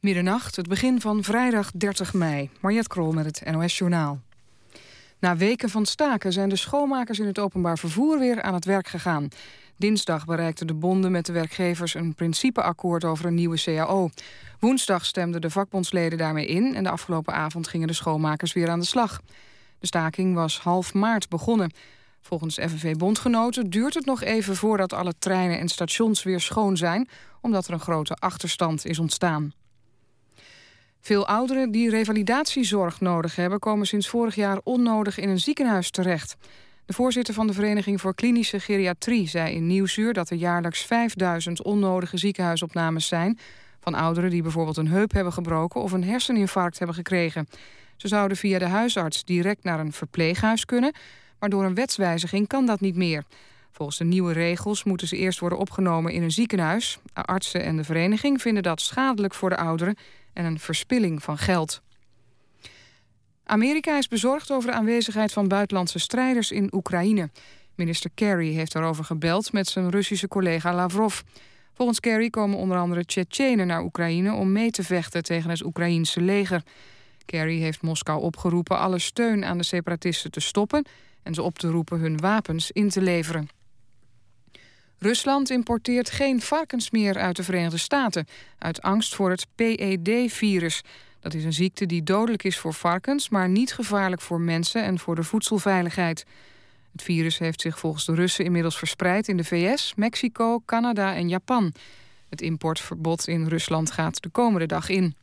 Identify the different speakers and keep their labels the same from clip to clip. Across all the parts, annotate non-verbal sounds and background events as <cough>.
Speaker 1: Middernacht, het begin van vrijdag 30 mei. Mariette Krol met het NOS Journaal. Na weken van staken zijn de schoonmakers in het openbaar vervoer weer aan het werk gegaan. Dinsdag bereikten de bonden met de werkgevers een principeakkoord over een nieuwe CAO. Woensdag stemden de vakbondsleden daarmee in en de afgelopen avond gingen de schoonmakers weer aan de slag. De staking was half maart begonnen. Volgens FNV-bondgenoten duurt het nog even voordat alle treinen en stations weer schoon zijn, omdat er een grote achterstand is ontstaan. Veel ouderen die revalidatiezorg nodig hebben... komen sinds vorig jaar onnodig in een ziekenhuis terecht. De voorzitter van de Vereniging voor Klinische Geriatrie zei in Nieuwsuur... dat er jaarlijks 5000 onnodige ziekenhuisopnames zijn... van ouderen die bijvoorbeeld een heup hebben gebroken... of een herseninfarct hebben gekregen. Ze zouden via de huisarts direct naar een verpleeghuis kunnen... maar door een wetswijziging kan dat niet meer... Volgens de nieuwe regels moeten ze eerst worden opgenomen in een ziekenhuis. Artsen en de vereniging vinden dat schadelijk voor de ouderen en een verspilling van geld. Amerika is bezorgd over de aanwezigheid van buitenlandse strijders in Oekraïne. Minister Kerry heeft daarover gebeld met zijn Russische collega Lavrov. Volgens Kerry komen onder andere Tsjetsjenen naar Oekraïne om mee te vechten tegen het Oekraïense leger. Kerry heeft Moskou opgeroepen alle steun aan de separatisten te stoppen en ze op te roepen hun wapens in te leveren. Rusland importeert geen varkens meer uit de Verenigde Staten... uit angst voor het PED-virus. Dat is een ziekte die dodelijk is voor varkens... maar niet gevaarlijk voor mensen en voor de voedselveiligheid. Het virus heeft zich volgens de Russen inmiddels verspreid... in de VS, Mexico, Canada en Japan. Het importverbod in Rusland gaat de komende dag in.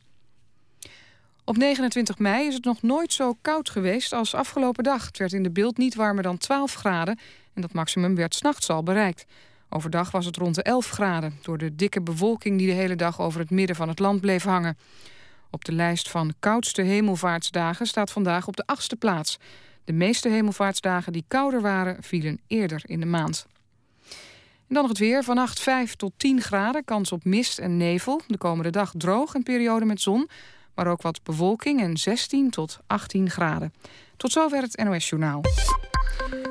Speaker 1: Op 29 mei is het nog nooit zo koud geweest als afgelopen dag. Het werd in de beeld niet warmer dan 12 graden... en dat maximum werd s'nachts al bereikt... Overdag was het rond de 11 graden... door de dikke bewolking die de hele dag over het midden van het land bleef hangen. Op de lijst van koudste hemelvaartsdagen staat vandaag op de achtste plaats. De meeste hemelvaartsdagen die kouder waren, vielen eerder in de maand. En dan nog het weer. Vannacht 5 tot 10 graden, kans op mist en nevel. De komende dag droog en periode met zon, maar ook wat bewolking en 16 tot 18 graden. Tot zover het NOS Journaal.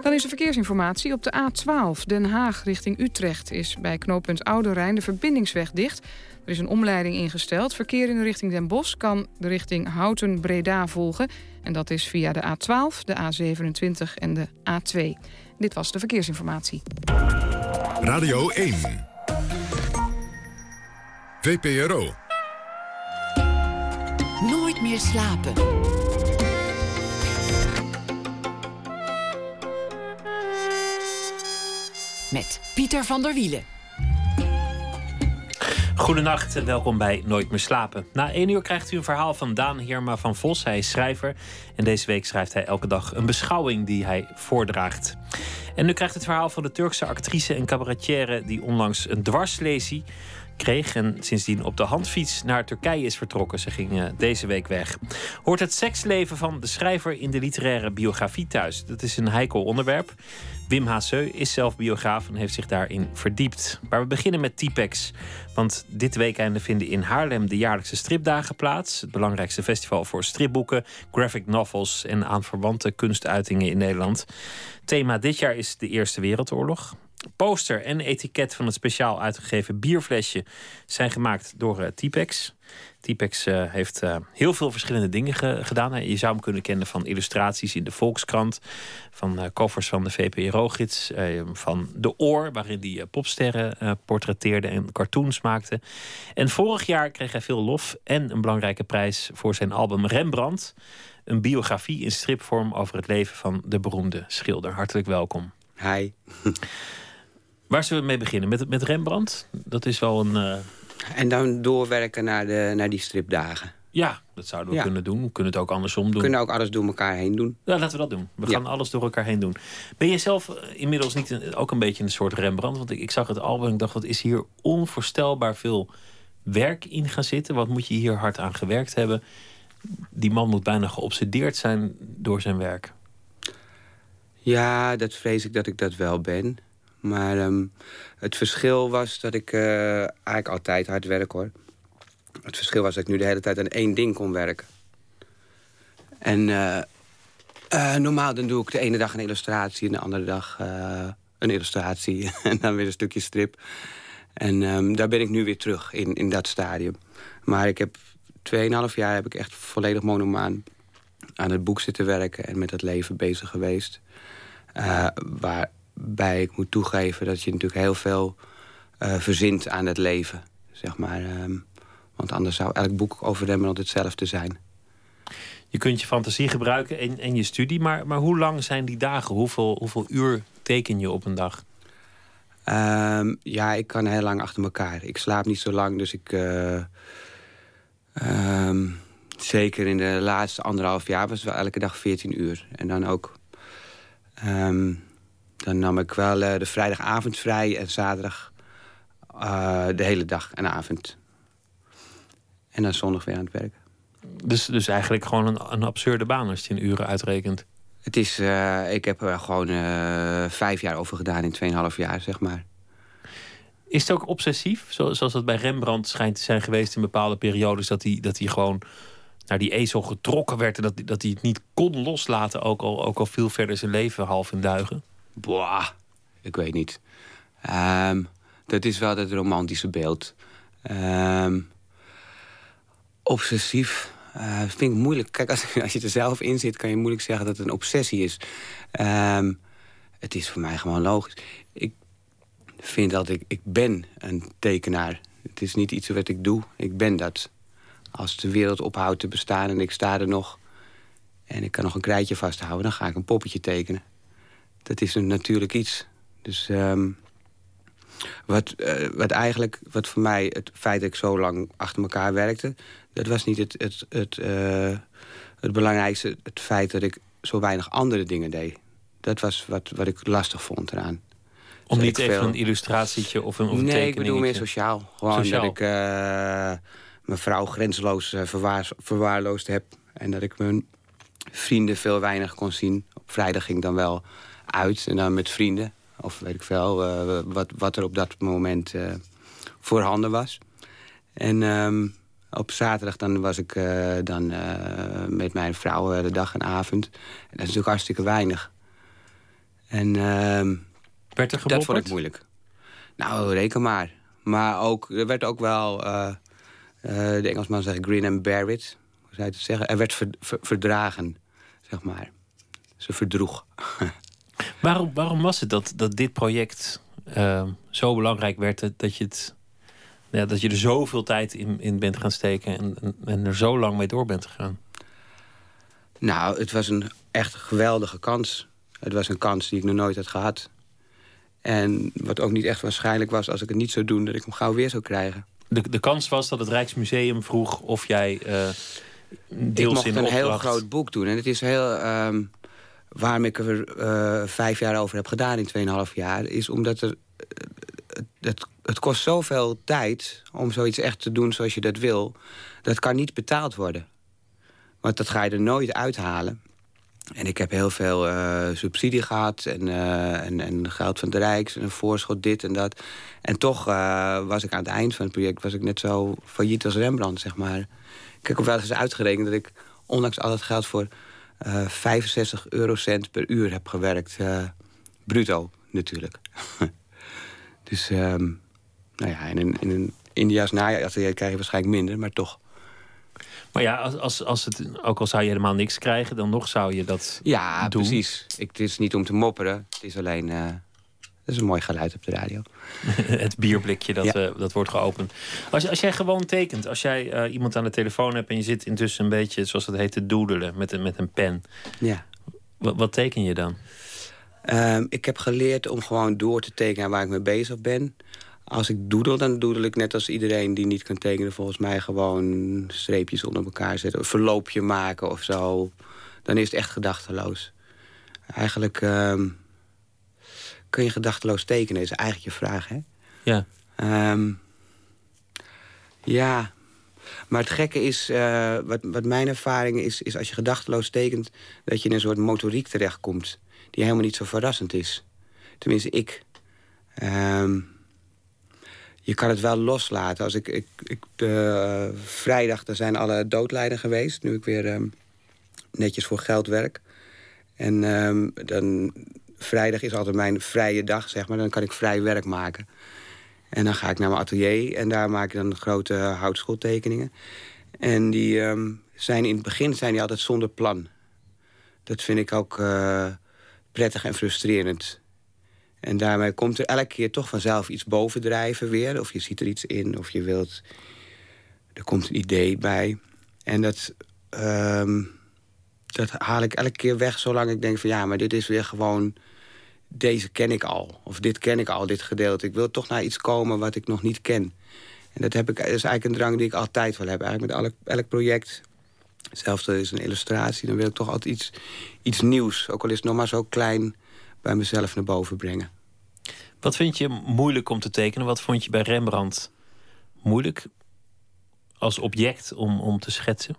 Speaker 1: Dan is er verkeersinformatie. Op de A12 Den Haag richting Utrecht is bij knooppunt Oude Rijn de verbindingsweg dicht. Er is een omleiding ingesteld. Verkeer in de richting Den Bosch kan de richting Houten-Breda volgen. En dat is via de A12, de A27 en de A2. Dit was de verkeersinformatie.
Speaker 2: Radio 1. VPRO.
Speaker 3: Nooit meer slapen. Met Pieter van der Wielen.
Speaker 4: Goedenacht en welkom bij Nooit meer slapen. Na één uur krijgt u een verhaal van Daan Heerma van Vos. Hij is schrijver en deze week schrijft hij elke dag een beschouwing die hij voordraagt. En nu krijgt het verhaal van de Turkse actrice en cabaretière die onlangs een dwarslesie kreeg en sindsdien op de handfiets naar Turkije is vertrokken. Ze ging uh, deze week weg. Hoort het seksleven van de schrijver in de literaire biografie thuis? Dat is een heikel onderwerp. Wim Hasseu is zelf biograaf en heeft zich daarin verdiept. Maar we beginnen met Typex. Want dit weekende vinden in Haarlem de jaarlijkse stripdagen plaats. Het belangrijkste festival voor stripboeken, graphic novels en aanverwante kunstuitingen in Nederland. Thema dit jaar is de Eerste Wereldoorlog. Poster en etiket van het speciaal uitgegeven bierflesje zijn gemaakt door uh, Typex. Typex uh, heeft uh, heel veel verschillende dingen gedaan. Je zou hem kunnen kennen van illustraties in de Volkskrant, van covers van de VPRO-gids, van De Oor, waarin hij popsterren portretteerde en cartoons maakte. En vorig jaar kreeg hij veel lof en een belangrijke prijs voor zijn album Rembrandt. Een biografie in stripvorm over het leven van de beroemde schilder. Hartelijk welkom.
Speaker 5: Hi. <laughs>
Speaker 4: Waar zullen we mee beginnen? Met, met Rembrandt? Dat is wel een. Uh...
Speaker 5: En dan doorwerken naar, de, naar die stripdagen.
Speaker 4: Ja, dat zouden we kunnen doen. We kunnen het ook andersom doen. We
Speaker 5: kunnen ook alles door elkaar heen doen.
Speaker 4: Ja, laten we dat doen. We gaan alles door elkaar heen doen. Ben je zelf eh, inmiddels niet ook een beetje een soort Rembrandt? Want ik, ik zag het album en ik dacht, wat is hier onvoorstelbaar veel werk in gaan zitten? Wat moet je hier hard aan gewerkt hebben? Die man moet bijna geobsedeerd zijn door zijn werk.
Speaker 5: Ja, dat vrees ik dat ik dat wel ben. Maar um, het verschil was dat ik uh, eigenlijk altijd hard werk hoor. Het verschil was dat ik nu de hele tijd aan één ding kon werken. En uh, uh, normaal dan doe ik de ene dag een illustratie en de andere dag een illustratie. <laughs> en dan weer een stukje strip. En um, daar ben ik nu weer terug in, in dat stadium. Maar ik heb 2,5 jaar heb ik echt volledig monomaan aan het boek zitten werken en met het leven bezig geweest. Uh, waarbij ik moet toegeven dat je natuurlijk heel veel uh, verzint aan het leven. Zeg maar. Um, want anders zou elk boek over Rembrandt hetzelfde zijn.
Speaker 4: Je kunt je fantasie gebruiken en, en je studie, maar, maar hoe lang zijn die dagen? Hoeveel, hoeveel uur teken je op een dag?
Speaker 5: Um, ja, ik kan heel lang achter elkaar. Ik slaap niet zo lang, dus ik. Uh, um, zeker in de laatste anderhalf jaar was het wel elke dag 14 uur. En dan ook. Um, dan nam ik wel uh, de vrijdagavond vrij en zaterdag uh, de hele dag en avond. En dan zondag weer aan het werk.
Speaker 4: Dus, dus eigenlijk gewoon een, een absurde baan als je in uren uitrekent.
Speaker 5: Het is, uh, ik heb er gewoon vijf jaar over gedaan in 2,5 jaar, zeg maar.
Speaker 4: Is het ook obsessief? Zoals dat bij Rembrandt schijnt te zijn geweest in bepaalde periodes. Dat hij, dat hij gewoon naar die ezel getrokken werd. En dat, dat hij het niet kon loslaten. Ook al, ook al viel verder zijn leven half in duigen.
Speaker 5: Boah, ik weet niet. Um, dat is wel het romantische beeld. Um, obsessief. Uh, vind ik moeilijk. Kijk, als, <laughs> als je er zelf in zit, kan je moeilijk zeggen dat het een obsessie is. Um, het is voor mij gewoon logisch. Ik vind dat ik, ik ben een tekenaar. Het is niet iets wat ik doe, ik ben dat. Als de wereld ophoudt te bestaan en ik sta er nog... en ik kan nog een krijtje vasthouden, dan ga ik een poppetje tekenen. Dat is een natuurlijk iets. Dus um, wat, uh, wat eigenlijk, wat voor mij het feit dat ik zo lang achter elkaar werkte... dat was niet het, het, het, uh, het belangrijkste, het feit dat ik zo weinig andere dingen deed. Dat was wat, wat ik lastig vond eraan.
Speaker 4: Om niet even veel... een illustratietje of een, of een
Speaker 5: Nee, ik bedoel meer sociaal. Gewoon sociaal. dat ik uh, mijn vrouw grenzeloos uh, verwaar, verwaarloosd heb. En dat ik mijn vrienden veel weinig kon zien. Op vrijdag ging ik dan wel uit en dan met vrienden. Of weet ik veel, uh, wat, wat er op dat moment voorhanden was. En um, op zaterdag dan was ik dan met mijn vrouw de dag en avond. En dat is natuurlijk hartstikke weinig. En... Ehm,
Speaker 4: werd er
Speaker 5: dat vond ik moeilijk. Nou, reken maar. Maar ook, er werd ook wel, uh, uh, de Engelsman zegt grin and it. Hoe zou je het zeggen? Er werd ver, ver, verdragen, zeg maar. Ze verdroeg. <laughs>
Speaker 4: waarom, waarom was het dat, dat dit project uh, zo belangrijk werd dat, dat je het... Ja, dat je er zoveel tijd in, in bent gaan steken en, en, en er zo lang mee door bent gegaan?
Speaker 5: Nou, het was een echt geweldige kans. Het was een kans die ik nog nooit had gehad. En wat ook niet echt waarschijnlijk was als ik het niet zou doen... dat ik hem gauw weer zou krijgen.
Speaker 4: De, de kans was dat het Rijksmuseum vroeg of jij uh, deels
Speaker 5: ik mocht
Speaker 4: in
Speaker 5: een
Speaker 4: opdracht...
Speaker 5: heel groot boek doen. En het is heel... Um, waarom ik er uh, vijf jaar over heb gedaan in 2,5 jaar... is omdat er, het, het kost zoveel tijd om zoiets echt te doen zoals je dat wil. Dat kan niet betaald worden. Want dat ga je er nooit uithalen. En ik heb heel veel uh, subsidie gehad en, uh, en, en, geld van de Rijks en een voorschot dit en dat. En toch uh, was ik aan het eind van het project was ik net zo failliet als Rembrandt, zeg maar. Ik heb wel eens uitgerekend dat ik ondanks al dat geld voor 65 eurocent per uur heb gewerkt. bruto, natuurlijk. <laughs> dus, um, nou ja, in een, in een India's najaar krijg je waarschijnlijk minder, maar toch.
Speaker 4: Maar ja, als, als, als het, ook al zou je helemaal niks krijgen, dan nog zou je dat
Speaker 5: ja,
Speaker 4: doen.
Speaker 5: precies. Ik, het is niet om te mopperen. Het is alleen... Uh, dat is een mooi geluid op de radio. <laughs>
Speaker 4: het bierblikje dat, ja. uh, dat wordt geopend. Als, als jij gewoon tekent, als jij uh, iemand aan de telefoon hebt... en je zit intussen een beetje, zoals dat heet, te doedelen met een, met een pen.
Speaker 5: Ja.
Speaker 4: Wat, wat teken je dan?
Speaker 5: Um, ik heb geleerd om gewoon door te tekenen waar ik mee bezig ben als ik doedel, dan doedel ik net als iedereen die niet kan tekenen... volgens mij gewoon streepjes onder elkaar zetten. Een verloopje maken of zo. Dan is het echt gedachteloos. Eigenlijk um, kun je gedachteloos tekenen, is eigenlijk je vraag, hè?
Speaker 4: Ja.
Speaker 5: Um, ja, maar het gekke is, uh, wat, wat mijn ervaring is... is als je gedachteloos tekent, dat je in een soort motoriek terechtkomt... die helemaal niet zo verrassend is. Tenminste, ik... Um, je kan het wel loslaten. Als ik, ik, ik uh, vrijdag daar zijn alle doodlijden geweest. Nu ik weer um, netjes voor geld werk. En um, dan, vrijdag is altijd mijn vrije dag, zeg maar. Dan kan ik vrij werk maken. En dan ga ik naar mijn atelier en daar maak ik dan grote houtschooltekeningen. En die ehm, zijn in het begin zijn die altijd zonder plan. Dat vind ik ook uh, prettig en frustrerend. En daarmee komt er elke keer toch vanzelf iets bovendrijven weer. Of je ziet er iets in, of je wilt... Er komt een idee bij. En dat, ehm, dat haal ik elke keer weg zolang ik denk van... ja, maar dit is weer gewoon... deze ken ik al. Of dit ken ik al, dit gedeelte. Ik wil toch naar iets komen wat ik nog niet ken. En dat, heb ik, is eigenlijk een drang die ik altijd wil hebben. Eigenlijk met elk, elk project... Zelfs is een illustratie, dan wil ik toch altijd iets, iets nieuws. Ook al is het nog maar zo klein bij mezelf naar boven brengen.
Speaker 4: Wat vind je moeilijk om te tekenen? Wat vond je bij Rembrandt moeilijk als object om, om te schetsen?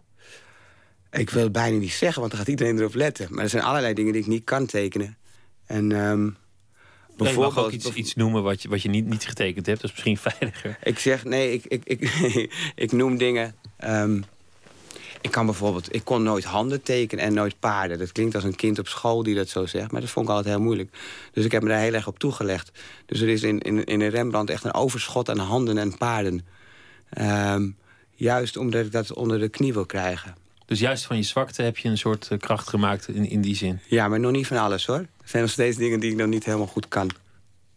Speaker 5: Ik wil het bijna niet zeggen, want dan gaat iedereen erop letten. Maar er zijn allerlei dingen die ik niet kan tekenen. En um,
Speaker 4: bijvoorbeeld... Mag ook iets, iets noemen wat je, wat je niet, niet getekend hebt. Dat is misschien <laughs> veiliger.
Speaker 5: Ik zeg, nee, ik, ik, ik, <laughs> ik noem dingen... Um, ik kan bijvoorbeeld, ik kon nooit handen tekenen en nooit paarden. Dat klinkt als een kind op school die dat zo zegt, maar dat vond ik altijd heel moeilijk. Dus ik heb me daar heel erg op toegelegd. Dus er is in, in, in een Rembrandt echt een overschot aan handen en paarden. Um, juist omdat ik dat onder de knie wil krijgen.
Speaker 4: Dus juist van je zwakte heb je een soort eh, kracht gemaakt in, in die zin?
Speaker 5: Ja, maar nog niet van alles hoor. Er zijn nog steeds dingen die ik nog niet helemaal goed kan.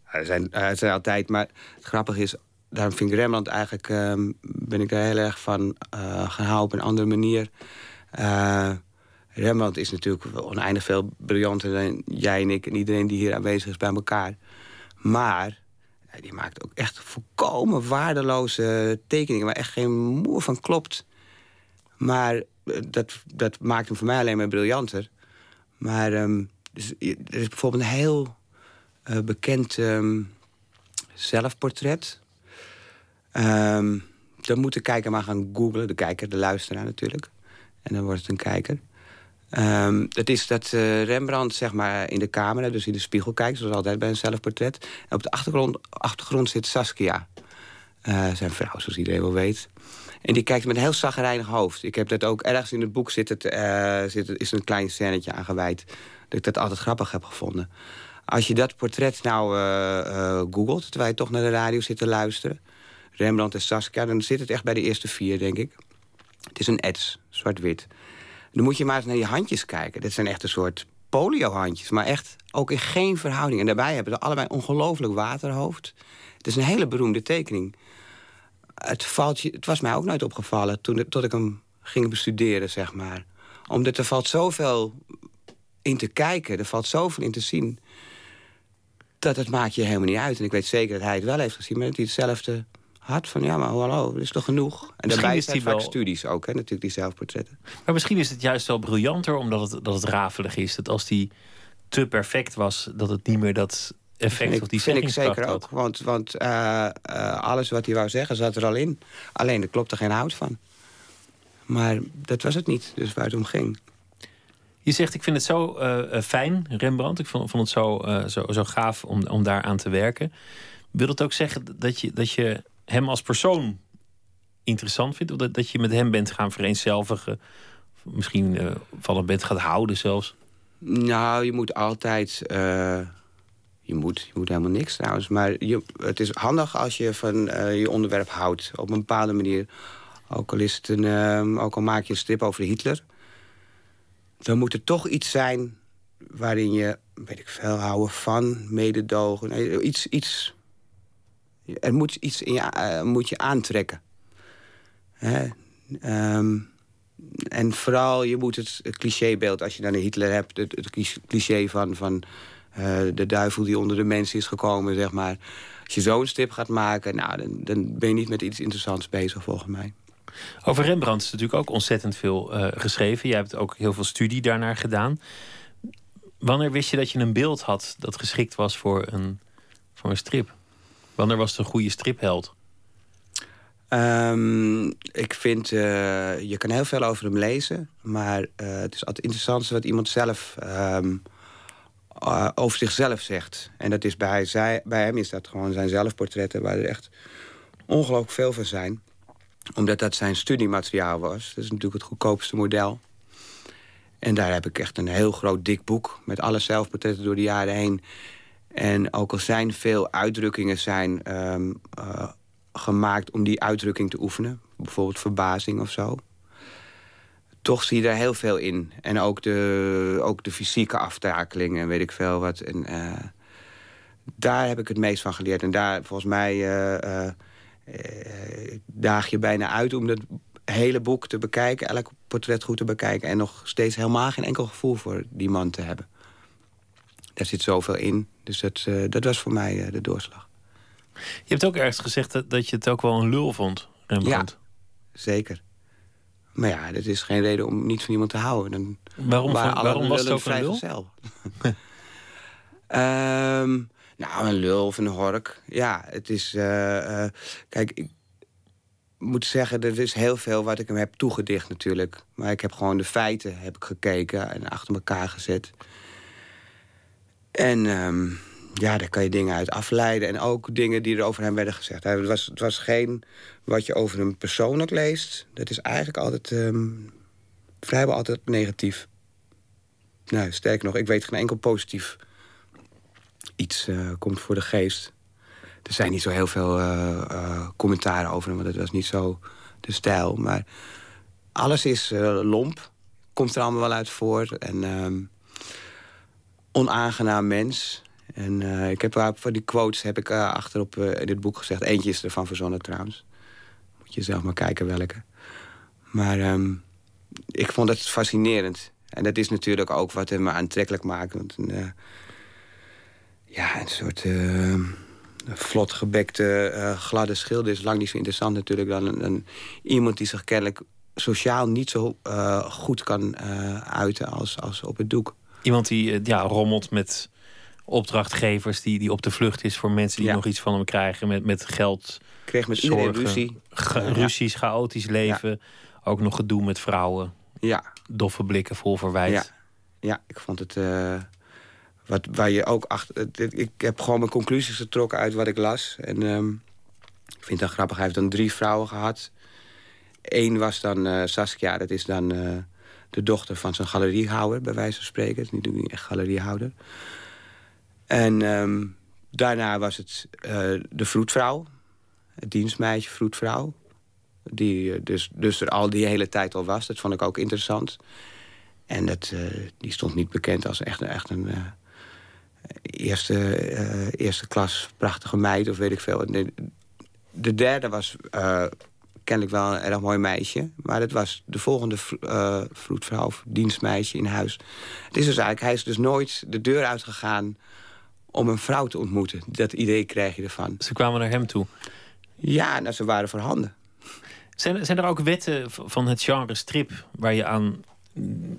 Speaker 5: Er zijn, er zijn altijd, maar het grappige is daarom vind ik Rembrandt eigenlijk... Ehm, ben ik er heel erg van uh, gaan houden op een andere manier. Uh, Rembrandt is natuurlijk oneindig veel briljanter dan jij en ik... en iedereen die hier aanwezig is bij elkaar. Maar die maakt ook echt volkomen waardeloze tekeningen... waar echt geen moer van klopt. Maar eh, dat, dat maakt hem voor mij alleen maar briljanter. Maar um, dus, er is bijvoorbeeld een heel bekend um, zelfportret Um, dan moet de kijker maar gaan googlen. De kijker, de luisteraar natuurlijk. En dan wordt het een kijker. Um, dat is dat uh, Rembrandt zeg maar, in de camera, dus in de spiegel kijkt... zoals altijd bij een zelfportret. En op de achtergrond, achtergrond zit Saskia. Uh, zijn vrouw, zoals iedereen wel weet. En die kijkt met een heel zagrijnig hoofd. Ik heb dat ook ergens in het boek zit het, uh, zit is een klein scènetje aangeweid. Dat ik dat altijd grappig heb gevonden. Als je dat portret nou googelt, terwijl je toch naar de radio zit te luisteren... Rembrandt en Saskia... dan zit het echt bij de eerste vier, denk ik. Het is een ets, zwart-wit. Dan moet je maar eens naar je handjes kijken. Dit zijn echt een soort poliohandjes, maar echt ook in geen verhouding. En daarbij hebben ze allebei ongelooflijk waterhoofd. Het is een hele beroemde tekening. Het, valt je, het was mij ook nooit opgevallen toen, tot ik hem ging bestuderen, zeg maar. Omdat er valt zoveel in te kijken, er valt zoveel in te zien... dat het maakt je helemaal niet uit. En ik weet zeker dat hij het wel heeft gezien, maar dat hij hetzelfde had van ja, maar hallo, dat is toch genoeg? En daarbij is hij vaak studies ook, hè, natuurlijk, die zelfportretten.
Speaker 4: Maar misschien is het juist wel briljanter omdat het, dat het rafelig is. Dat als die te perfect was, dat het niet meer dat effect
Speaker 5: ik,
Speaker 4: of die
Speaker 5: vind ik zeker
Speaker 4: had.
Speaker 5: ook. Want, want uh, uh, alles wat hij wou zeggen zat er al in. Alleen er klopte geen hout van. Maar dat was het niet, dus waar het om ging.
Speaker 4: Je zegt, ik vind het zo uh, fijn, Rembrandt. Ik vond, vond het zo, zo, zo gaaf om, om daar aan te werken. Wil het ook zeggen dat je, dat je hem als persoon interessant vindt? Of dat, dat je met hem bent gaan vereenzelvigen? Misschien uh, van hem bent gaat houden zelfs?
Speaker 5: Nou, je moet altijd... Uh, je, moet, je moet helemaal niks trouwens. Maar je, het is handig als je van uh, je onderwerp houdt. Op een bepaalde manier. Ook al, is het ook al maak je een strip over Hitler... dan moet er toch iets zijn waarin je, weet ik veel, houden van, mededogen. Iets, iets er moet iets in je, uh, moet je aantrekken. Hè? Um, en vooral, je moet het, clichébeeld, als je dan een Hitler hebt... het, cliché van, van uh, de duivel die onder de mensen is gekomen, zeg maar. Als je zo'n stip gaat maken, nou, dan, dan, ben je niet met iets interessants bezig, volgens mij.
Speaker 4: Over Rembrandt is natuurlijk ook ontzettend veel uh, geschreven. Jij hebt ook heel veel studie daarnaar gedaan. Wanneer wist je dat je een beeld had dat geschikt was voor een, voor een strip? Wanneer was het een goede stripheld?
Speaker 5: Um, ik vind, uh, je kan heel veel over hem lezen. Maar uh, het is altijd interessant wat iemand zelf um, uh, over zichzelf zegt. En dat is bij, zij, bij hem is dat gewoon zijn zelfportretten... waar er echt ongelooflijk veel van zijn. Omdat dat zijn studiemateriaal was. Dat is natuurlijk het goedkoopste model. En daar heb ik echt een heel groot dik boek... met alle zelfportretten door de jaren heen... En ook al zijn veel uitdrukkingen zijn um, uh, gemaakt om die uitdrukking te oefenen. Bijvoorbeeld verbazing of zo. toch zie je daar heel veel in. En ook de, ook de fysieke aftakeling en weet ik veel wat. En, uh, daar heb ik het meest van geleerd. En daar, volgens mij, uh, daag je bijna uit om dat hele boek te bekijken... elk portret goed te bekijken... en nog steeds helemaal geen enkel gevoel voor die man te hebben. Daar zit zoveel in. Dus dat, dat was voor mij de doorslag.
Speaker 4: Je hebt ook ergens gezegd dat, dat je het ook wel een lul vond, Rembrandt.
Speaker 5: Ja, zeker. Maar ja, dat is geen reden om niet van iemand te houden. Dan
Speaker 4: waarom waarom was het ook een lul?
Speaker 5: um, <laughs> nou, een lul of een hork. Ja, het is... Uh, uh, kijk, ik moet zeggen, er is heel veel wat ik hem heb toegedicht natuurlijk. Maar ik heb gewoon de feiten heb ik gekeken en achter elkaar gezet. En... Um, ja, daar kan je dingen uit afleiden. En ook dingen die er over hem werden gezegd. Het was, het was geen wat je over hem persoonlijk leest. Dat is eigenlijk altijd um, vrijwel altijd negatief. Nou, sterker nog, ik weet geen enkel positief iets uh, komt voor de geest. Er zijn niet zo heel veel uh, uh, commentaren over hem, want het was niet zo de stijl. Maar alles is lomp, komt er allemaal wel uit voort. En um, onaangenaam mens. En uh, ik heb van die quotes heb ik uh, achterop uh, in dit boek gezegd. Eentje is ervan verzonnen trouwens. Moet je zelf maar kijken welke. Maar um, ik vond het fascinerend. En dat is natuurlijk ook wat hem aantrekkelijk maakt. Want een, ja, een soort vlot gebekte, gladde schilder is lang niet zo interessant natuurlijk... dan een, iemand die zich kennelijk sociaal niet zo goed kan uiten als, als op het doek.
Speaker 4: Iemand die ja, rommelt met opdrachtgevers die, die op de vlucht is voor mensen die nog iets van hem krijgen met, met geld.
Speaker 5: Kreeg met zorgen, ruzie.
Speaker 4: ruzies, chaotisch leven. Ook nog gedoe met vrouwen.
Speaker 5: Ja.
Speaker 4: Doffe blikken vol verwijt.
Speaker 5: Ja, ja ik vond het. Uh, wat, waar je ook achter. Ik heb gewoon mijn conclusies getrokken uit wat ik las. En um, ik vind dat grappig. Hij heeft dan drie vrouwen gehad. Eén was dan uh, Saskia, dat is dan uh, de dochter van zijn galeriehouder, bij wijze van spreken. Niet echt galeriehouder. En um, daarna was het uh, de vroedvrouw. Het dienstmeisje, vroedvrouw. Die uh, dus, dus er al die hele tijd al was. Dat vond ik ook interessant. En dat, uh, die stond niet bekend als echt, echt een eerste, eerste klas prachtige meid of weet ik veel. De, de derde was kennelijk wel een erg mooi meisje. Maar dat was de volgende vroedvrouw of dienstmeisje in huis. Het is dus eigenlijk, hij is dus nooit de deur uitgegaan om een vrouw te ontmoeten. Dat idee krijg je ervan.
Speaker 4: Ze kwamen naar hem toe?
Speaker 5: Ja, nou, ze waren voorhanden.
Speaker 4: Zijn, zijn er ook wetten van het genre strip... waar je aan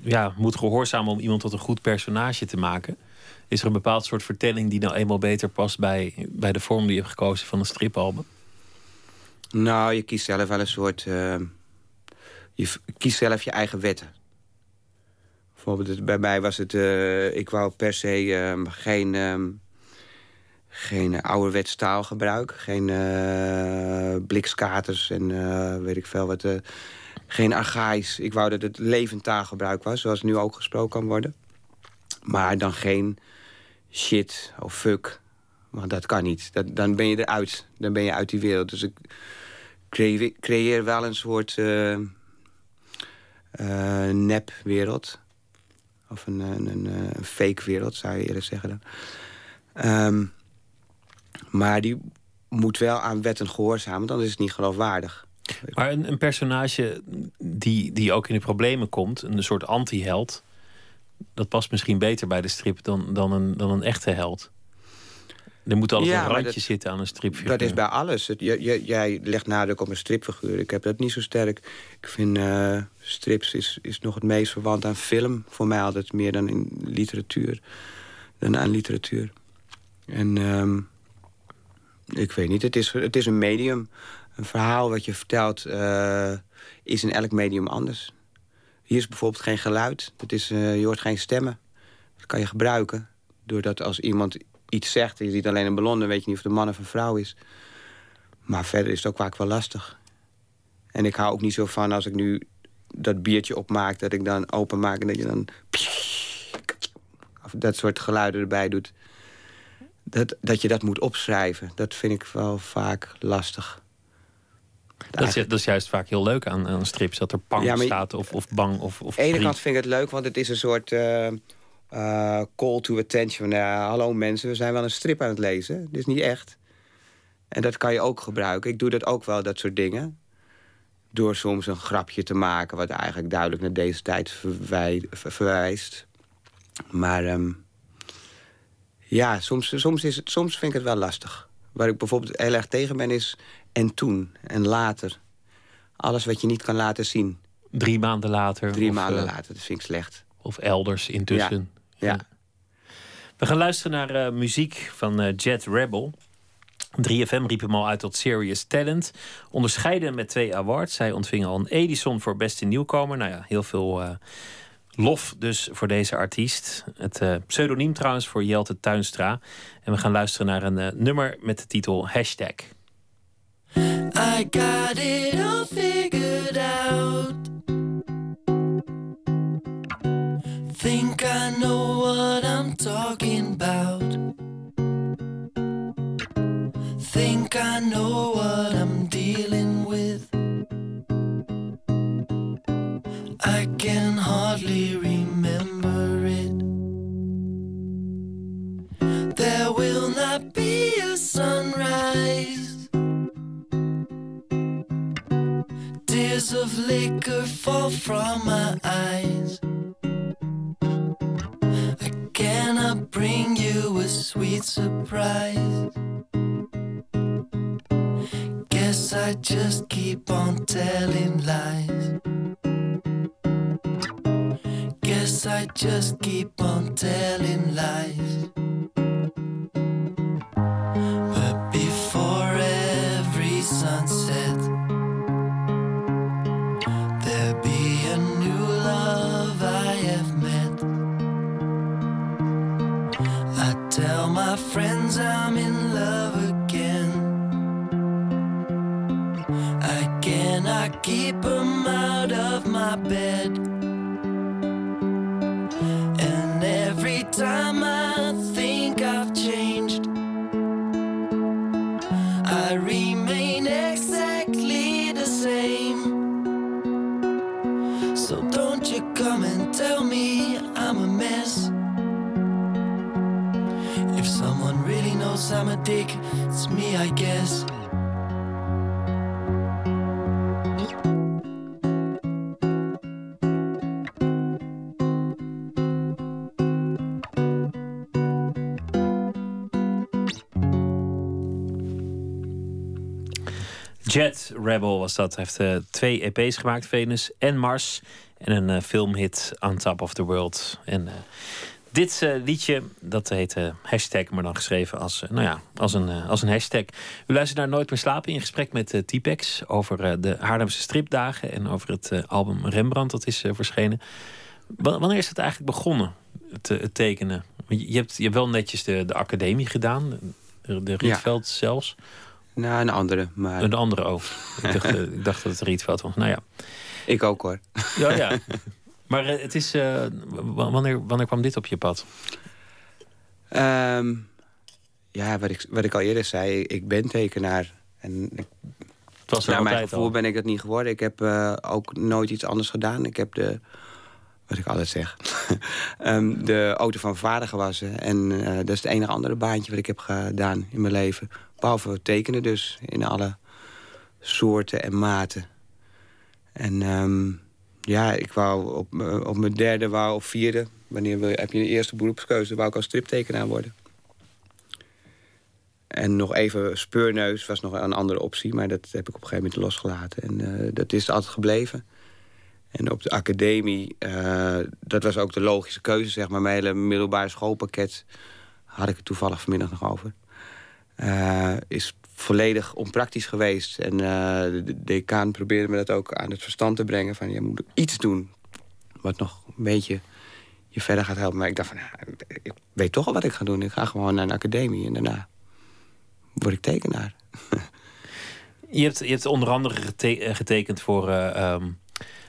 Speaker 4: ja, moet gehoorzamen om iemand tot een goed personage te maken? Is er een bepaald soort vertelling die nou eenmaal beter past... bij, bij de vorm die je hebt gekozen van een stripalbum?
Speaker 5: Nou, je kiest zelf wel een soort... Uh, je kiest zelf je eigen wetten. Bijvoorbeeld bij mij was het... Uh, ik wou per se uh, geen... Um, geen ouderwets taalgebruik. Geen uh, blikskaters en weet ik veel wat. geen archaïs. Ik wou dat het levend taalgebruik was, zoals nu ook gesproken kan worden. Maar dan geen shit of fuck. Want dat kan niet. Dat, dan ben je eruit. Dan ben je uit die wereld. Dus ik creëer wel een soort nepwereld. Of een, een, een, een, fake wereld, zou je eerder zeggen dan. Um, maar die moet wel aan wetten gehoorzamen, dan is het niet geloofwaardig.
Speaker 4: Maar een, een, personage die, die ook in de problemen komt, een soort anti-held... dat past misschien beter bij de strip dan, dan, een, dan een echte held. Er moet altijd een randje zitten aan een stripfiguur.
Speaker 5: Dat is bij alles. Het, jij legt nadruk op een stripfiguur. Ik heb dat niet zo sterk. Ik vind uh, strips is, is nog het meest verwant aan film. Voor mij altijd meer dan in literatuur. Dan aan literatuur. En um, ik weet niet. Het is, het is een medium. Een verhaal wat je vertelt uh, is in elk medium anders. Hier is bijvoorbeeld geen geluid. Het is, uh, je hoort geen stemmen. Dat kan je gebruiken. Doordat als iemand iets zegt en je ziet alleen een ballon... dan weet je niet of het een man of een vrouw is. Maar verder is het ook vaak wel lastig. En ik hou ook niet zo van als ik nu dat biertje opmaak... dat ik dan openmaak en dat je dan... Of dat soort geluiden erbij doet. Dat, dat je dat moet opschrijven, dat vind ik wel vaak lastig.
Speaker 4: Dat is, dat is, juist vaak heel leuk aan, aan strips, dat er pang staat of, of bang. Of, of
Speaker 5: aan de ene kant vind ik het leuk, want het is een soort uh, uh, call to attention. Uh, hallo mensen, we zijn wel een strip aan het lezen. Dit is niet echt. En dat kan je ook gebruiken. Ik doe dat ook wel, dat soort dingen. Door soms een grapje te maken... wat eigenlijk duidelijk naar deze tijd verwijst. Maar um, ja, soms, soms, is het, soms vind ik het wel lastig. Waar ik bijvoorbeeld heel erg tegen ben is... en toen en later. Alles wat je niet kan laten zien.
Speaker 4: Drie maanden later.
Speaker 5: Drie maanden uh, later, dat vind ik slecht.
Speaker 4: Of elders intussen.
Speaker 5: Ja. Ja.
Speaker 4: We gaan luisteren naar uh, muziek van uh, Jet Rebel. 3FM riep hem al uit tot Serious Talent. Onderscheiden met twee awards. Zij ontving al een Edison voor beste nieuwkomer. Nou ja, heel veel uh, lof dus voor deze artiest. Het uh, pseudoniem trouwens voor Jelte Tuinstra. En we gaan luisteren naar een uh, nummer met de titel Hashtag. I got it all figured out. Talking about. think I know what I'm dealing with. I can hardly remember it. There will not be a sunrise. Tears of liquor fall from my eyes. I bring you a sweet surprise. Guess I just keep on telling lies. Guess I just keep on telling lies. Tell my friends I'm in love again. I cannot keep them out of my bed. And every time I knows I'm a dick, it's me, I guess. Jet Rebel was dat. Hij heeft uh, twee EP's gemaakt, Venus en Mars. En een uh, filmhit On Top of the World. En uh, dit liedje, dat heet hashtag, maar dan geschreven als, nou ja, als, een, als een hashtag. U luistert naar Nooit meer slapen in gesprek met T-Pex over de Haarlemse stripdagen en over het album Rembrandt dat is verschenen. wanneer is het eigenlijk begonnen, het, het tekenen? Je hebt, je hebt wel netjes de, de academie gedaan, de, de Rietveld ja. zelfs.
Speaker 5: Nou, een andere. Maar...
Speaker 4: Een andere ook. ik, dacht, eh, ik dacht dat het Rietveld was. Nou ja.
Speaker 5: Ik ook hoor.
Speaker 4: Ja, ja. <laughs> Maar eh, het is. Uh, wanneer, wanneer kwam dit op je pad?
Speaker 5: Um, ja, wat ik, wat ik al eerder zei, ik ben tekenaar. En ik,
Speaker 4: het was naar
Speaker 5: mijn gevoel
Speaker 4: al.
Speaker 5: ben ik dat niet geworden. Ik heb uh, ook nooit iets anders gedaan. Ik heb de, wat ik altijd zeg, um, <laughs> de auto van vader gewassen. En uh, dat is het enige andere baantje wat ik heb gedaan in mijn leven. Behalve tekenen dus, in alle soorten en maten. En um, ja, ik wou op, op mijn derde wou, of vierde... wanneer wil, heb je de eerste beroepskeuze... wou ik als striptekenaar worden. En nog even speurneus was nog een andere optie... maar dat heb ik op een gegeven moment losgelaten. En uh, dat is altijd gebleven. En op de academie, uh, dat was ook de logische keuze, zeg maar. Mijn hele middelbare schoolpakket had ik het toevallig vanmiddag nog over. Uh, is volledig onpraktisch geweest. En uh, de decaan probeerde me dat ook aan het verstand te brengen. Van je moet iets doen wat nog een beetje je verder gaat helpen. Maar ik dacht van, nou, ik weet toch al wat ik ga doen. Ik ga gewoon naar een academie en daarna word ik tekenaar. <laughs>
Speaker 4: je, hebt, je hebt onder andere getekend voor, uh, um,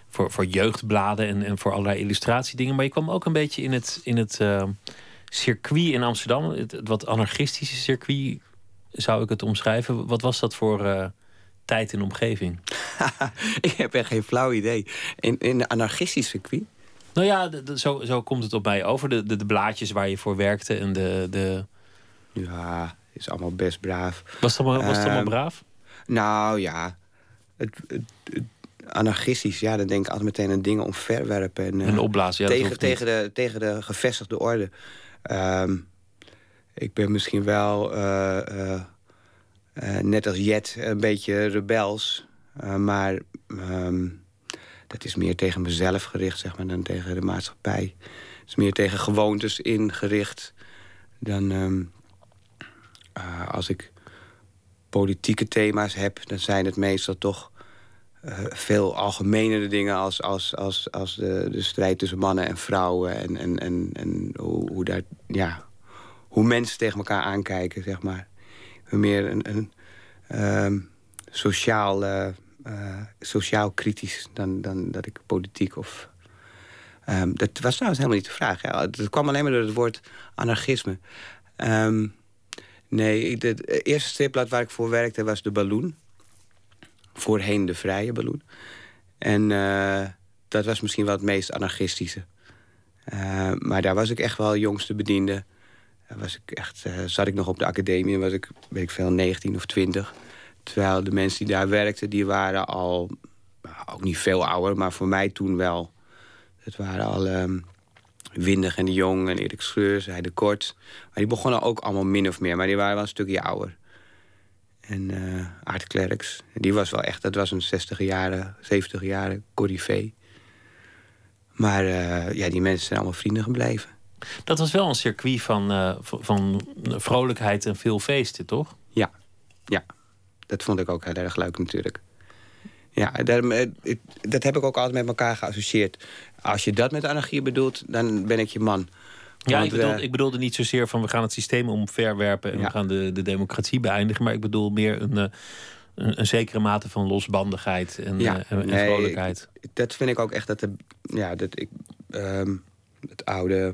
Speaker 4: voor, voor jeugdbladen en, en voor allerlei illustratiedingen. Maar je kwam ook een beetje in het, in het uh, circuit in Amsterdam. Het wat anarchistische circuit zou ik het omschrijven. Wat was dat voor uh, tijd en omgeving? <laughs>
Speaker 5: ik heb echt geen flauw idee. In, in een anarchistisch circuit?
Speaker 4: Nou ja, zo, zo komt het op mij over. De, de, de, blaadjes waar je voor werkte en de, de...
Speaker 5: Ja, is allemaal best braaf.
Speaker 4: Was het allemaal, was het allemaal ehm, braaf?
Speaker 5: Nou ja, het, het, anarchistisch, ja, dan denk ik altijd meteen aan dingen omverwerpen. En,
Speaker 4: en opblazen,
Speaker 5: ja, tegen, tegen, de, tegen de gevestigde orde. Ehm, ik ben misschien wel, uh, net als Jet, een beetje rebels. maar ehm, dat is meer tegen mezelf gericht, zeg maar, dan tegen de maatschappij. Het is meer tegen gewoontes ingericht dan ehm, als ik politieke thema's heb, dan zijn het meestal toch veel algemenere dingen als, als, als, als de, de strijd tussen mannen en vrouwen en, en, en, en hoe, hoe, daar, ja, hoe mensen tegen elkaar aankijken, zeg maar. Meer een, een ehm, sociaal, uh, sociaal kritisch dan, dan dat ik politiek of... Um, dat was trouwens helemaal niet de vraag. Ja. Dat kwam alleen maar door het woord anarchisme. Um, Nee, het eerste stripblad waar ik voor werkte was De Balloon. Voorheen De Vrije Balloon. En uh, dat was misschien wel het meest anarchistische. Maar daar was ik echt wel jongste bediende. Was ik echt, uh, zat ik nog op de academie en was ik, weet ik veel, 19 of 20. Terwijl de mensen die daar werkten, die waren al... Nou, ook niet veel ouder, maar voor mij toen wel. Het waren al... Um, Windig en de Jong en Erik Schreurs, hij de Kort. Maar die begonnen ook allemaal min of meer, maar die waren wel een stukje ouder. En uh, Aart Klerks, die was wel echt, dat was een 60 jaren, 70 jaren corrivee. Maar uh, ja, die mensen zijn allemaal vrienden gebleven.
Speaker 4: Dat was wel een circuit van, uh, van vrolijkheid en veel feesten, toch?
Speaker 5: Ja, ja. Dat vond ik ook heel erg leuk natuurlijk. Ja, dat, dat heb ik ook altijd met elkaar geassocieerd. Als je dat met anarchie bedoelt, dan ben ik je man.
Speaker 4: Ja, ik, bedoel, ik bedoelde niet zozeer van we gaan het systeem omverwerpen en we gaan de, de democratie beëindigen. Maar ik bedoel meer een, eh, een, een zekere mate van losbandigheid en, ja, en, vrolijkheid.
Speaker 5: dat vind ik ook echt dat de, ja, dat ik, ehm, het oude.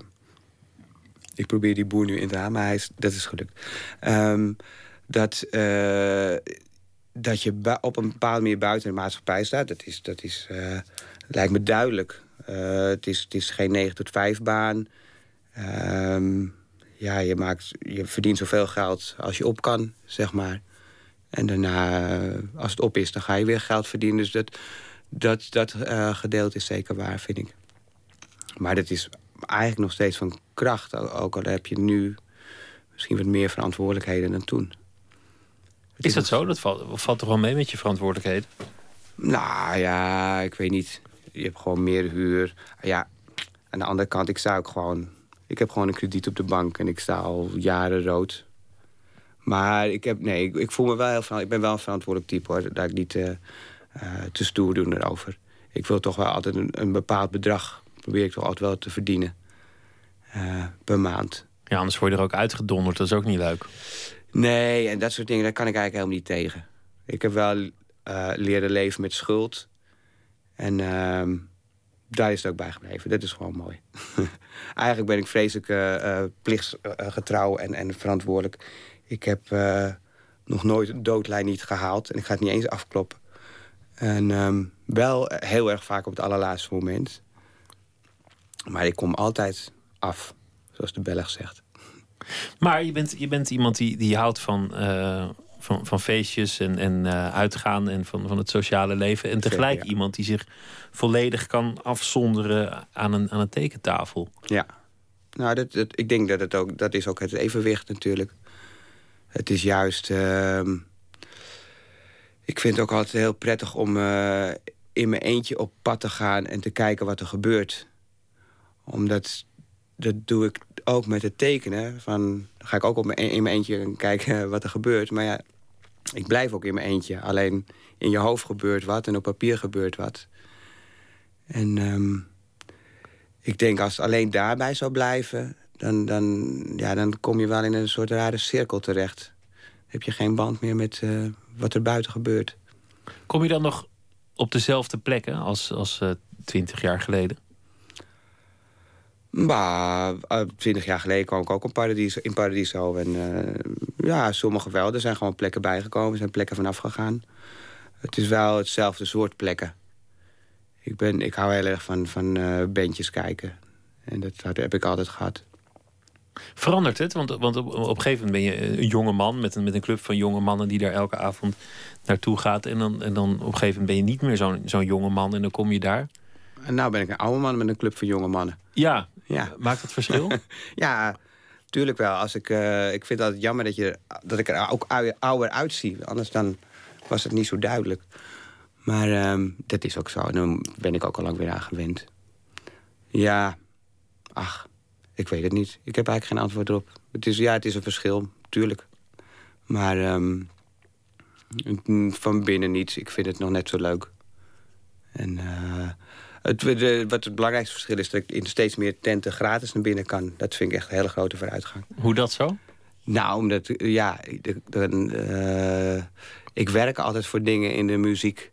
Speaker 5: Ik probeer die boer nu in te halen, maar hij is, dat is gelukt. Um, dat, uh, dat je op een bepaalde manier buiten de maatschappij staat, dat, is, dat is, lijkt me duidelijk. Eh, het, is, het is geen 9 tot 5 baan. Ehm, ja, je, maakt, je verdient zoveel geld als je op kan, zeg maar. En daarna, eh, als het op is, dan ga je weer geld verdienen. Dus dat, dat, dat gedeelte is zeker waar, vind ik. Maar dat is eigenlijk nog steeds van kracht. Ook al heb je nu misschien wat meer verantwoordelijkheden dan toen.
Speaker 4: is dat zo? Dat valt, valt toch wel mee met je verantwoordelijkheden?
Speaker 5: Nou ja, ik weet niet je hebt gewoon meer huur. Ja, aan de andere kant, ik sta ook gewoon... Ik heb gewoon een krediet op de bank en ik sta al jaren rood. Maar ik, heb, nee, ik, ik voel me wel heel Ik ben wel een verantwoordelijk type hoor. Dat ik niet uh, te stoer doen erover. Ik wil toch wel altijd een, een, bepaald bedrag. Probeer ik toch altijd wel te verdienen. Uh, per maand.
Speaker 4: Ja, anders word je er ook uitgedonderd. Dat is ook niet leuk.
Speaker 5: Nee, en dat soort dingen, daar kan ik eigenlijk helemaal niet tegen. Ik heb wel leren leven met schuld. En uh, daar is het ook bij gebleven. Dat is gewoon mooi. <laughs> Eigenlijk ben ik vreselijk uh, plichtsgetrouw en, en verantwoordelijk. Ik heb nog nooit een doodlijn niet gehaald. En ik ga het niet eens afkloppen. En um, wel heel erg vaak op het allerlaatste moment. Maar ik kom altijd af, zoals de Belg zegt.
Speaker 4: Maar je bent, je bent iemand die, die houdt van van, van feestjes en, en uh, uitgaan en van, van het sociale leven. En tegelijk iemand die zich volledig kan afzonderen aan een, aan een tekentafel.
Speaker 5: Ja, nou, dat, dat, ik denk dat het ook, dat is ook het evenwicht natuurlijk. Het is juist. Uh, ik vind het ook altijd heel prettig om uh, in mijn eentje op pad te gaan en te kijken wat er gebeurt. Omdat dat doe ik ook met het tekenen. Van, ga ik ook op mijn, in mijn eentje kijken <laughs> wat er gebeurt. Maar ja, ik blijf ook in mijn eentje. Alleen in je hoofd gebeurt wat en op papier gebeurt wat. En um, ik denk als alleen daarbij zou blijven... Dan, dan, ja, dan kom je wel in een soort rare cirkel terecht. Dan heb je geen band meer met uh, wat er buiten gebeurt.
Speaker 4: Kom je dan nog op dezelfde plekken als, als uh, twintig jaar geleden?
Speaker 5: Maar eh, twintig jaar geleden kwam ik ook in Paradiso. In Paradiso en uh, ja, sommige wel. Er zijn gewoon plekken bijgekomen. Er zijn plekken vanaf gegaan. het is wel hetzelfde soort plekken. Ik, ben, ik hou heel erg van, van uh, bandjes kijken. En dat, dat, heb ik altijd gehad.
Speaker 4: Verandert het? Want, want op, op een gegeven moment ben je een jonge man met een, met een club van jonge mannen die daar elke avond naartoe gaat. En dan, en dan op een gegeven moment ben je niet meer zo'n zo'n jonge man en dan kom je daar.
Speaker 5: En nou ben ik een oude man met een club van jonge mannen.
Speaker 4: Ja, ja. maakt dat verschil? <laughs>
Speaker 5: ja, tuurlijk wel. Als ik, uh, ik vind het jammer dat, je, dat ik er ook ouder uitzie. Anders dan was het niet zo duidelijk. Maar uh, dat is ook zo. En dan ben ik ook al lang weer aan gewend. Ja, ach, ik weet het niet. Ik heb eigenlijk geen antwoord erop. Het is, ja, het is een verschil, tuurlijk. Maar um, van binnen niets. Ik vind het nog net zo leuk. En uh, het, de, wat het belangrijkste verschil is... dat ik in steeds meer tenten gratis naar binnen kan. Dat vind ik echt een hele grote vooruitgang.
Speaker 4: Hoe dat zo?
Speaker 5: Nou, omdat, ja, de, de, uh, ik werk altijd voor dingen in de muziek.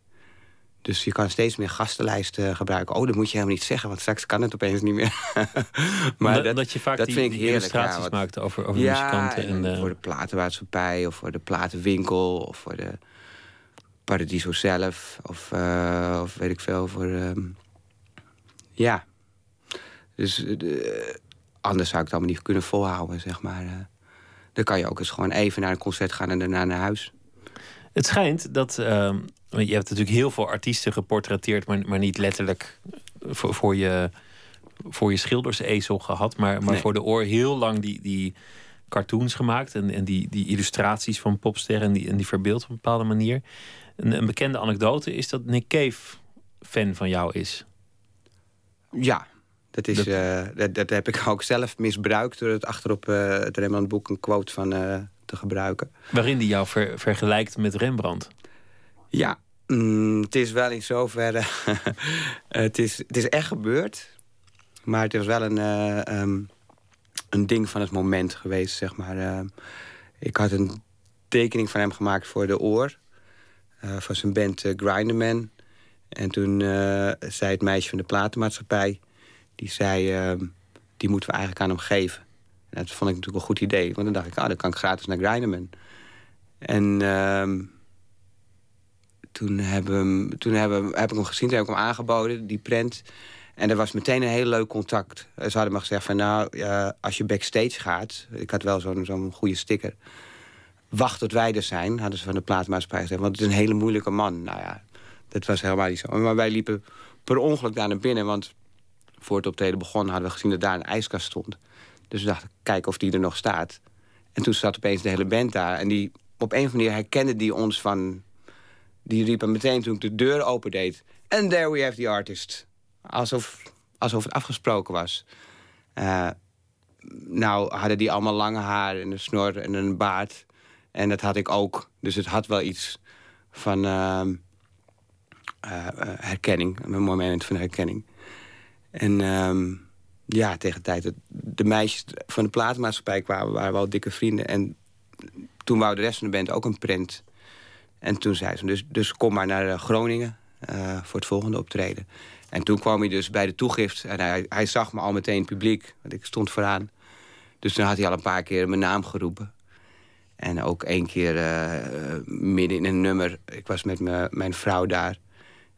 Speaker 5: Dus je kan steeds meer gastenlijsten gebruiken. Oh, dat moet je helemaal niet zeggen, want straks kan het opeens niet meer. <laughs>
Speaker 4: maar dat, dat, je vaak dat die, vind ik heerlijk, illustraties ja, maakt over, over muzikanten. En,
Speaker 5: en voor de platenmaatschappij, of voor de platenwinkel... of voor de Paradiso zelf, of, uh, of weet ik veel, voor... Um, ja. Dus uh, anders zou ik het allemaal niet kunnen volhouden, zeg maar. Uh, dan kan je ook eens gewoon even naar een concert gaan en daarna naar huis.
Speaker 4: Het schijnt dat. Uh, je hebt natuurlijk heel veel artiesten geportretteerd, maar, maar niet letterlijk voor, voor je, voor je schildersezel gehad, maar, maar voor de oor heel lang die, die cartoons gemaakt en, en die, die illustraties van popsterren en die, en die verbeeld op een bepaalde manier. Een, een bekende anekdote is dat Nick Cave fan van jou is.
Speaker 5: Ja, dat, is, dat... Uh, dat, dat, heb ik <laughs> ook zelf misbruikt door het achterop uh, het Rembrandt-boek een quote van uh, te gebruiken.
Speaker 4: Waarin die jou ver, vergelijkt met Rembrandt?
Speaker 5: Ja, mm, het is wel in zoverre. <laughs> het, is, het is echt gebeurd. Maar het is wel een, um, een ding van het moment geweest, zeg maar. ik had een tekening van hem gemaakt voor de oor. van zijn band Grinderman. En toen zei het meisje van de platenmaatschappij... die zei, ehm, die moeten we eigenlijk aan hem geven. En dat vond ik natuurlijk een goed idee. Want dan dacht ik, ah, dan kan ik gratis naar Grinderman. En ehm, toen, toen heb ik hem gezien, toen heb ik hem aangeboden, die print. En er was meteen een heel leuk contact. Ze hadden me gezegd van, nou, als je backstage gaat... ik had wel zo'n goede sticker... wacht tot wij er zijn, hadden ze van de plaatmaatschappij gezegd. Want het is een hele moeilijke man. Nou ja, dat was helemaal niet zo. Maar wij liepen per ongeluk daar naar binnen... want voor het optreden begon hadden we gezien dat daar een ijskast stond. Dus we dachten, kijken of die er nog staat. En toen zat opeens de hele band daar. En die, op een of andere manier herkende die ons van... Die riepen meteen toen ik de deur opendeed. And there we have the artist. Alsof, alsof het afgesproken was. Uh, nou hadden die allemaal lange haar en een snor en een baard. En dat had ik ook. Dus het had wel iets van uh, herkenning. Een moment van herkenning. En... Um, ja, tegen tijd dat de meisjes van de platenmaatschappij kwamen... waren we al dikke vrienden. En toen wou de rest van de band ook een print. En toen zei ze, dus, dus kom maar naar eh, Groningen voor het volgende optreden. En toen kwam hij dus bij de toegift. En hij, hij zag me al meteen publiek, want ik stond vooraan. Dus toen had hij al een paar keer mijn naam geroepen. En ook één keer midden in een nummer. Ik was met me, mijn vrouw daar.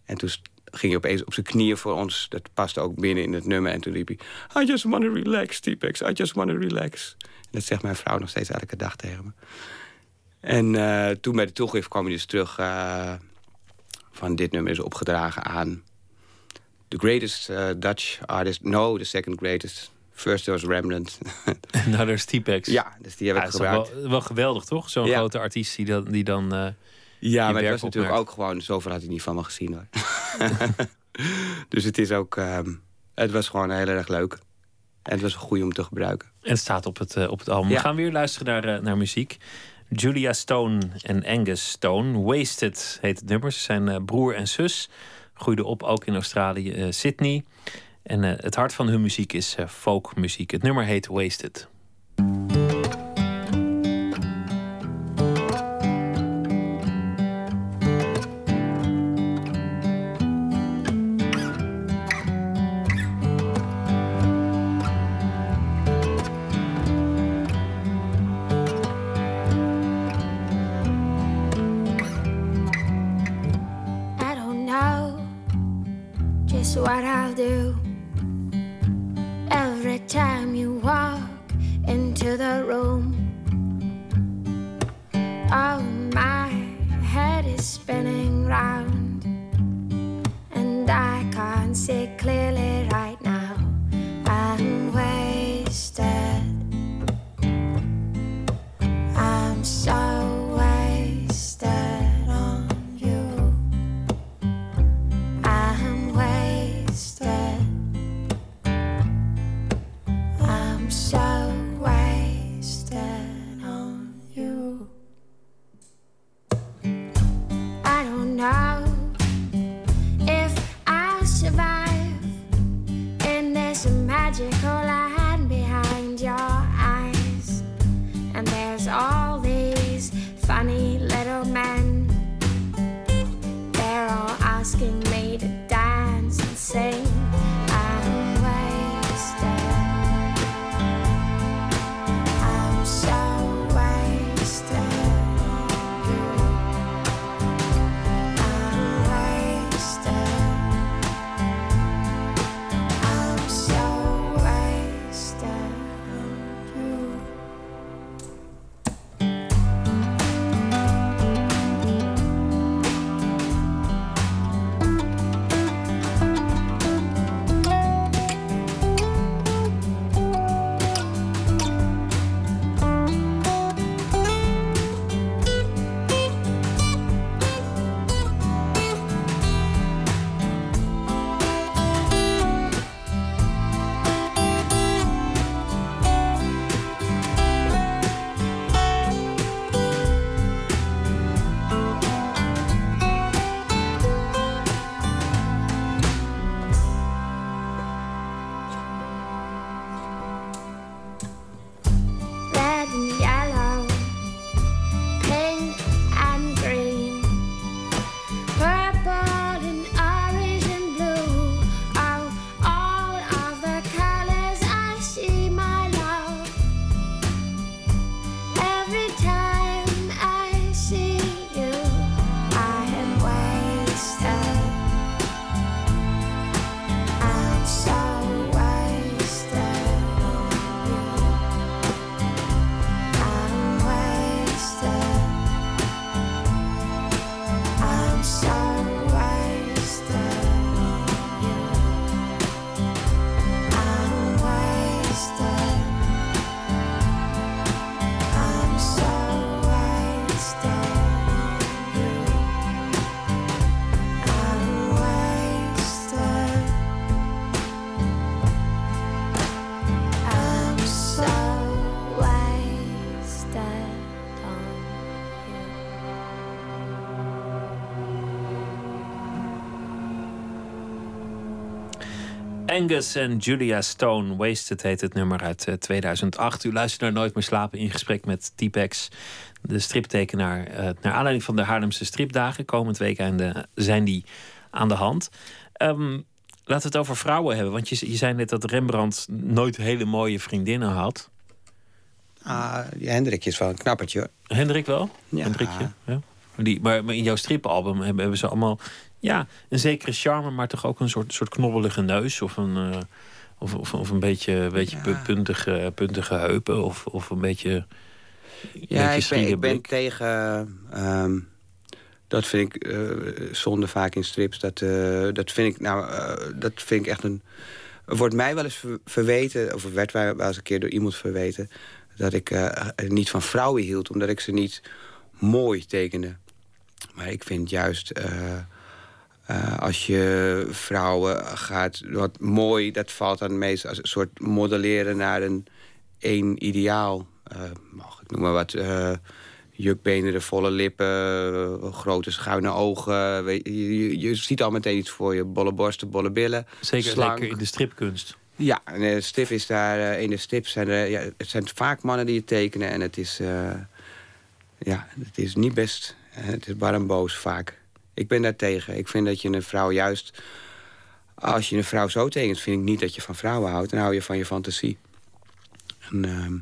Speaker 5: En toen ging hij opeens op zijn knieën voor ons. Dat paste ook binnen in het nummer. En toen riep hij... I just want to relax, T-Pex. I just want to relax. En dat zegt mijn vrouw nog steeds elke dag tegen me. En uh, toen bij de toegift kwam hij dus terug... Uh, van dit nummer is opgedragen aan... The greatest uh, Dutch artist... No, the second greatest. First was Rembrandt. <laughs>
Speaker 4: nou, daar is T-Pex.
Speaker 5: Ja, dus die hebben ja, ik gebruikt.
Speaker 4: Wel, wel, geweldig, toch? Zo'n grote artiest die dan... Die dan
Speaker 5: ja, maar het was natuurlijk ook gewoon... Zoveel had hij niet van me gezien, hoor. <laughs> dus het is ook... Ehm, het was gewoon heel erg leuk. En het was een goede om te gebruiken.
Speaker 4: En het staat op het, uh, op het album. We gaan weer luisteren naar, uh, naar muziek. Julia Stone en Angus Stone. Wasted heet het nummer. Ze zijn uh, broer en zus. Groeiden op ook in Australië, Sydney. En het hart van hun muziek is folkmuziek. Het nummer heet Wasted. Angus en Julia Stone, Wasted heet het nummer uit eh, 2008. U luistert naar Nooit meer slapen in gesprek met T-Pex, de striptekenaar. Eh, naar aanleiding van de Haarlemse stripdagen, komend weekend eh, zijn die aan de hand. Ehm, laten we het over vrouwen hebben, want je, je zei net dat Rembrandt nooit hele mooie vriendinnen had.
Speaker 5: Ah, die Hendrik is wel een knappertje hoor.
Speaker 4: Hendrik wel?
Speaker 5: Ja.
Speaker 4: Hendrikje, ja. Maar, die, maar, maar in jouw stripalbum hebben, hebben ze allemaal ja, een zekere charme, maar toch ook een soort, soort knobbelige neus of een, eh, of, of, of een beetje, beetje
Speaker 5: Ja.
Speaker 4: puntige, puntige heupen of, of een beetje.
Speaker 5: Ja,
Speaker 4: beetje
Speaker 5: ik ben, ik ben tegen. ehm, dat vind ik eh, zonde vaak in strips. Dat, eh, dat, vind ik, nou, dat vind ik echt een. Wordt mij wel eens ver- verweten, of er werd mij wel eens een keer door iemand verweten. dat ik niet van vrouwen hield, omdat ik ze niet mooi tekende. Maar ik vind juist. Eh, als je vrouwen gaat, wat mooi, dat valt dan meestal als een soort modelleren naar een één ideaal. Eh, mag ik noem maar wat. eh jukbenen, de volle lippen, grote schuine ogen. Weet je, je, je ziet al meteen iets voor je. Bolle borsten, bolle billen.
Speaker 4: Zeker
Speaker 5: slank.
Speaker 4: in de stripkunst.
Speaker 5: Ja, en de stip is daar, in de stip zijn er, ja, het zijn vaak mannen die het tekenen. En het is, ja, het is niet best. Het is en boos vaak. Ik ben daar tegen. Ik vind dat je een vrouw juist... Als je een vrouw zo tekent, vind ik niet dat je van vrouwen houdt. Dan hou je van je fantasie. En, ehm,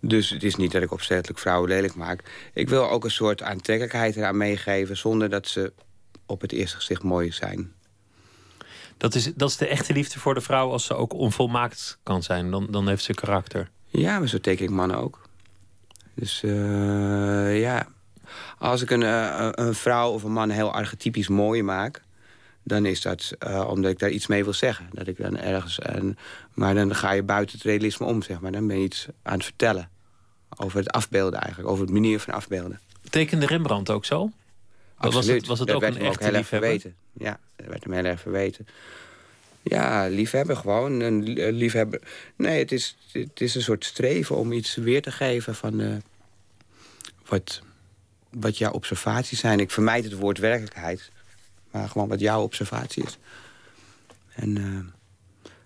Speaker 5: dus het is niet dat ik opzettelijk vrouwen lelijk maak. Ik wil ook een soort aantrekkelijkheid eraan meegeven... zonder dat ze op het eerste gezicht mooi zijn.
Speaker 4: Dat is, dat is de echte liefde voor de vrouw als ze ook onvolmaakt kan zijn. Dan, dan heeft ze karakter.
Speaker 5: Ja, maar zo teken ik mannen ook. Dus eh, ja, als ik een, eh, een vrouw of een man heel archetypisch mooi maak... dan is dat eh, omdat ik daar iets mee wil zeggen. Dat ik dan ergens, en, maar dan ga je buiten het realisme om, zeg maar. Dan ben je iets aan het vertellen. Over het afbeelden eigenlijk, over het manier van afbeelden.
Speaker 4: Tekende Rembrandt ook zo? Was
Speaker 5: Absoluut.
Speaker 4: het, was het
Speaker 5: Dat
Speaker 4: ook
Speaker 5: werd
Speaker 4: een
Speaker 5: hem
Speaker 4: echte
Speaker 5: heel erg
Speaker 4: liefhebber?
Speaker 5: verweten. Ja, dat werd hem heel erg verweten. Ja, liefhebber gewoon. Een li- een liefhebber. Nee, het is, het is een soort streven om iets weer te geven van eh, wat, wat jouw observaties zijn. Ik vermijd het woord werkelijkheid, maar gewoon wat jouw observatie is. En eh,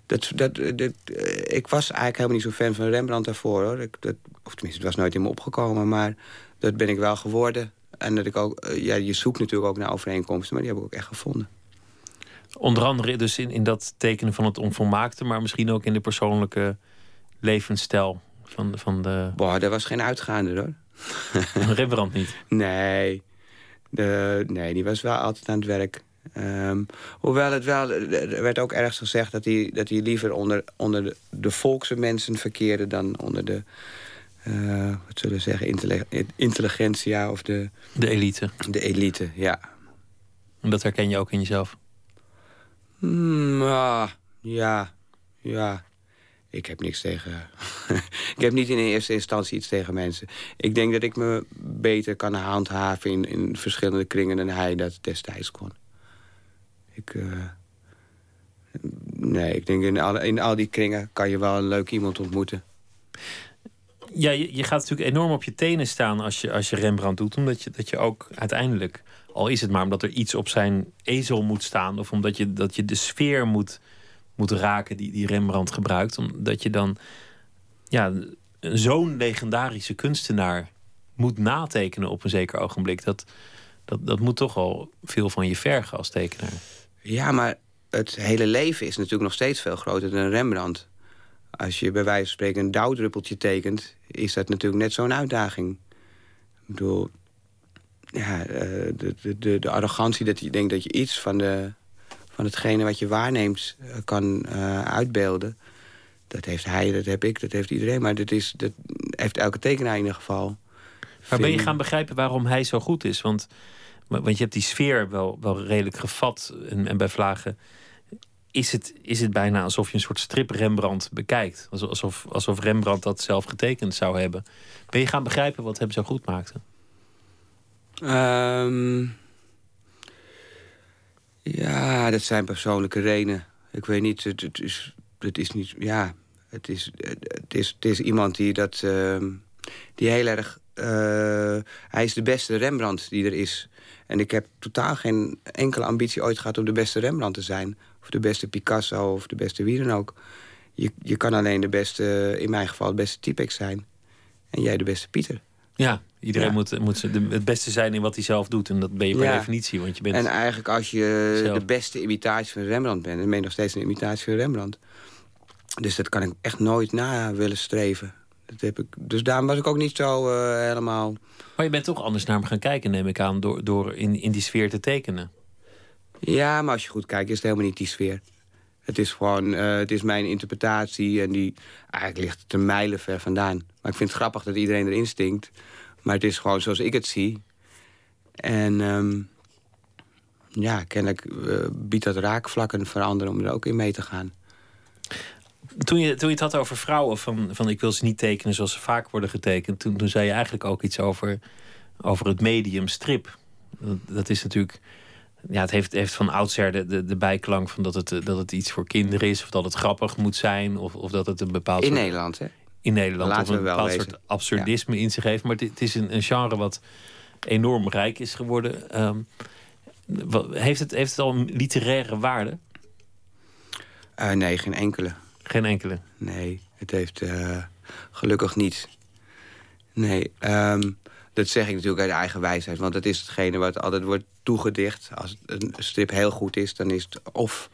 Speaker 5: dat, dat, dat, eh, ik was eigenlijk helemaal niet zo fan van Rembrandt daarvoor. Hoor. Ik, dat, of tenminste, het was nooit in me opgekomen, maar dat ben ik wel geworden. En dat ik ook, eh, ja, je zoekt natuurlijk ook naar overeenkomsten, maar die heb ik ook echt gevonden.
Speaker 4: Onder andere dus in, in dat tekenen van het onvolmaakte, maar misschien ook in de persoonlijke levensstijl van, van de
Speaker 5: Boah, dat was geen uitgaande hoor. <laughs>
Speaker 4: Rembrandt niet.
Speaker 5: Nee. De, nee, die was wel altijd aan het werk. Ehm, hoewel het wel, er werd ook ergens gezegd dat hij, dat hij liever onder, onder de, de volkse mensen verkeerde dan onder de, eh, wat zullen we zeggen, intelli- intelligentsia of de,
Speaker 4: De elite.
Speaker 5: de elite. Ja.
Speaker 4: En dat herken je ook in jezelf.
Speaker 5: Hmm, ah, ja, ja. Ik heb niks tegen. <laughs> ik heb niet in eerste instantie iets tegen mensen. Ik denk dat ik me beter kan handhaven in, in verschillende kringen dan hij dat destijds kon. Ik. eh, nee, ik denk in al, in al die kringen kan je wel een leuk iemand ontmoeten.
Speaker 4: Ja, je, je gaat natuurlijk enorm op je tenen staan als je, als je Rembrandt doet. Omdat je, dat je ook uiteindelijk, al is het maar omdat er iets op zijn ezel moet staan. Of omdat je, dat je de sfeer moet, moet raken die, die Rembrandt gebruikt. Omdat je dan ja, zo'n legendarische kunstenaar moet natekenen op een zeker ogenblik. Dat, dat, dat moet toch al veel van je vergen als tekenaar.
Speaker 5: Ja, maar het hele leven is natuurlijk nog steeds veel groter dan Rembrandt. Als je bij wijze van spreken een dauwdruppeltje tekent, is dat natuurlijk net zo'n uitdaging. Ik bedoel, ja, eh, de, de, de, de arrogantie dat je denkt dat je iets van, de, van hetgene wat je waarneemt eh, kan eh, uitbeelden. Dat heeft hij, dat heb ik, dat heeft iedereen. Maar dat, is, dat heeft elke tekenaar in ieder geval.
Speaker 4: Maar ben je gaan begrijpen waarom hij zo goed is? Want, want je hebt die sfeer wel, wel redelijk gevat. En, en bij Vlagen is het, is het bijna alsof je een soort strip Rembrandt bekijkt. Alsof- Alsof, Rembrandt dat zelf getekend zou hebben. Ben je gaan begrijpen wat hem zo goed maakte?
Speaker 5: Ehm, ja, dat zijn persoonlijke redenen. Ik weet niet, het, het is, het is niet, ja, het is, het is, het is iemand die dat, ehm, die heel erg, eh, hij is de beste Rembrandt die er is. En ik heb totaal geen enkele ambitie ooit gehad om de beste Rembrandt te zijn. Of de beste Picasso of de beste wie dan ook. Je, je kan alleen de beste, in mijn geval, de beste Typex zijn. En jij de beste Pieter.
Speaker 4: Ja, iedereen
Speaker 5: Ja.
Speaker 4: moet, moet de- het beste zijn in wat hij zelf doet. En dat ben je per
Speaker 5: Ja.
Speaker 4: definitie. Want je bent
Speaker 5: En eigenlijk als je
Speaker 4: Zelf.
Speaker 5: de beste imitatie van Rembrandt bent... dan ben je nog steeds een imitatie van Rembrandt. Dus dat kan ik echt nooit na willen streven. Dat heb ik, dus daarom was ik ook niet zo eh, helemaal...
Speaker 4: Maar je bent toch anders naar hem gaan kijken, neem ik aan. Door, door in, in die sfeer te tekenen.
Speaker 5: Ja, maar als je goed kijkt is het helemaal niet die sfeer. Het is gewoon, eh, het is mijn interpretatie... en die, eigenlijk ligt het een mijlen ver vandaan. Maar ik vind het grappig dat iedereen erin stinkt. Maar het is gewoon zoals ik het zie. En ehm, ja, kennelijk eh, biedt dat raakvlakken voor anderen... om er ook in mee te gaan.
Speaker 4: Toen je, toen je het had over vrouwen, van, van ik wil ze niet tekenen zoals ze vaak worden getekend. Toen, toen zei je eigenlijk ook iets over, over het medium strip. Dat, dat is natuurlijk. Ja, het heeft, heeft van oudsher de, de, de bijklank van dat het, eh, dat het iets voor kinderen is. Of dat het grappig moet zijn. Of, of dat het een bepaald
Speaker 5: In
Speaker 4: soort-
Speaker 5: Nederland, hè?
Speaker 4: in Nederland.
Speaker 5: Laten
Speaker 4: of een
Speaker 5: we wel
Speaker 4: bepaald
Speaker 5: wezen.
Speaker 4: soort absurdisme in zich heeft. Maar het, het is een, een genre wat enorm rijk is geworden. Ehm, heeft, het, heeft het al een literaire waarde?
Speaker 5: Eh, nee, geen enkele.
Speaker 4: Geen enkele.
Speaker 5: Nee, het heeft eh, gelukkig niet. Nee, ehm, dat zeg ik natuurlijk uit eigen wijsheid. Want dat is hetgene wat altijd wordt toegedicht. Als een strip heel goed is, dan is het of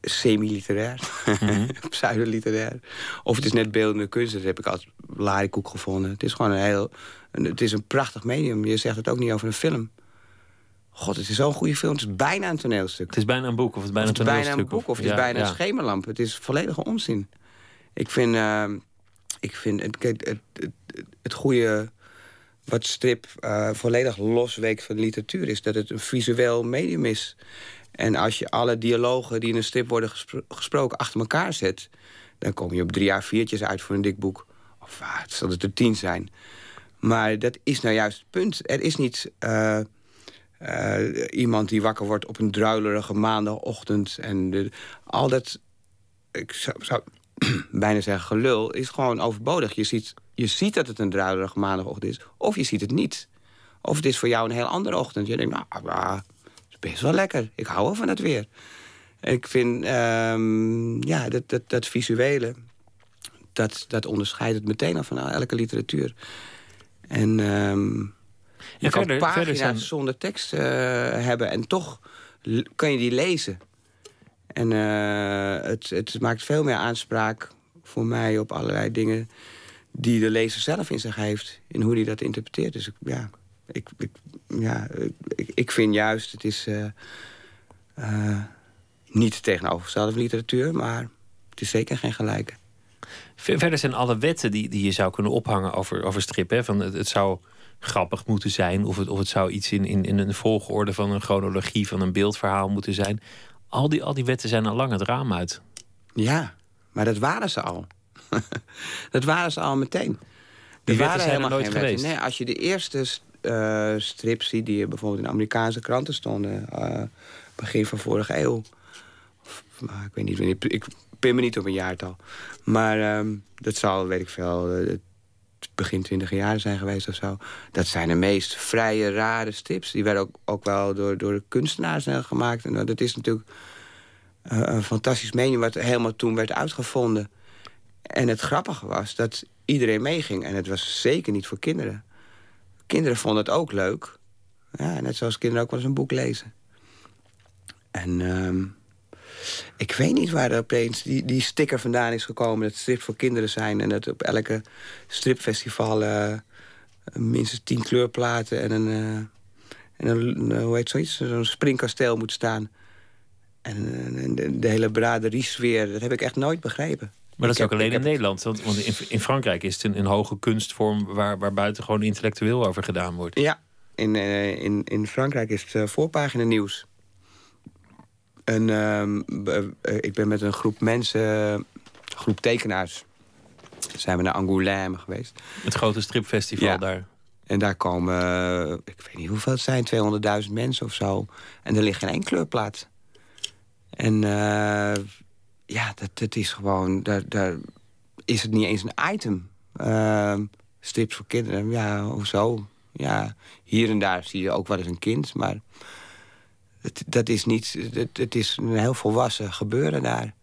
Speaker 5: semi-literair, <laughs> pseudo-literair. Of het is net beeldende kunst. Dat heb ik als larikoek gevonden. Het is gewoon een heel... een- het is een prachtig medium. Je zegt het ook niet over een film. God, het is zo'n goede film. Het is bijna een toneelstuk.
Speaker 4: Het is bijna een boek of het is bijna
Speaker 5: Of het
Speaker 4: een
Speaker 5: is bijna een
Speaker 4: toneelstuk.
Speaker 5: boek of het is bijna een schemerlamp. Het is volledige onzin. Ik vind, eh, ik vind het, kijk, het, het, het, het goede wat strip eh, volledig losweekt van literatuur... is dat het een visueel medium is. En als je alle dialogen die in een strip worden gespro- gesproken achter elkaar zet... dan kom je op drie jaar viertjes uit voor een dik boek. Of ah, het zal het er tien zijn. Maar dat is nou juist het punt. Er is niet... eh, eh, iemand die wakker wordt op een druilerige maandagochtend. En al dat, ik zou, zou <clears throat> bijna zeggen gelul, is gewoon overbodig. Je ziet, je ziet dat het een druilerige maandagochtend is, of je ziet het niet. Of het is voor jou een heel andere ochtend. Je denkt, nou, ah, het is best wel lekker. Ik hou wel van het weer. Ik vind, ehm, ja, dat, dat, dat visuele, dat, dat onderscheidt het meteen al van elke literatuur. En... ehm, je kan
Speaker 4: verder-
Speaker 5: pagina's
Speaker 4: verder zijn-
Speaker 5: zonder tekst eh, hebben en toch kan je die lezen. En eh, het, het maakt veel meer aanspraak voor mij op allerlei dingen die de lezer zelf in zich heeft. In hoe hij dat interpreteert. Dus ik, ja, ik, ik, ja, ik, ik vind juist, het is eh, eh, niet tegenovergestelde van literatuur, maar het is zeker geen gelijke.
Speaker 4: Ver- Verder zijn alle wetten die, die je zou kunnen ophangen over, over strip. Hè? Van het, het zou grappig moeten zijn, of het, of het zou iets in, in, in een volgorde van een chronologie van een beeldverhaal moeten zijn. Al die, al die wetten zijn al lang het raam uit.
Speaker 5: Ja, maar dat waren ze al. <laughs> dat waren ze al meteen.
Speaker 4: Die wetten
Speaker 5: waren
Speaker 4: zijn er
Speaker 5: helemaal
Speaker 4: nooit geweest.
Speaker 5: Nee, als je de eerste eh, strips ziet die bijvoorbeeld in Amerikaanse kranten stonden, eh, begin van vorige eeuw. Of, maar ik weet niet, wanneer- ik pin me niet op een jaartal. Maar ehm, dat zal, weet ik veel, eh, begin twintig jaar zijn geweest of zo. Dat zijn de meest vrije, rare strips. Die werden ook, ook wel door, door de kunstenaars eh, gemaakt. En dat is natuurlijk eh, een fantastisch medium wat helemaal toen werd uitgevonden. En het grappige was dat iedereen meeging. En het was zeker niet voor kinderen. Kinderen vonden het ook leuk. Ja, net zoals kinderen ook wel eens een boek lezen. En ehm, ik weet niet waar er opeens die, die sticker vandaan is gekomen... dat strips voor kinderen zijn... en dat op elke stripfestival eh, minstens tien kleurplaten... en een, eh, en een eh, hoe heet zoiets, zo'n springkasteel moet staan... En, en de, de hele braderie-sfeer, dat heb ik echt nooit begrepen.
Speaker 4: Maar dat is ook alleen in
Speaker 5: heb-
Speaker 4: Nederland. Want, want in, in Frankrijk is het een, een hoge kunstvorm waar, waar buiten gewoon intellectueel over gedaan wordt.
Speaker 5: Ja, in, in, in Frankrijk is het voorpagina nieuws. Ehm, eh, ik ben met een groep mensen, een groep tekenaars... zijn we naar Angoulême geweest.
Speaker 4: Het grote stripfestival
Speaker 5: Ja.
Speaker 4: daar.
Speaker 5: En daar komen, eh, ik weet niet hoeveel het zijn, 200.000 mensen of zo. En er ligt geen één kleurplaat. En eh, ja, dat, dat is gewoon, daar, daar is het niet eens een item. Ehm, strips voor kinderen, ja, hoezo? Ja, hier en daar zie je ook wel eens een kind, maar het, dat is niet, het, het is een heel volwassen gebeuren daar.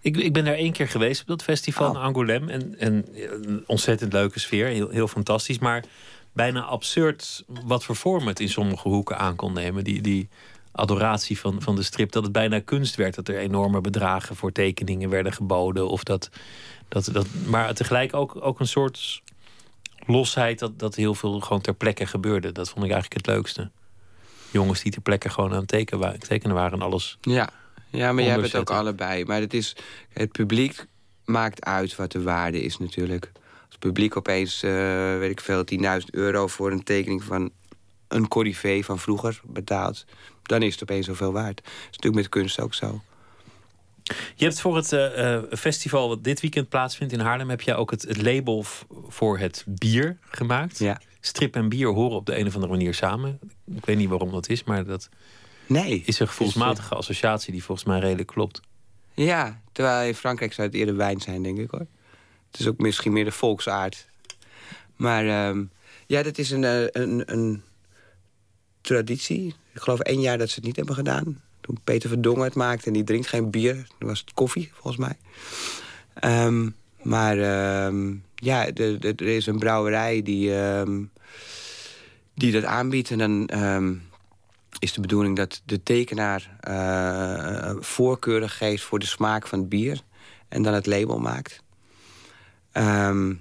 Speaker 4: Ik, ik ben daar één keer geweest op dat festival
Speaker 5: Oh.
Speaker 4: in Angoulême. En, en een ontzettend leuke sfeer, heel, heel fantastisch. Maar bijna absurd wat voor vorm het in sommige hoeken aan kon nemen. Die, die adoratie van, van de strip, dat het bijna kunst werd. Dat er enorme bedragen voor tekeningen werden geboden. Of dat, dat, dat, maar tegelijk ook, ook een soort losheid dat, dat heel veel gewoon ter plekke gebeurde. Dat vond ik eigenlijk het leukste. Jongens die ter plekke gewoon aan het tekenen waren, tekenen waren en alles.
Speaker 5: Ja, ja maar jij hebt het ook allebei. Maar het, is, het publiek maakt uit wat de waarde is natuurlijk. Als het publiek opeens, eh, weet ik veel, 10.000 euro... voor een tekening van een corrivee van vroeger betaalt... dan is het opeens zoveel waard. Dat is natuurlijk met kunst ook zo.
Speaker 4: Je hebt voor het eh, eh, festival wat dit weekend plaatsvindt in Haarlem... heb je ook het, het label voor het bier gemaakt.
Speaker 5: Ja.
Speaker 4: Strip en bier horen op de een of andere manier samen. Ik weet niet waarom dat is, maar dat
Speaker 5: Nee.
Speaker 4: is een gevoelsmatige associatie... die volgens mij redelijk klopt.
Speaker 5: Ja, terwijl in Frankrijk zou het eerder wijn zijn, denk ik hoor. Het is ook misschien meer de volksaard. Maar ehm, ja, dat is een, eh, een, een traditie. Ik geloof één jaar dat ze het niet hebben gedaan. Toen Peter Verdongen het maakte en die drinkt geen bier. Dan was het koffie, volgens mij. Ehm, maar ehm, ja, er is een brouwerij die, ehm, die dat aanbiedt. En dan ehm, is de bedoeling dat de tekenaar eh voorkeuren geeft voor de smaak van het bier. En dan het label maakt. Ehm,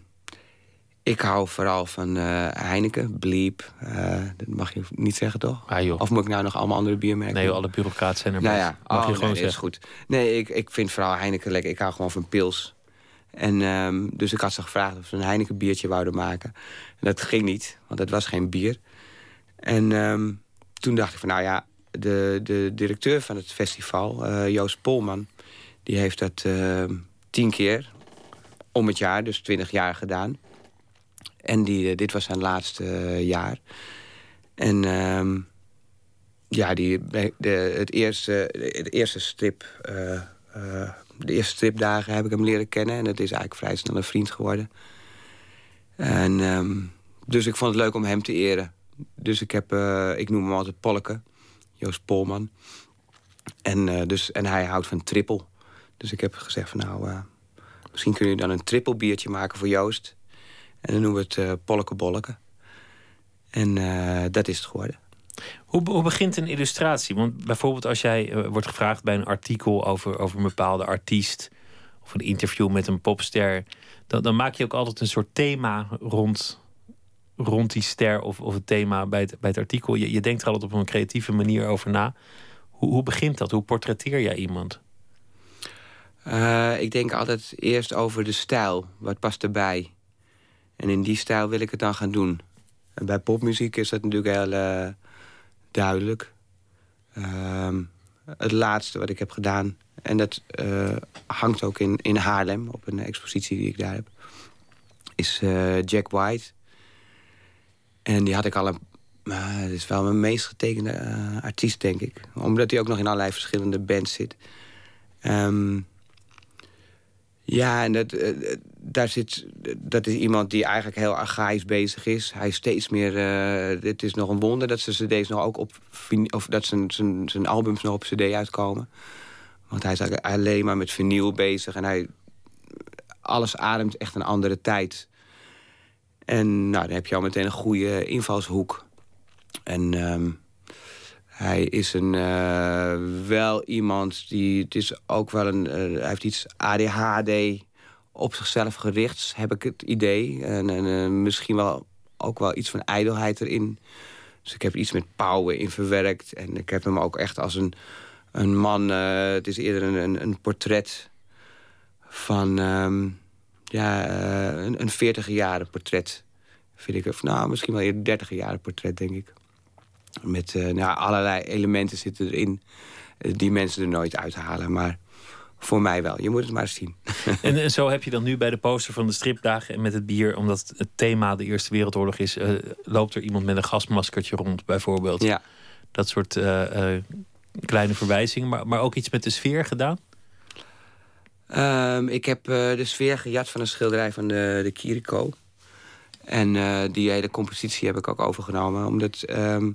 Speaker 5: Ik hou vooral van eh, Heineken, Bleep. eh, dat mag je niet zeggen, toch?
Speaker 4: Ah.
Speaker 5: Of moet ik nou nog allemaal andere biermerken?
Speaker 4: Nee, joh, alle bureaucraten zijn er
Speaker 5: Nou ja,
Speaker 4: Mag
Speaker 5: oh,
Speaker 4: je gewoon
Speaker 5: nee, is goed. Nee, ik, ik vind vooral Heineken lekker. Ik hou gewoon van pils. En ehm, dus ik had ze gevraagd of ze een Heineken biertje wouden maken. En dat ging niet, want het was geen bier. En ehm, toen dacht ik van, nou ja, de, de directeur van het festival, eh, Joost Polman... die heeft dat ehm, tien keer om het jaar, dus twintig jaar gedaan. En die, eh, dit was zijn laatste eh, jaar. En ja, die, de, het eerste, de eerste strip... de eerste stripdagen heb ik hem leren kennen. En het is eigenlijk vrij snel een vriend geworden. En, ehm, dus ik vond het leuk om hem te eren. Dus ik, heb, eh, ik noem hem altijd Polke. Joost Polman. En, eh, dus, en hij houdt van trippel. Dus ik heb gezegd van nou... eh, misschien kun je dan een trippel biertje maken voor Joost. En dan noemen we het Polke Bolleke. En dat is het geworden.
Speaker 4: Hoe, hoe begint een illustratie? Want bijvoorbeeld als jij eh, wordt gevraagd bij een artikel over, over een bepaalde artiest... of een interview met een popster... dan, dan maak je ook altijd een soort thema rond, rond die ster of, of het thema bij het, bij het artikel. Je, je denkt er altijd op een creatieve manier over na. Hoe, hoe begint dat? Hoe portretteer jij iemand?
Speaker 5: Eh, ik denk altijd eerst over de stijl. Wat past erbij? En in die stijl wil ik het dan gaan doen. En bij popmuziek is dat natuurlijk heel eh, duidelijk. Ehm, het laatste wat ik heb gedaan... en dat eh, hangt ook in, in Haarlem op een expositie die ik daar heb... is eh, Jack White. En die had ik al een... Uh, is wel mijn meest getekende eh, artiest, denk ik. Omdat hij ook nog in allerlei verschillende bands zit. Ehm, ja, en dat, eh, daar zit, dat is iemand die eigenlijk heel archaïs bezig is. Hij is steeds meer... eh, het is nog een wonder dat ze cd's nog ook op... of dat zijn, zijn, zijn albums nog op cd uitkomen. Want hij is alleen maar met vinyl bezig. En hij... Alles ademt echt een andere tijd. En nou, dan heb je al meteen een goede invalshoek. En... ehm, hij is een, eh, wel iemand die... Het is ook wel een... eh, hij heeft iets ADHD op zichzelf gericht, heb ik het idee. En, en eh, misschien wel ook wel iets van ijdelheid erin. Dus ik heb iets met pauwen in verwerkt. En ik heb hem ook echt als een, een man... het is eerder een, een, een portret van... ehm, ja, een, een 40 jaren portret. Vind ik. Of, nou, misschien wel eerder 30 jaren portret, denk ik. Met eh, nou, allerlei elementen zitten erin eh, die mensen er nooit uithalen. Maar voor mij wel. Je moet het maar eens zien. <laughs>
Speaker 4: En, en zo heb je dan nu bij de poster van de stripdagen en met het bier, omdat het thema de Eerste Wereldoorlog is, eh, loopt er iemand met een gasmaskertje rond, bijvoorbeeld.
Speaker 5: Ja.
Speaker 4: Dat soort kleine verwijzingen, maar, maar ook iets met de sfeer gedaan.
Speaker 5: Ehm, ik heb de sfeer gejat van een schilderij van de, de Kiriko. En eh, die hele compositie heb ik ook overgenomen. Omdat ehm,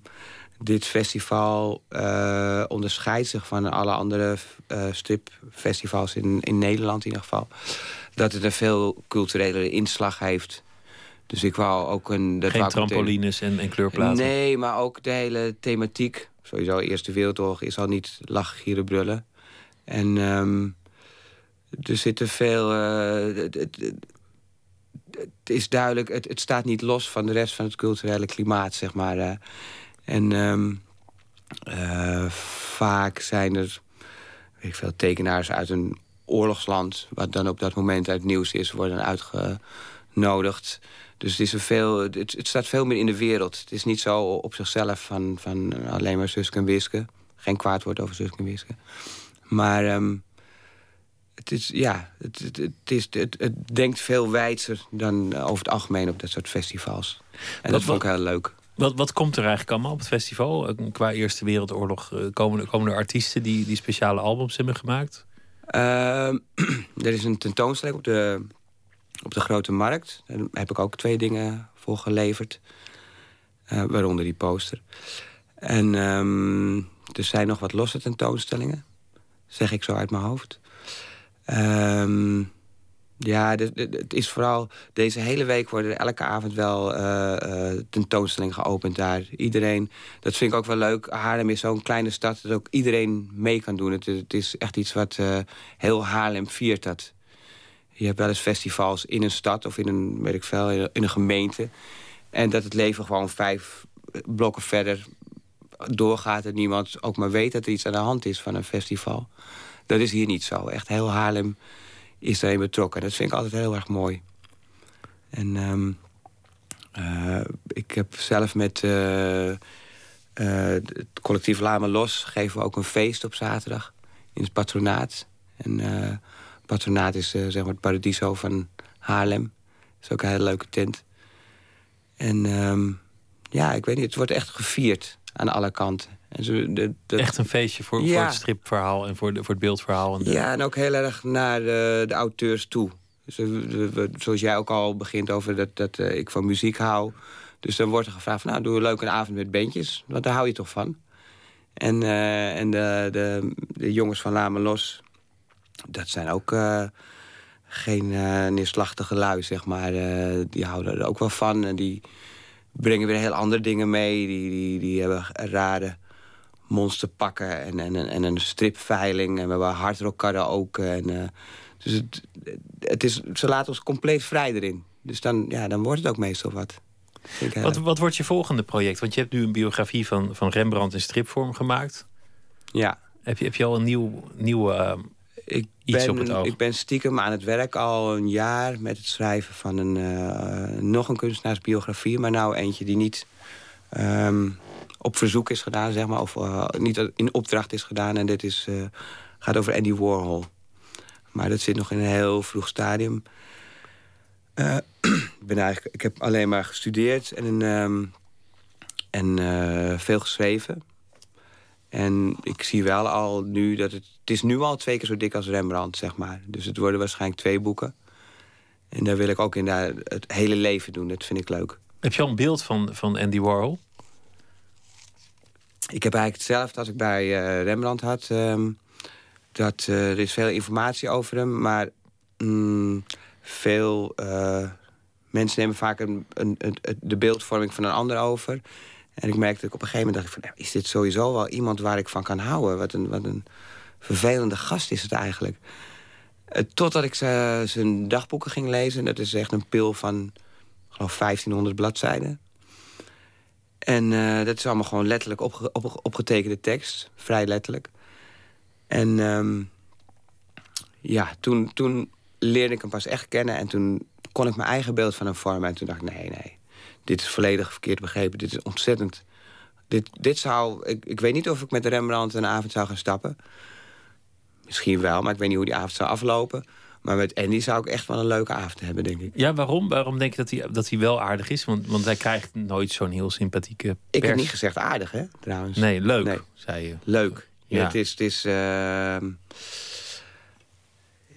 Speaker 5: dit festival eh, onderscheidt zich van alle andere eh, stripfestivals in, in Nederland in ieder geval. Dat het een veel culturele inslag heeft. Dus ik wou ook een... Dat
Speaker 4: Geen trampolines en, en kleurplaten.
Speaker 5: Nee, maar ook de hele thematiek. Sowieso, Eerste Wereldoorlog is al niet lachen, gieren, brullen. En ehm, er zitten veel... het, is duidelijk, het, het staat niet los van de rest van het culturele klimaat, zeg maar. en ehm, eh, vaak zijn er weet ik veel, tekenaars uit een oorlogsland... wat dan op dat moment uit nieuws is, worden uitgenodigd. Dus het, is een veel, het staat veel meer in de wereld. Het is niet zo op zichzelf van, van alleen maar Suske en Wiske. Geen kwaad woord over Suske en Wiske. Maar ehm, het, is, ja, het, het, het, is, het, het denkt veel wijdser dan eh, over het algemeen op dat soort festivals. En dat vond ik heel leuk.
Speaker 4: Wat, wat komt er eigenlijk allemaal op het festival? Eh, Qua Eerste Wereldoorlog eh, komen, er- komen er artiesten die, die speciale albums hebben gemaakt?
Speaker 5: Ehm, <clears throat> er is een tentoonstelling op de, op de Grote Markt. Daar heb ik ook twee dingen voor geleverd. Waaronder die poster. En ehm, er zijn nog wat losse tentoonstellingen. Zeg ik zo uit mijn hoofd. Ehm, ja, het is vooral... Deze hele week worden elke avond wel eh, eh, tentoonstellingen geopend daar. Iedereen... Dat vind ik ook wel leuk. Haarlem is zo'n kleine stad dat ook iedereen mee kan doen. Het, is echt iets wat... eh, heel Haarlem viert dat. Je hebt wel eens festivals in een stad of in een, weet ik veel, in een gemeente. En dat het leven gewoon vijf blokken verder doorgaat... en niemand ook maar weet dat er iets aan de hand is van een festival. Dat is hier niet zo. Echt heel Haarlem is daarin betrokken. Dat vind ik altijd heel erg mooi. En ehm, eh, ik heb zelf met eh, eh, het collectief Lame Los... geven we ook een feest op zaterdag in het patronaat. En eh patronaat is zeg maar het paradiso van Haarlem. Dat is ook een hele leuke tent. En ehm, ja, ik weet niet, het wordt echt gevierd aan alle kanten. En zo,
Speaker 4: Echt een feestje voor, voor het stripverhaal en voor, de, voor het beeldverhaal. En de-
Speaker 5: Ja, en ook heel erg naar de, de auteurs toe. Dus, we- we- zoals jij ook al begint over dat, dat eh, ik van muziek hou. Dus dan wordt er gevraagd van, nou, doe een leuke avond met bandjes. Want daar hou je toch van. En, eh, en de, de, de jongens van Lame Los, dat zijn ook eh, geen neerslachtige lui, zeg maar. Die houden er ook wel van. En die brengen weer heel andere dingen mee. Die, die, die hebben rare monsterpakken en, en, en een stripveiling. En we hebben hardrock karaoke. En, eh, dus het, het is, ze laten ons compleet vrij erin. Dus dan, ja, dan wordt het ook meestal wat.
Speaker 4: Wat, wat wordt je volgende project? Want je hebt nu een biografie van, van Rembrandt in stripvorm gemaakt.
Speaker 5: Ja,
Speaker 4: Heb je, heb je al een nieuw, nieuwe... eh,
Speaker 5: ik
Speaker 4: Iets
Speaker 5: ben,
Speaker 4: op het oog.
Speaker 5: ik ben stiekem aan het werk al een jaar met het schrijven van een, eh, nog een kunstenaarsbiografie. Maar nou eentje die niet ehm, op verzoek is gedaan, zeg maar. Of eh, niet in opdracht is gedaan. En dit is, eh, gaat over Andy Warhol. Maar dat zit nog in een heel vroeg stadium. Eh, <clears throat> ik, ben eigenlijk, ik heb alleen maar gestudeerd en, ehm, en veel geschreven. En ik zie wel al nu dat het... Het is nu al twee keer zo dik als Rembrandt, zeg maar. Dus het worden waarschijnlijk twee boeken. En daar wil ik ook in het hele leven doen. Dat vind ik leuk.
Speaker 4: heb je al een beeld van, van Andy Warhol?
Speaker 5: Ik heb eigenlijk hetzelfde als ik bij eh, Rembrandt had. ehm, dat, eh, er is veel informatie over hem, maar mm, veel eh, mensen nemen vaak een, de beeldvorming van een ander over. En ik merkte op een gegeven moment dacht: ik van, ja, is dit sowieso wel iemand waar ik van kan houden? Wat een, wat een vervelende gast is het eigenlijk. Totdat ik zijn dagboeken ging lezen. Dat is echt een pil van, geloof 1500 bladzijden. En eh, dat is allemaal gewoon letterlijk op, opgetekende tekst. Vrij letterlijk. En ehm, ja, toen, toen leerde ik hem pas echt kennen. En toen kon ik mijn eigen beeld van hem vormen. En toen dacht ik, nee, nee. Dit is volledig verkeerd begrepen. Dit is ontzettend... Dit, dit zou... Ik, ik weet niet of ik met Rembrandt een avond zou gaan stappen. Misschien wel, maar ik weet niet hoe die avond zou aflopen. Maar met Andy zou ik echt wel een leuke avond hebben, denk ik.
Speaker 4: Ja, waarom? Waarom denk je dat hij, dat hij wel aardig is? Want, want hij krijgt nooit zo'n heel sympathieke pers.
Speaker 5: Ik heb niet gezegd aardig, hè, trouwens.
Speaker 4: Nee, leuk,
Speaker 5: Nee.
Speaker 4: zei je.
Speaker 5: Leuk. Ja.
Speaker 4: Ja.
Speaker 5: Het is... Het is ehm,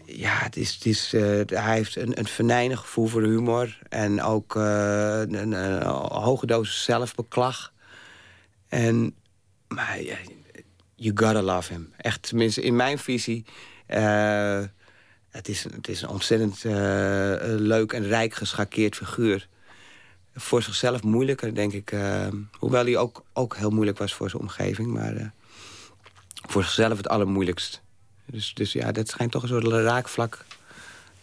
Speaker 5: ja, het is... Het is eh, hij heeft een, een venijnig gevoel voor humor. En ook eh, een, een hoge dosis zelfbeklag. En... Maar you gotta love him. Echt, tenminste, in mijn visie... eh, het, is, het is een ontzettend eh, leuk en rijk geschakeerd figuur. Voor zichzelf moeilijker, denk ik. eh, hoewel hij ook, ook heel moeilijk was voor zijn omgeving. Maar eh, voor zichzelf het allermoeilijkst. Dus, dus ja, dat schijnt toch een soort raakvlak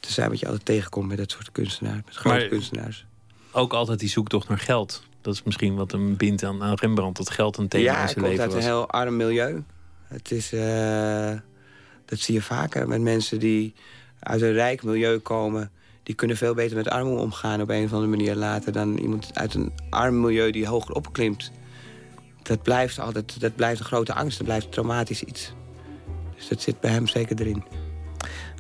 Speaker 5: te zijn... wat je altijd tegenkomt met dat soort kunstenaars. Met grote
Speaker 4: Maar-
Speaker 5: kunstenaars.
Speaker 4: Ook altijd die zoektocht naar geld. Dat is misschien wat hem bindt aan, aan Rembrandt. Dat geld een thema
Speaker 5: Ja,
Speaker 4: in
Speaker 5: hij
Speaker 4: zijn
Speaker 5: komt
Speaker 4: leven
Speaker 5: uit
Speaker 4: was.
Speaker 5: een heel arm milieu. Het is, dat zie je vaker met mensen die uit een rijk milieu komen. Die kunnen veel beter met armoede omgaan op een of andere manier later... dan iemand uit een arm milieu die hoger opklimt. Dat blijft altijd dat blijft een grote angst, dat blijft traumatisch iets. Dus dat zit bij hem zeker erin.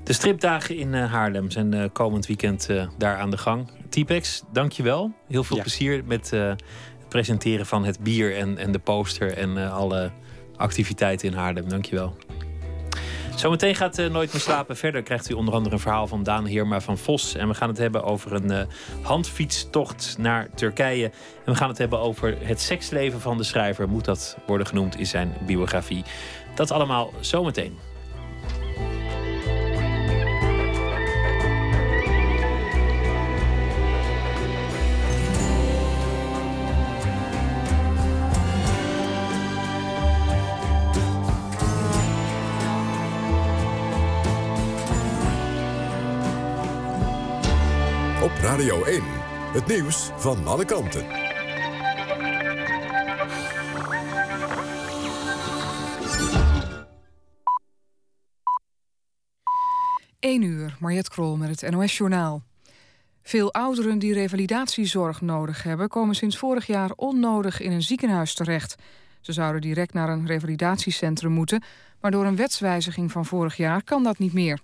Speaker 4: De stripdagen in eh, Haarlem zijn eh, komend weekend eh, daar aan de gang. Typex, dankjewel. Heel veel
Speaker 5: Ja.
Speaker 4: plezier met het presenteren van het bier en, en de poster... en alle activiteiten in Haarlem. Dankjewel. Zometeen gaat eh, Nooit meer slapen verder. Krijgt u onder andere een verhaal van Daan Heerma van Vos. En we gaan het hebben over een eh, handfietstocht naar Turkije. En we gaan het hebben over het seksleven van de schrijver. Moet dat worden genoemd in zijn biografie. Dat allemaal zometeen.
Speaker 2: Radio 1, het nieuws van alle kanten.
Speaker 1: 1 uur, Mariette Krol met het NOS-journaal. Veel ouderen die revalidatiezorg nodig hebben... komen sinds vorig jaar onnodig in een ziekenhuis terecht. Ze zouden direct naar een revalidatiecentrum moeten... maar door een wetswijziging van vorig jaar kan dat niet meer.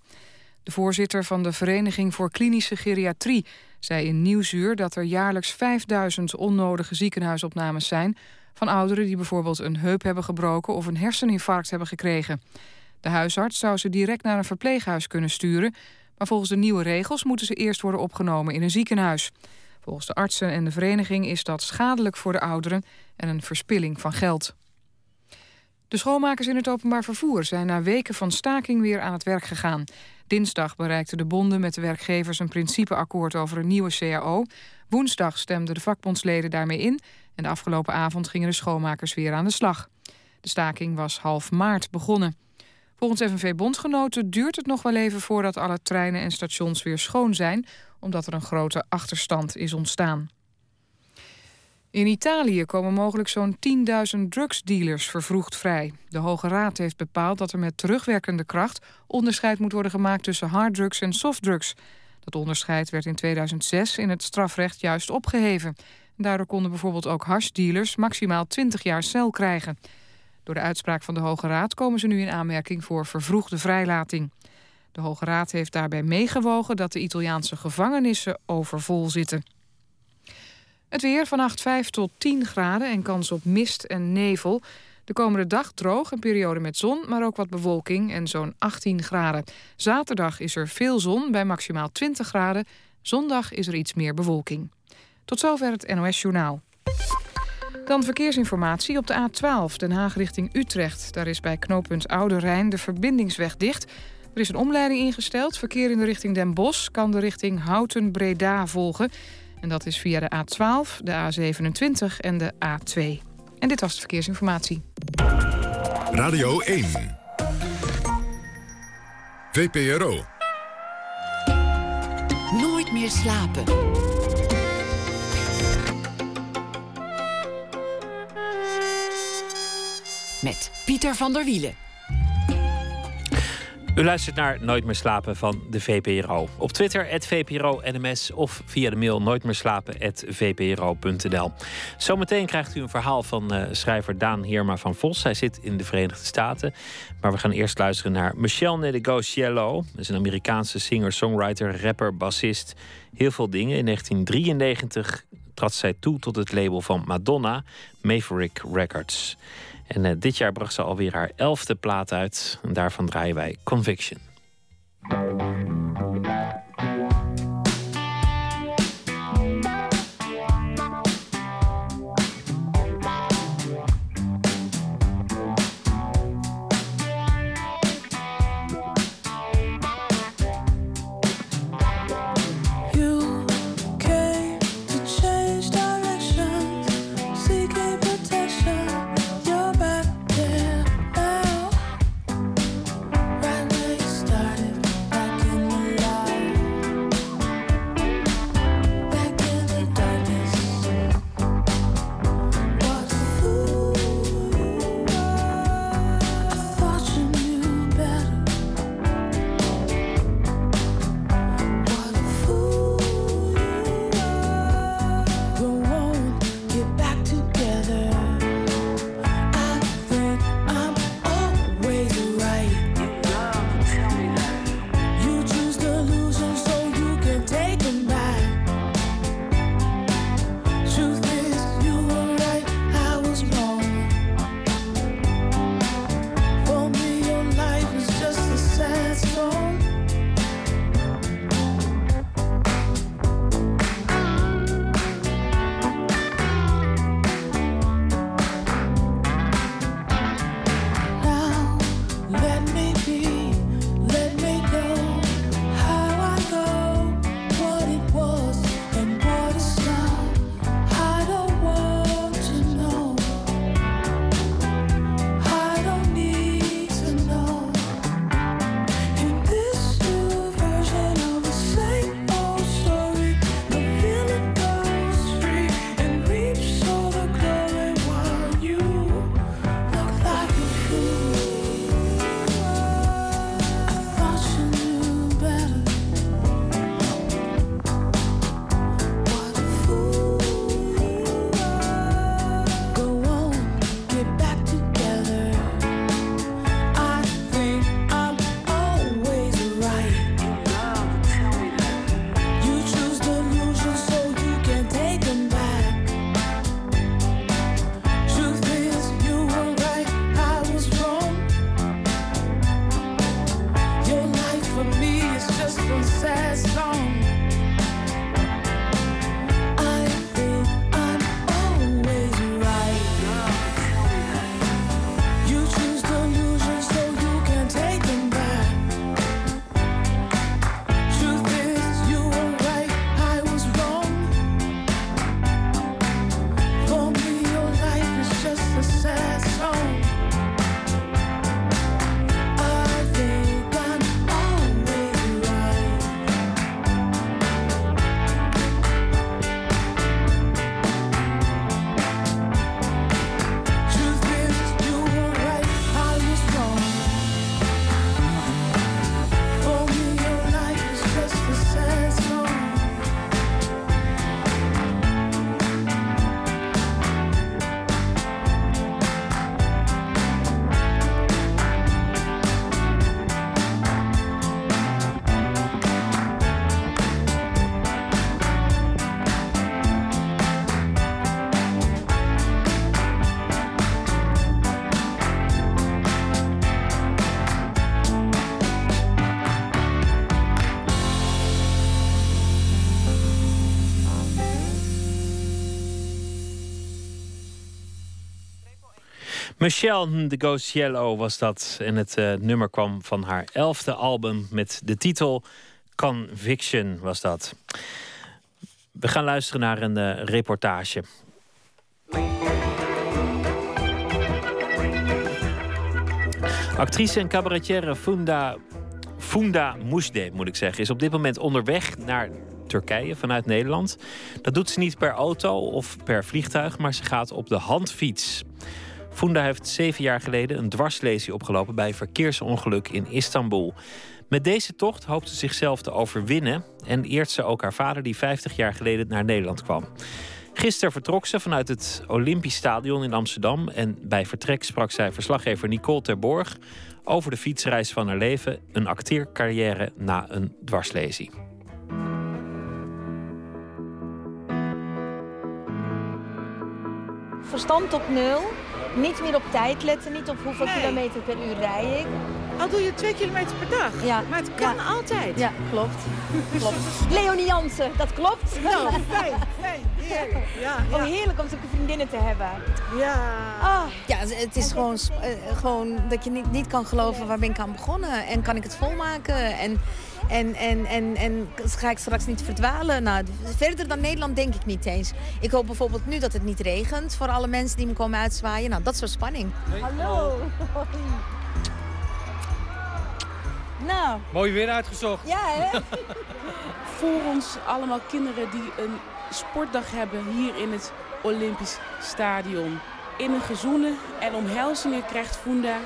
Speaker 1: De voorzitter van de Vereniging voor Klinische Geriatrie... zei in Nieuwsuur dat er jaarlijks 5000 onnodige ziekenhuisopnames zijn... van ouderen die bijvoorbeeld een heup hebben gebroken... of een herseninfarct hebben gekregen... De huisarts zou ze direct naar een verpleeghuis kunnen sturen... maar volgens de nieuwe regels moeten ze eerst worden opgenomen in een ziekenhuis. Volgens de artsen en de vereniging is dat schadelijk voor de ouderen... en een verspilling van geld. De schoonmakers in het openbaar vervoer zijn na weken van staking weer aan het werk gegaan. Dinsdag bereikten de bonden met de werkgevers een principeakkoord over een nieuwe CAO. Woensdag stemden de vakbondsleden daarmee in en de afgelopen avond gingen de schoonmakers weer aan de slag. De staking was half maart begonnen. Volgens FNV-bondgenoten duurt het nog wel even voordat alle treinen en stations weer schoon zijn, omdat er een grote achterstand is ontstaan. In Italië komen mogelijk zo'n 10.000 drugsdealers vervroegd vrij. De Hoge Raad heeft bepaald dat er met terugwerkende kracht onderscheid moet worden gemaakt tussen harddrugs en softdrugs. Dat onderscheid werd in 2006 in het strafrecht juist opgeheven. Daardoor konden bijvoorbeeld ook hashdealers maximaal 20 jaar cel krijgen. Door de uitspraak van de Hoge Raad komen ze nu in aanmerking voor vervroegde vrijlating. De Hoge Raad heeft daarbij meegewogen dat de Italiaanse gevangenissen overvol zitten. Het weer vannacht 5 tot 10 graden en kans op mist en nevel. De komende dag droog, een periode met zon, maar ook wat bewolking en zo'n 18 graden. Zaterdag is er veel zon bij maximaal 20 graden. Zondag is er iets meer bewolking. Tot zover het NOS Journaal. Dan verkeersinformatie op de A12 Den Haag richting Utrecht. Daar is bij knooppunt Oude Rijn de verbindingsweg dicht. Er is een omleiding ingesteld. Verkeer in de richting Den Bosch kan de richting Houten-Breda volgen. En dat is via de A12, de A27 en de A2. En dit was de verkeersinformatie.
Speaker 2: Radio 1. VPRO.
Speaker 3: Nooit meer slapen. Met Pieter van der Wielen.
Speaker 4: U luistert naar Nooit meer slapen van de VPRO. Op Twitter, VPRO-NMS of via de mail nooitmeerslapen.vpro.nl. Zometeen krijgt u een verhaal van uh, schrijver Daan Heerma van Vos. Hij zit in de Verenigde Staten. Maar we gaan eerst luisteren naar Michelle Nedegociello. Dat is een Amerikaanse singer, songwriter, rapper, bassist. Heel veel dingen. In 1993 trad zij toe tot het label van Madonna, Maverick Records. En uh, dit jaar bracht ze alweer haar elfde plaat uit. En daarvan draaien wij Conviction. Michelle de Ghost Yellow was dat. En het eh, nummer kwam van haar elfde album met de titel Conviction was dat. We gaan luisteren naar een eh, reportage. Actrice en cabaretière Funda, Funda Moesde, moet ik zeggen, is op dit moment onderweg naar Turkije vanuit Nederland. Dat doet ze niet per auto of per vliegtuig, maar ze gaat op de handfiets. Funda heeft zeven jaar geleden een dwarslesie opgelopen bij verkeersongeluk in Istanbul. Met deze tocht hoopt ze zichzelf te overwinnen en eert ze ook haar vader die 50 jaar geleden naar Nederland kwam. Gisteren vertrok ze vanuit het Olympisch Stadion in Amsterdam en bij vertrek sprak zij verslaggever Nicole Terborg over de fietsreis van haar leven, een acteercarrière na een dwarslesie.
Speaker 6: Verstand op nul. Niet meer op tijd letten, niet op hoeveel
Speaker 7: Nee.
Speaker 6: kilometer per uur rij ik.
Speaker 7: Al doe je twee kilometer per dag.
Speaker 6: Ja.
Speaker 7: Maar het kan altijd.
Speaker 6: Ja, klopt. klopt. <laughs> Leonie Jansen, dat klopt.
Speaker 7: Nou, fijn, fijn, heerlijk. Ja,
Speaker 6: Oh,
Speaker 7: ja.
Speaker 6: heerlijk om zulke vriendinnen te hebben.
Speaker 7: Ja.
Speaker 6: Ah, ja, het is gewoon, eh, gewoon dat je niet, niet kan geloven waar ben ik aan begonnen. En kan ik het volmaken? En, en, en, en, en ga ik straks niet verdwalen? Nou, verder dan Nederland denk ik niet eens. Ik hoop bijvoorbeeld nu dat het niet regent voor alle mensen die me komen uitzwaaien. Nou, dat is wel spanning. Hallo. Nou,
Speaker 8: Mooi weer uitgezocht.
Speaker 6: ja hè? <laughs>
Speaker 9: voor ons allemaal kinderen die een sportdag hebben hier in het Olympisch Stadion. In een gezoenen en omhelzingen krijgt Funda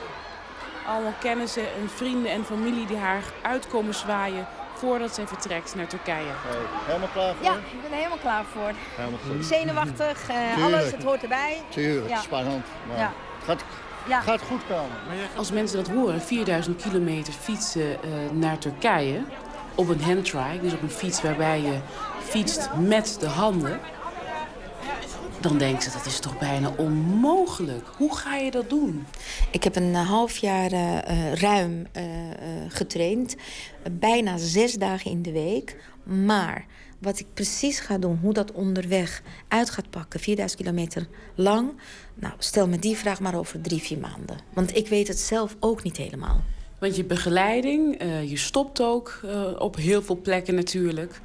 Speaker 9: allemaal kennissen en vrienden en familie die haar uitkomen zwaaien voordat zij vertrekt naar Turkije.
Speaker 10: Helemaal klaar voor?
Speaker 6: Ja, ik ben er helemaal klaar voor.
Speaker 10: Helemaal goed. <laughs>
Speaker 6: Zenuwachtig, eh, alles, het hoort erbij.
Speaker 10: Tuurlijk,
Speaker 6: Ja.
Speaker 10: spannend. Maar
Speaker 6: Ja.
Speaker 10: het gaat,
Speaker 6: Ja.
Speaker 10: gaat goed komen.
Speaker 9: Als mensen dat horen, 4000 kilometer fietsen eh, naar Turkije op een handtrike, dus op een fiets waarbij je fietst met de handen, dan denken ze dat is toch bijna onmogelijk. Hoe ga je dat doen?
Speaker 6: Ik heb een eh, half jaar eh, eh, ruim getraind. Bijna zes dagen in de week. Maar wat ik precies ga doen, hoe dat onderweg uit gaat pakken, 4000 kilometer lang. Nou, stel me die vraag maar over drie, vier maanden. Want ik weet het zelf ook niet helemaal.
Speaker 9: Want je begeleiding, je stopt ook op heel veel plekken natuurlijk.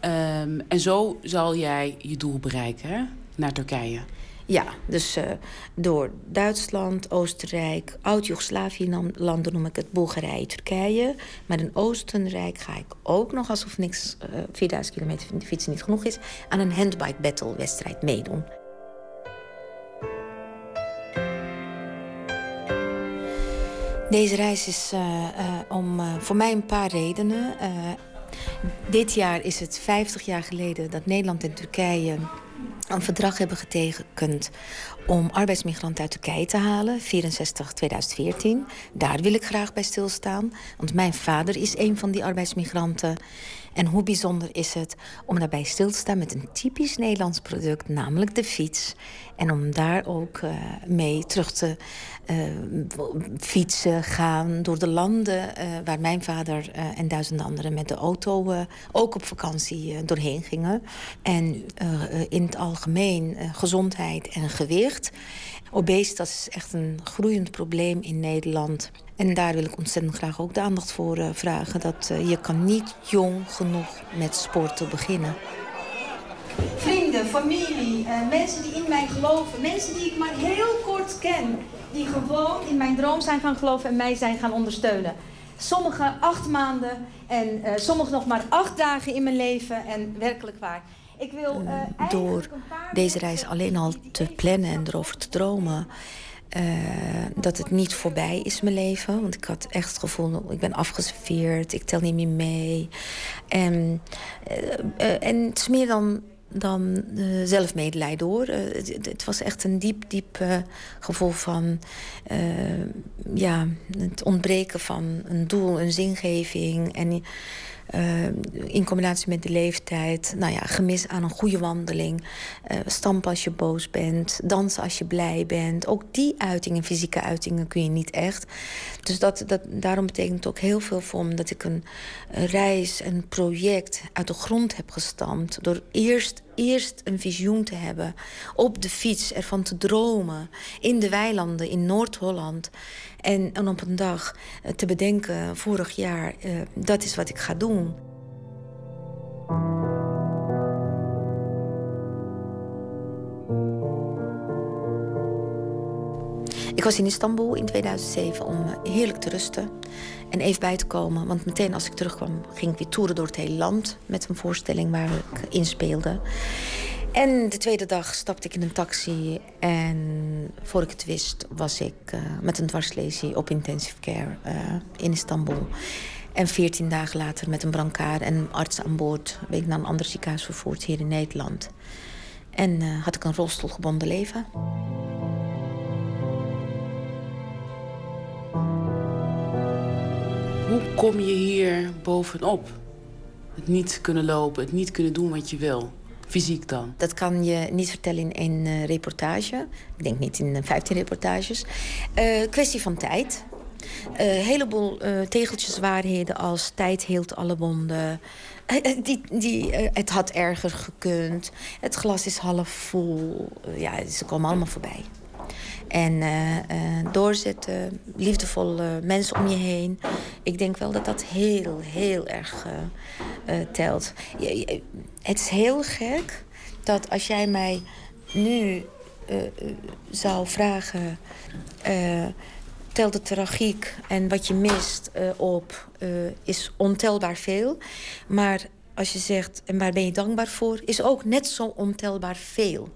Speaker 9: Ehm, en zo zal jij je doel bereiken, hè? Naar Turkije.
Speaker 6: Ja, dus eh, door Duitsland, Oostenrijk, Oud-Joegoslavië-landen noem ik het, Bulgarije, Turkije. Maar in Oostenrijk ga ik ook nog, alsof niks, eh 4000 kilometer fietsen niet genoeg is, aan een handbike battle wedstrijd meedoen. Deze reis is eh, om voor mij een paar redenen. Dit jaar is het 50 jaar geleden dat Nederland en Turkije een verdrag hebben getekend om arbeidsmigranten uit Turkije te halen, 64-2014. Daar wil ik graag bij stilstaan, want mijn vader is een van die arbeidsmigranten. En hoe bijzonder is het om daarbij stil te staan met een typisch Nederlands product, namelijk de fiets. En om daar ook uh, mee terug te uh, fietsen, gaan door de landen uh, waar mijn vader en duizenden anderen met de auto ook op vakantie doorheen gingen. En in het algemeen gezondheid en gewicht. Obesitas is echt een groeiend probleem in Nederland. En daar wil ik ontzettend graag ook de aandacht voor uh, vragen. Dat uh, je kan niet jong genoeg met sporten beginnen.
Speaker 8: Vrienden, familie, uh, mensen die in mij geloven. Mensen die ik maar heel kort ken. Die gewoon in mijn droom zijn gaan geloven en mij zijn gaan ondersteunen. Sommigen acht maanden en sommigen nog maar acht dagen in mijn leven. En werkelijk waar. Ik wil,
Speaker 6: Door deze reis alleen al te plannen en erover te dromen... Uh, dat het niet voorbij is, mijn leven. Want ik had echt het gevoel, ik ben afgeserveerd, ik tel niet meer mee. En, uh, uh, en het is meer dan, dan zelfmedelijden hoor. Het, het, was echt een diep, diep gevoel van ja, het ontbreken van een doel, een zingeving. En uh, in combinatie met de leeftijd. Nou ja, gemis aan een goede wandeling. Uh, stampen als je boos bent. Dansen als je blij bent. Ook die uitingen, fysieke uitingen, kun je niet echt. Dus dat, dat, daarom betekent het ook heel veel voor me... dat ik een reis, een project uit de grond heb gestampt. Door eerst eerst een visioen te hebben. Op de fiets, ervan te dromen. In de weilanden in Noord-Holland. En, en, op een dag te bedenken, vorig jaar, uh, dat is wat ik ga doen. Ik was in Istanbul in 2007 om heerlijk te rusten en even bij te komen. Want meteen als ik terugkwam ging ik weer toeren door het hele land... met een voorstelling waar ik inspeelde. En de tweede dag stapte ik in een taxi en voor ik het wist was ik uh, met een dwarslesie op intensive care uh, in Istanbul. En veertien dagen later met een brancard en een arts aan boord ben ik naar een ander ziekenhuis vervoerd hier in Nederland. En uh, had ik een rolstoelgebonden leven.
Speaker 9: Hoe kom je hier bovenop? Het niet kunnen lopen, het niet kunnen doen wat je wil. Fysiek dan?
Speaker 6: Dat kan je niet vertellen in één uh, reportage. Ik denk niet in 15 reportages. Uh, kwestie van tijd. Een uh, heleboel tegeltjes waarheden als tijd heelt alle wonden. die, die, het had erger gekund. Het glas is half vol. ja, ze komen allemaal voorbij. En uh, uh, doorzetten, liefdevolle mensen om je heen. Ik denk wel dat dat heel, heel erg uh, telt. Het is heel gek dat als jij mij nu zou vragen... telt de tragiek en wat je mist op is ontelbaar veel. Maar als je zegt, en waar ben je dankbaar voor... is ook net zo ontelbaar veel.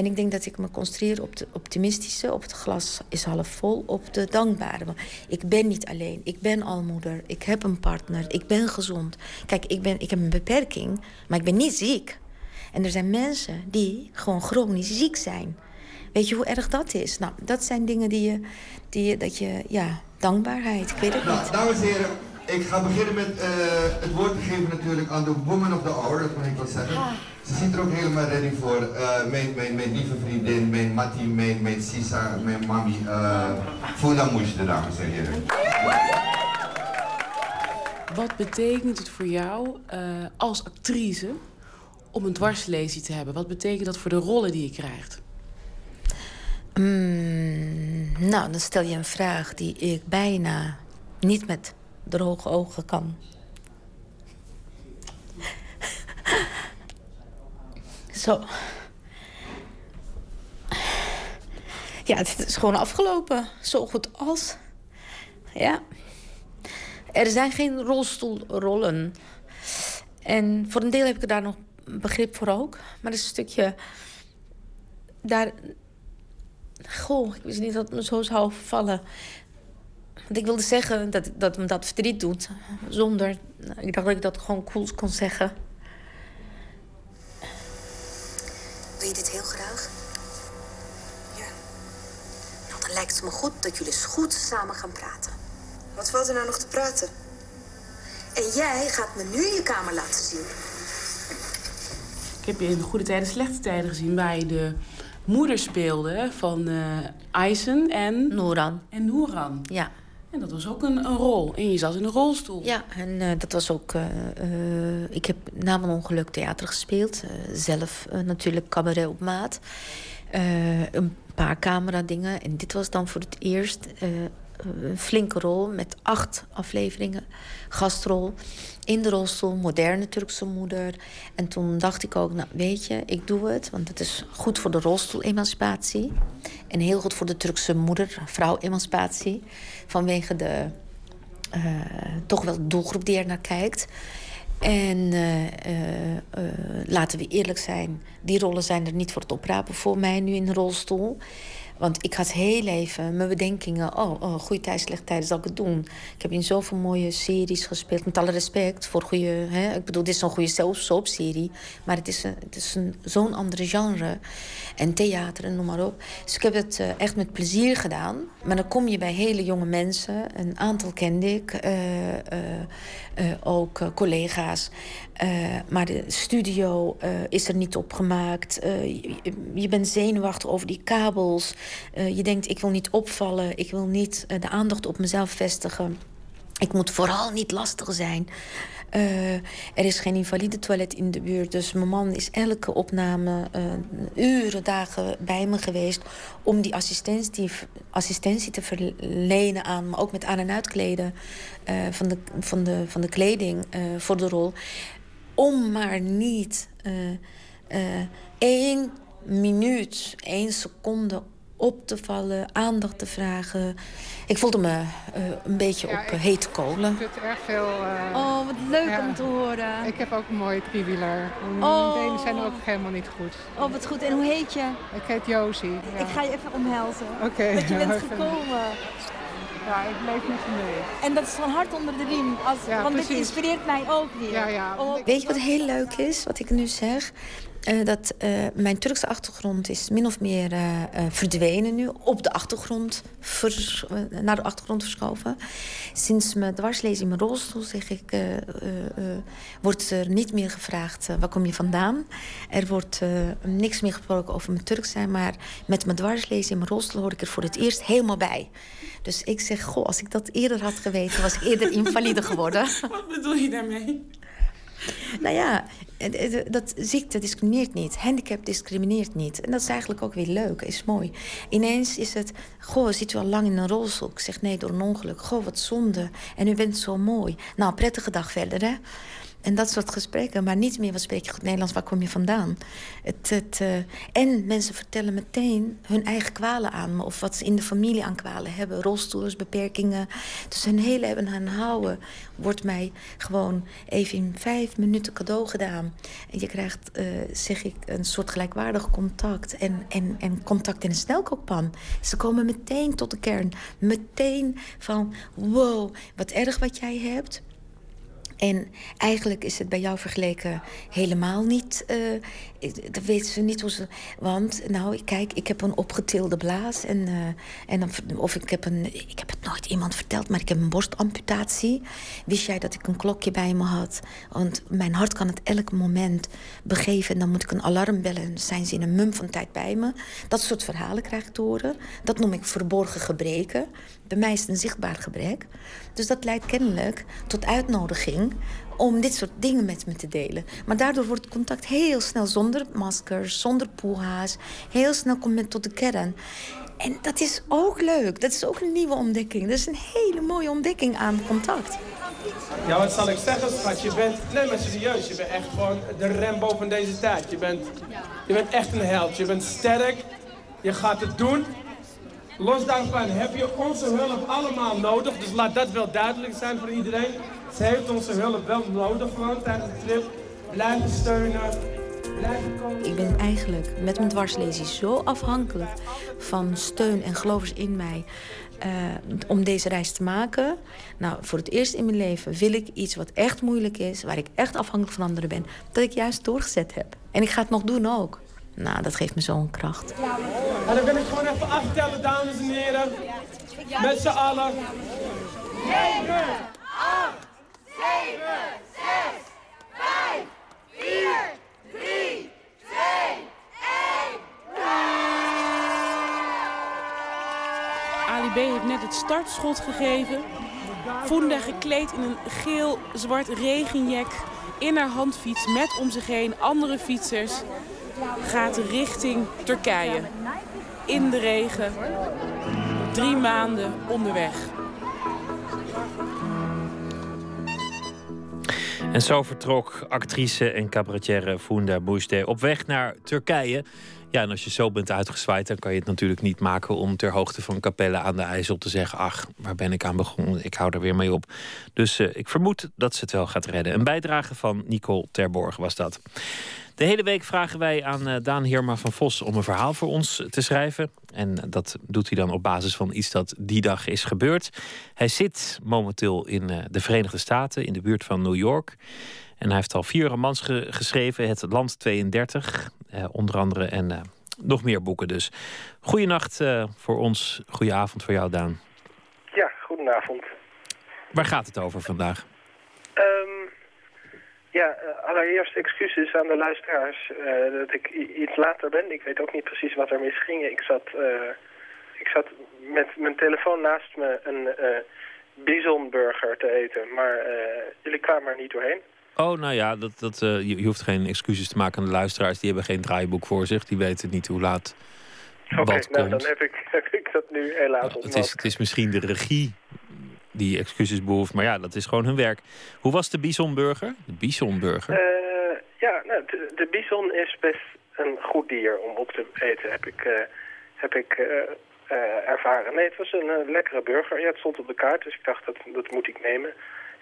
Speaker 6: En ik denk dat ik me concentreer op de optimistische, op het glas is half vol, op de dankbare. Ik ben niet alleen, ik ben al moeder, ik heb een partner, ik ben gezond. Kijk, ik, ben, ik heb een beperking, maar ik ben niet ziek. En er zijn mensen die gewoon chronisch ziek zijn. Weet je hoe erg dat is? Nou, dat zijn dingen die je, die je dat je, ja, dankbaarheid, ik weet het
Speaker 11: nou,
Speaker 6: niet.
Speaker 11: Dames en heren, ik ga beginnen met uh, het woord te geven natuurlijk aan de Woman of the Hour, dat moet ik wel zeggen. Ze ziet er ook helemaal ready voor. Uh, mijn, mijn, mijn lieve vriendin, mijn Matti, mijn, mijn Sisa, mijn mami. Uh, Fula Mouche, dames en heren.
Speaker 9: Wat betekent het voor jou uh, als actrice om een dwarslesie te hebben? Wat betekent dat voor de rollen die je krijgt?
Speaker 6: Mm, nou, dan stel je een vraag die ik bijna niet met droge ogen kan Zo. Ja, het is gewoon afgelopen. Zo goed als. Ja. Er zijn geen rolstoelrollen. En voor een deel heb ik daar nog begrip voor ook. Maar dat is een stukje... Daar... Goh, ik wist niet dat het me zo zou vallen. Want ik wilde zeggen dat, dat me dat verdriet doet. Zonder... Ik dacht dat ik dat gewoon cool kon zeggen.
Speaker 12: The je dit heel graag? Ja. Nou, dan lijkt het me goed dat jullie eens goed samen gaan praten. Wat valt er nou nog te praten? En jij gaat me nu je kamer laten zien.
Speaker 9: Ik heb je in goede tijden, slechte tijden gezien... waar je de moeder speelde van eh Aysen en...
Speaker 6: Noeran.
Speaker 9: En Noeran.
Speaker 6: Ja.
Speaker 9: En dat was ook een, een rol. En je zat in een rolstoel.
Speaker 6: Ja, en eh, dat was ook... eh, eh, ik heb na mijn ongeluk theater gespeeld. zelf natuurlijk cabaret op maat. Een paar camera dingen. En dit was dan voor het eerst een flinke rol met acht afleveringen. Gastrol. In de rolstoel, moderne Turkse moeder. En toen dacht ik ook, nou weet je, ik doe het. Want het is goed voor de rolstoel-emancipatie. En heel goed voor de Turkse moeder, vrouw-emancipatie. Vanwege de eh, toch wel doelgroep die er naar kijkt. En eh, eh, laten we eerlijk zijn, die rollen zijn er niet voor het oprapen voor mij nu in de rolstoel. Want ik had heel even mijn bedenkingen. Oh, oh goede tijd, slechte tijd, zal ik het doen? Ik heb in zoveel mooie series gespeeld. Met alle respect voor goede... Hè? Ik bedoel, dit is zo'n goede soap- soapserie. Maar het is, een, is een, zo'n andere genre. En theater en noem maar op. Dus ik heb het eh, echt met plezier gedaan. Maar dan kom je bij hele jonge mensen. Een aantal kende ik. eh, eh, ook collega's. Eh, maar de studio eh, is er niet opgemaakt. Eh, je, bent zenuwachtig over die kabels. Je denkt, ik wil niet opvallen. Ik wil niet de aandacht op mezelf vestigen. Ik moet vooral niet lastig zijn. Er is geen invalide toilet in de buurt. Dus mijn man is elke opname uren, dagen bij me geweest... om die assistentie, assistentie te verlenen aan... maar ook met aan- en uitkleden van, de, van, de, van de kleding voor de rol. Om maar niet eh, één minuut, één seconde op te vallen, aandacht te vragen. Ik voelde me eh, een beetje
Speaker 1: Ja,
Speaker 6: op hete kolen.
Speaker 1: Ik vind het erg veel...
Speaker 8: Oh, wat leuk
Speaker 1: ja.
Speaker 8: om te horen.
Speaker 1: Ik heb ook een mooie driewieler. Mijn
Speaker 8: Oh.
Speaker 1: benen zijn ook helemaal niet goed.
Speaker 8: Oh, wat goed. En hoe heet je?
Speaker 1: Ik heet Josie. ja.
Speaker 8: Ik ga je even omhelzen.
Speaker 1: Oké.
Speaker 8: Dat je bent <laughs> gekomen.
Speaker 1: Ja, ik leef met je mee.
Speaker 8: En dat is van hart onder de riem. Als,
Speaker 1: Ja,
Speaker 8: want dit
Speaker 1: precies.
Speaker 8: inspireert mij ook weer.
Speaker 1: Ja, ja.
Speaker 8: Oh,
Speaker 6: Weet je wat heel leuk is, wat ik nu zeg? Eh, dat eh, mijn Turkse achtergrond is min of meer eh, verdwenen nu. Op de achtergrond, vers- naar de achtergrond verschoven. Sinds mijn dwarslezen in mijn rolstoel zeg ik, wordt er niet meer gevraagd waar kom je vandaan. Er wordt niks meer gesproken over mijn Turks zijn. Maar met mijn dwarslezen in mijn rolstoel hoor ik er voor het eerst helemaal bij. Dus ik zeg, goh, als ik dat eerder had geweten, was ik eerder <laughs> invalide geworden.
Speaker 9: Wat bedoel je daarmee? <laughs>
Speaker 6: Nou ja, dat ziekte discrimineert niet. Handicap discrimineert niet. En dat is eigenlijk ook weer leuk, is mooi. Ineens is het, goh, zit u al lang in een rolstoel? Ik zeg nee, door een ongeluk. Goh, wat zonde. En u bent zo mooi. Nou, prettige dag verder, hè? En dat soort gesprekken, maar niet meer wat spreek je goed Nederlands, waar kom je vandaan? Het, het, eh, en mensen vertellen meteen hun eigen kwalen aan me, of wat ze in de familie aan kwalen hebben, rolstoelers, beperkingen. Dus hun hele hebben en houden wordt mij gewoon even in vijf minuten cadeau gedaan. En je krijgt, eh, zeg ik, een soort gelijkwaardig contact en, en, en contact in een snelkookpan. Ze komen meteen tot de kern, meteen van wow, wat erg wat jij hebt. En eigenlijk is het bij jou vergeleken helemaal niet. eh, dat weten ze niet hoe ze. Want, nou, kijk, ik heb een opgetilde blaas. En, eh, en dan, of ik heb een. Ik heb het nooit iemand verteld, maar ik heb een borstamputatie. Wist jij dat ik een klokje bij me had? Want mijn hart kan het elk moment begeven. En dan moet ik een alarm bellen. Zijn ze in een mum van tijd bij me. Dat soort verhalen krijg ik te horen. Dat noem ik verborgen gebreken. Bij mij is het een zichtbaar gebrek. Dus dat leidt kennelijk tot uitnodiging om dit soort dingen met me te delen. Maar daardoor wordt contact heel snel zonder maskers, zonder poeha's. Heel snel komt men tot de kern. En dat is ook leuk. Dat is ook een nieuwe ontdekking. Dat is een hele mooie ontdekking aan contact.
Speaker 13: Ja, wat zal ik zeggen, schat? Je bent, nee, maar serieus, je bent echt gewoon de Rembo van deze tijd. Je bent, je bent echt een held. Je bent sterk. Je gaat het doen. Los daarvan heb je onze hulp allemaal nodig. Dus laat dat wel duidelijk zijn voor iedereen. Ze heeft onze hulp wel nodig gewoon tijdens de trip. Blijven steunen. Blijven komen.
Speaker 6: Ik ben eigenlijk met mijn dwarslesie zo afhankelijk van steun en gelovers in mij eh, om deze reis te maken. Nou, voor het eerst in mijn leven wil ik iets wat echt moeilijk is, waar ik echt afhankelijk van anderen ben, dat ik juist doorgezet heb. En ik ga het nog doen ook. Nou, dat geeft me zo'n kracht.
Speaker 13: En dan wil ik gewoon even aftellen, dames en heren. Met z'n allen.
Speaker 14: 7, 8, 7, 6, 5, 4, 3, 2, 1.
Speaker 9: Ali B heeft net het startschot gegeven. Funda gekleed in een geel-zwart regenjek in haar handfiets met om zich heen andere fietsers gaat richting Turkije. In de regen. Drie maanden onderweg.
Speaker 4: En zo vertrok actrice en cabaretière Funda Boujde op weg naar Turkije. Ja, en als je zo bent uitgezwaaid, dan kan je het natuurlijk niet maken om ter hoogte van Capelle aan de IJssel te zeggen: Ach, waar ben ik aan begonnen? Ik hou er weer mee op. Dus eh, ik vermoed dat ze het wel gaat redden. Een bijdrage van Nicole Terborg was dat. De hele week vragen wij aan eh, Daan Heerma van Vos om een verhaal voor ons te schrijven. En dat doet hij dan op basis van iets dat die dag is gebeurd. Hij zit momenteel in eh, de Verenigde Staten, in de buurt van New York. En hij heeft al vier romans ge- geschreven. Het Land 32, eh, onder andere. En eh, nog meer boeken dus. Goedenacht eh voor ons. Goedenavond voor jou, Daan.
Speaker 15: Ja, goedenavond.
Speaker 4: Waar gaat het over vandaag?
Speaker 15: Ehm, ja, eh, allereerst excuses aan de luisteraars eh, dat ik iets later ben. Ik weet ook niet precies wat er misging. Ik zat, eh, ik zat met mijn telefoon naast me een bisonburger te eten. Maar jullie kwamen er niet doorheen.
Speaker 4: Oh, nou ja, dat, dat, je, hoeft geen excuses te maken aan de luisteraars. Die hebben geen draaiboek voor zich. Die weten niet hoe laat
Speaker 15: Oké,
Speaker 4: wat
Speaker 15: nou
Speaker 4: komt.
Speaker 15: dan heb ik, <laughs> heb ik dat nu helaas
Speaker 4: Het
Speaker 15: ontmoet.
Speaker 4: is, het is misschien de regie die excuses behoeft. Maar ja, dat is gewoon hun werk. Hoe was de bisonburger? De bisonburger?
Speaker 15: Eh, ja, nou, de, bison is best een goed dier om op te eten, heb ik, eh, heb ik eh, ervaren. Nee, het was een lekkere burger. Ja, het stond op de kaart, dus ik dacht, dat, dat moet ik nemen.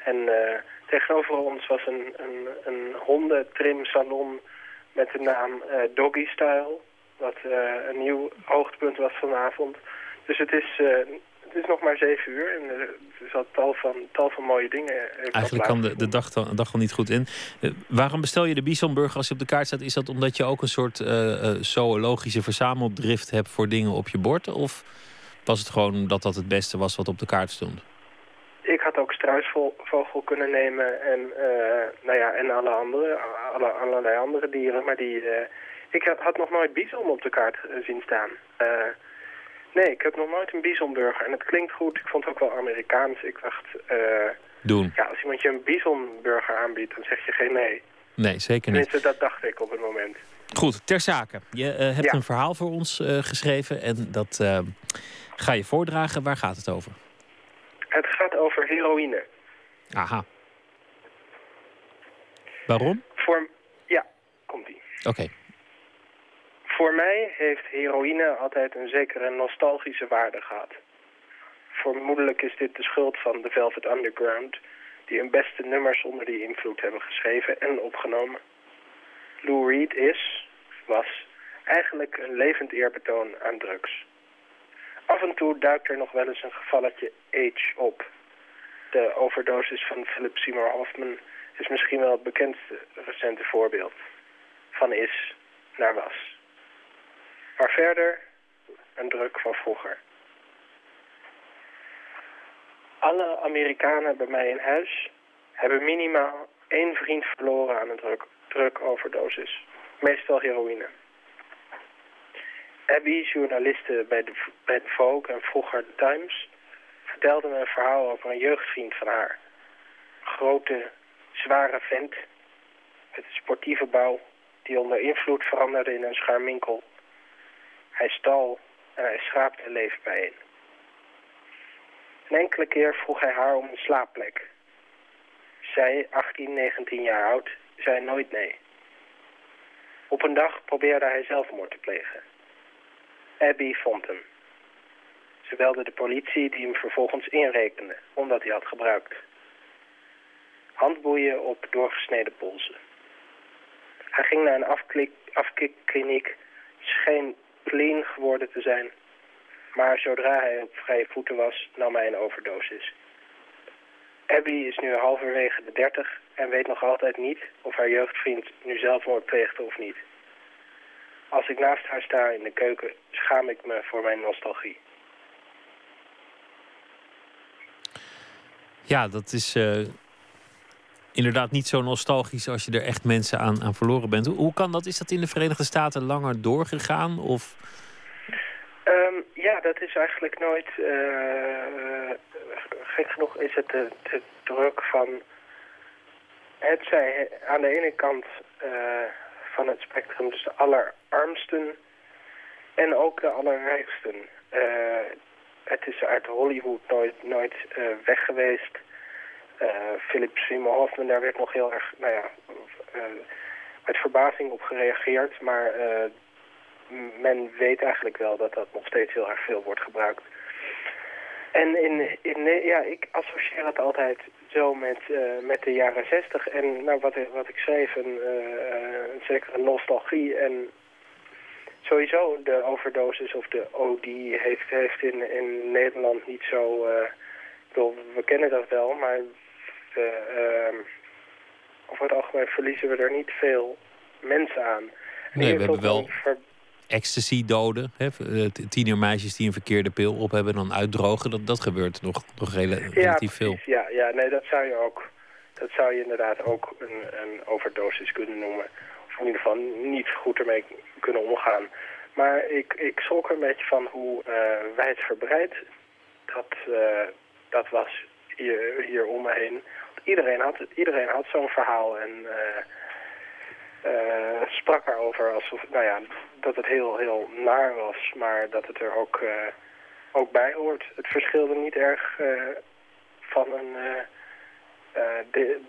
Speaker 15: En tegenover ons was een, een, een hondentrimsalon met de naam Doggy Style. Wat een nieuw hoogtepunt was vanavond. Dus het is, het is nog maar zeven uur en er al tal van, tal van mooie dingen. eh,
Speaker 4: Eigenlijk kan de, de dag, dan, dag al niet goed in. Eh, waarom bestel je de bisonburger als je op de kaart staat? Is dat omdat je ook een soort eh, zoologische verzameldrift hebt voor dingen op je bord? Of was het gewoon dat dat het beste was wat op de kaart stond?
Speaker 15: Ik had ook struisvogel kunnen nemen en, nou ja, en alle andere, alle, allerlei andere dieren. Maar die, ik had, had nog nooit bison op de kaart zien staan. Nee, ik heb nog nooit een bisonburger. En het klinkt goed. Ik vond het ook wel Amerikaans. Ik dacht, eh,
Speaker 4: Doen.
Speaker 15: ja, als iemand je een bisonburger aanbiedt, dan zeg je geen nee.
Speaker 4: Nee, zeker niet.
Speaker 15: Tenminste, dat dacht ik op het moment.
Speaker 4: Goed, ter zake. Je eh, hebt
Speaker 15: Ja.
Speaker 4: een verhaal voor ons eh, geschreven en dat ga je voordragen. Waar gaat het over?
Speaker 15: Het gaat over heroïne.
Speaker 4: Aha. Waarom?
Speaker 15: Voor, ja, komt-ie.
Speaker 4: Oké.
Speaker 15: Voor mij heeft heroïne altijd een zekere nostalgische waarde gehad. Vermoedelijk is dit de schuld van The Velvet Underground, die hun beste nummers onder die invloed hebben geschreven en opgenomen. Lou Reed is, was, eigenlijk een levend eerbetoon aan drugs. Af en toe duikt er nog wel eens een gevalletje Age op. De overdosis van Philip Seymour Hoffman is misschien wel het bekendste recente voorbeeld. Van is naar was. Maar verder een druk van vroeger. Alle Amerikanen bij mij in huis hebben minimaal één vriend verloren aan een druk, drugoverdosis. Meestal heroïne. Abby, journaliste bij de, bij de Vogue en vroeger de Times, vertelde me een verhaal over een jeugdvriend van haar. Grote, zware vent met een sportieve bouw die onder invloed veranderde in een scharminkel. Hij stal en hij schraapte leven bijeen. Een enkele keer vroeg hij haar om een slaapplek. Zij, 18, 19 jaar oud, zei nooit nee. Op een dag probeerde hij zelfmoord te plegen. Abby vond hem. Ze belde de politie die hem vervolgens inrekende, omdat hij had gebruikt. Handboeien op doorgesneden polsen. Hij ging naar een afkikkliniek, scheen clean geworden te zijn. Maar zodra hij op vrije voeten was, nam hij een overdosis. Abby is nu halverwege de dertig en weet nog altijd niet of haar jeugdvriend nu zelfmoord pleegde of niet. als ik naast haar sta in de keuken, schaam ik me voor mijn nostalgie.
Speaker 4: Ja, dat is eh, inderdaad niet zo nostalgisch als je er echt mensen aan, aan verloren bent. Hoe, kan dat? Is dat in de Verenigde Staten langer doorgegaan? Of...
Speaker 15: Ehm, ja, dat is eigenlijk nooit... eh, gek genoeg is het de, druk van... Het zij aan de ene kant eh, van het spectrum, dus de allerarmsten en ook de allerrijksten. Eh, het is uit Hollywood nooit, nooit weg geweest. Eh, Philip Seymour Hoffman, daar werd nog heel erg, nou ja, eh, met verbazing op gereageerd. Maar eh, men weet eigenlijk wel dat dat nog steeds heel erg veel wordt gebruikt. En in, in, ja, ik associeer het altijd zo met, eh, met de jaren zestig. En nou, wat, wat ik schreef, een, eh, een zekere nostalgie. En sowieso de overdosis of de OD heeft, heeft in, in Nederland niet zo... eh, ik bedoel, we kennen dat wel, maar ehm, over het algemeen verliezen we er niet veel mensen aan. En
Speaker 4: Nee, we hebben wel
Speaker 15: ver-
Speaker 4: ecstasy-doden. eh, Tienermeisjes die een verkeerde pil op hebben en dan uitdrogen. Dat, dat gebeurt nog, nog rela- relatief veel.
Speaker 15: precies, Ja, ja, nee, dat zou je ook. Dat zou je inderdaad ook een, een overdosis kunnen noemen. Of in ieder geval niet goed ermee kunnen omgaan. Maar ik, ik schrok er een beetje van hoe eh wijdverbreid dat, eh, dat was hier, hier om me heen. Iedereen had, iedereen had zo'n verhaal en eh, eh, sprak erover alsof, nou ja, dat het heel, heel naar was, maar dat het er ook, eh, ook bij hoort. Het verschilde niet erg van een, de,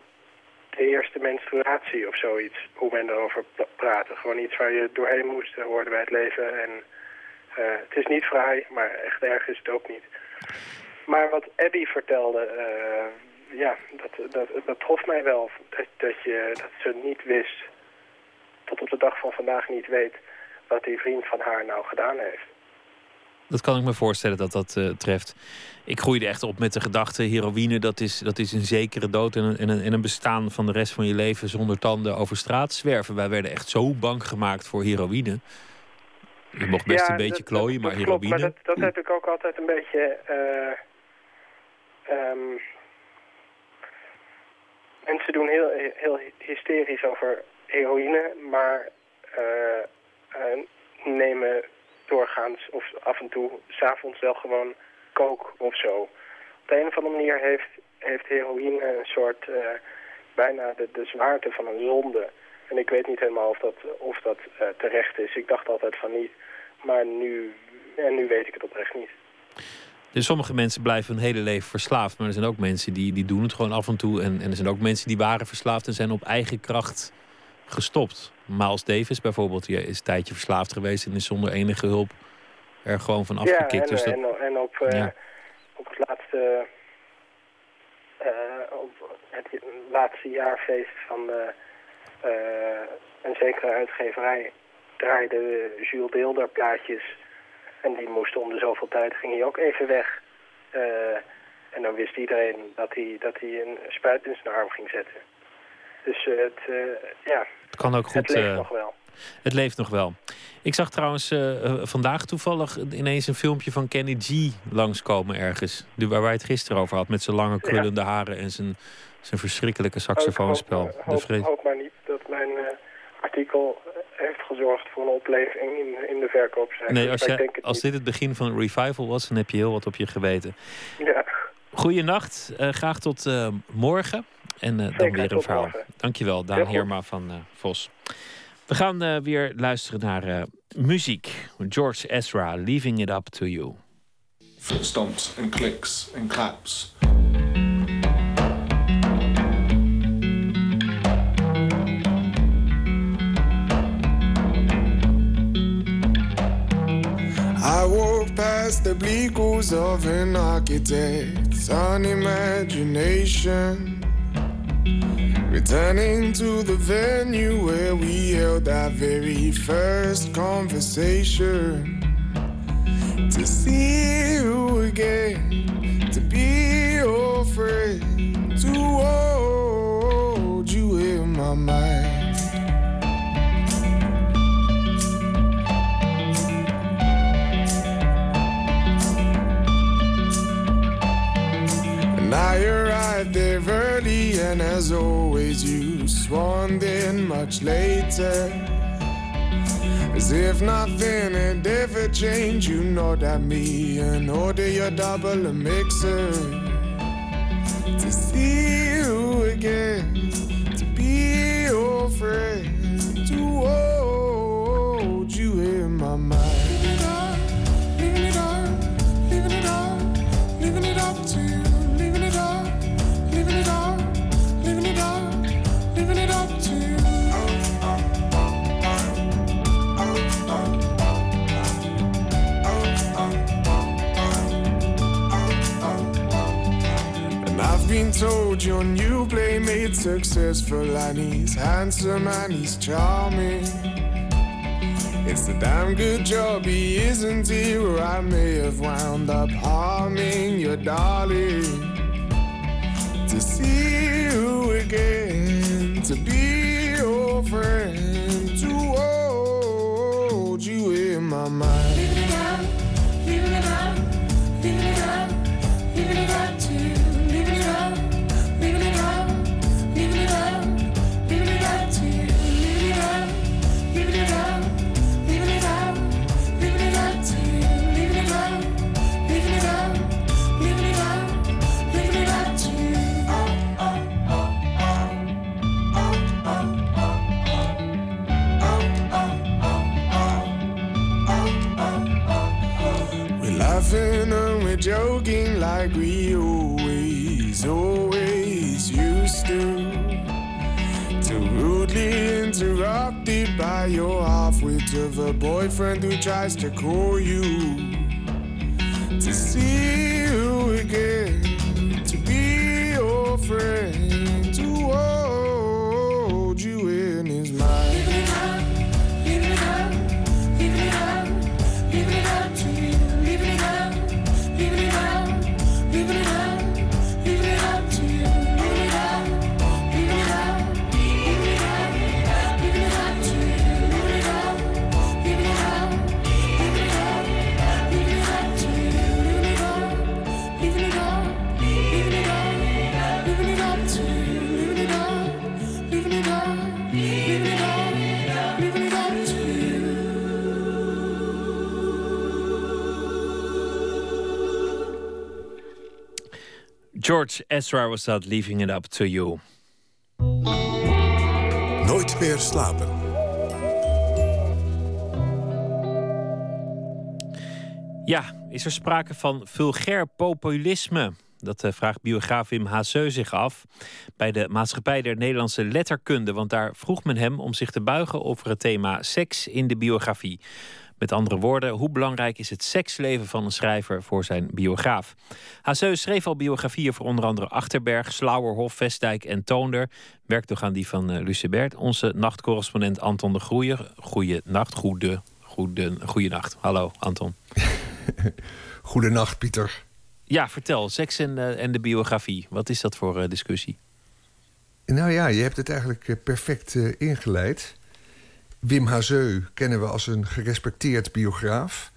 Speaker 15: de eerste menstruatie of zoiets, hoe men erover pra- praatte. Gewoon iets waar je doorheen moest, dat hoorde bij het leven. En het is niet fraai, maar echt erg is het ook niet. Maar wat Abby vertelde, ja, dat, dat, dat trof mij wel. Dat, dat, je, dat ze niet wist, tot op de dag van vandaag niet weet, wat die vriend van haar nou gedaan heeft.
Speaker 4: Dat kan ik me voorstellen dat dat eh, treft. Ik groeide echt op met de gedachte: heroïne, dat is, dat is een zekere dood en een, en, een, en een bestaan van de rest van je leven zonder tanden over straat zwerven. Wij werden echt zo bang gemaakt voor heroïne. Je mocht best
Speaker 15: Ja,
Speaker 4: een beetje
Speaker 15: dat-
Speaker 4: klooien, maar
Speaker 15: dat klopt,
Speaker 4: heroïne.
Speaker 15: maar dat, dat heb ik ook altijd een beetje... eh, ehm, mensen doen heel, heel hysterisch over heroïne, maar eh, eh, nemen doorgaans of af en toe s'avonds wel gewoon kook of zo. Op de een of andere manier heeft, heeft heroïne een soort eh, bijna de, de zwaarte van een zonde. En ik weet niet helemaal of dat, of dat terecht is. Ik dacht altijd van niet. Maar nu, en nu weet ik het oprecht niet.
Speaker 4: Dus sommige mensen blijven hun hele leven verslaafd. Maar er zijn ook mensen die, die doen het gewoon af en toe. En, en er zijn ook mensen die waren verslaafd en zijn op eigen kracht gestopt. Miles Davis bijvoorbeeld, die is een tijdje verslaafd geweest en is zonder enige hulp er gewoon van afgekikt.
Speaker 15: Ja, en,
Speaker 4: dus dat,
Speaker 15: en, en op, eh, op het laatste, eh, op het laatste jaarfeest van eh, eh, een zekere uitgeverij draaide Jules Deelder plaatjes. En die moest om de zoveel tijd, ging hij ook even weg. Eh, en dan wist iedereen dat hij, dat hij een spuit in zijn arm ging zetten. Dus eh, het, eh, ja,
Speaker 4: het kan ook
Speaker 15: het
Speaker 4: goed.
Speaker 15: leeft nog wel.
Speaker 4: Het leeft nog wel. Ik zag trouwens vandaag toevallig ineens een filmpje van Kenny G langskomen ergens. Waar wij het gisteren over had. Met zijn lange krullende haren en zijn, zijn verschrikkelijke saxofoonspel.
Speaker 15: Hoop, hoop maar niet dat mijn artikel heeft gezorgd voor een opleving in, in de verkoopcijfers.
Speaker 4: Nee, als, jij, als
Speaker 15: niet.
Speaker 4: dit het begin van een revival was, dan heb je heel wat op je geweten.
Speaker 15: Ja,
Speaker 4: Goeienacht, eh graag tot eh, morgen. En eh, dan weer een verhaal.
Speaker 15: morgen.
Speaker 4: Dankjewel, Daan. Heerma van eh, Vos. We gaan eh, weer luisteren naar eh, muziek. George Ezra, Leaving It Up To You.
Speaker 16: Stomps and clicks and claps.
Speaker 14: I walk past the bleak walls of an architect's unimagination. Returning to the venue where we held our very first conversation. To see you again, to be your friend, to hold you in my mind. And as always, you swan in much later. As if nothing had ever changed, you know that me and order your double a mixer to see you again, to be your friend, been told your new playmate's successful and he's handsome and he's charming. It's a damn good job he isn't here, or I may have wound up harming your darling. To see you again, to be your friend, And we're joking like we always, always used to. Too rudely interrupted by your half-wit of a boyfriend who tries to call you. To see you again, to be your friend,
Speaker 4: George Ezra was that Leaving It Up To You.
Speaker 2: Nooit meer slapen.
Speaker 4: Ja, is er sprake van vulgair populisme? Dat eh, vraagt biograaf Wim Hazeu zich af bij de Maatschappij der Nederlandse Letterkunde. Want daar vroeg men hem om zich te buigen over het thema seks in de biografie. Met andere woorden, hoe belangrijk is het seksleven van een schrijver voor zijn biograaf? Hazeu schreef al biografieën voor onder andere Achterberg, Slauerhof, Vestdijk en Toonder. Werkt ook aan die van uh, Lucebert. Onze nachtcorrespondent Anton de Groeie. Goeie nacht, goede, goede, goede nacht. Hallo Anton. <laughs>
Speaker 17: Goedenacht, Pieter.
Speaker 4: Ja, vertel, seks en, eh, en de biografie. Wat is dat voor eh, discussie?
Speaker 17: Nou ja, je hebt het eigenlijk eh, perfect eh, ingeleid. Wim Hazeu kennen we als een gerespecteerd biograaf.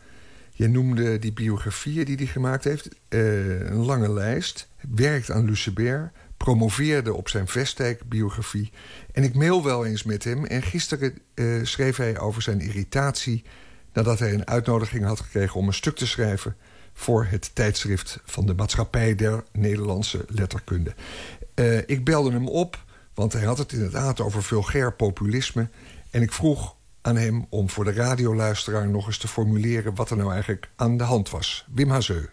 Speaker 17: Je noemde die biografieën die hij gemaakt heeft. eh, een lange lijst. Werkt aan Lucebert. Promoveerde op zijn Vestdijk-biografie. En ik mail wel eens met hem. En gisteren eh, schreef hij over zijn irritatie... nadat hij een uitnodiging had gekregen om een stuk te schrijven... voor het tijdschrift van de Maatschappij der Nederlandse Letterkunde. Eh, ik belde hem op, want hij had het inderdaad over vulgair populisme... En ik vroeg aan hem om voor de radioluisteraar nog eens te formuleren... wat er nou eigenlijk aan de hand was. Wim Hazeu.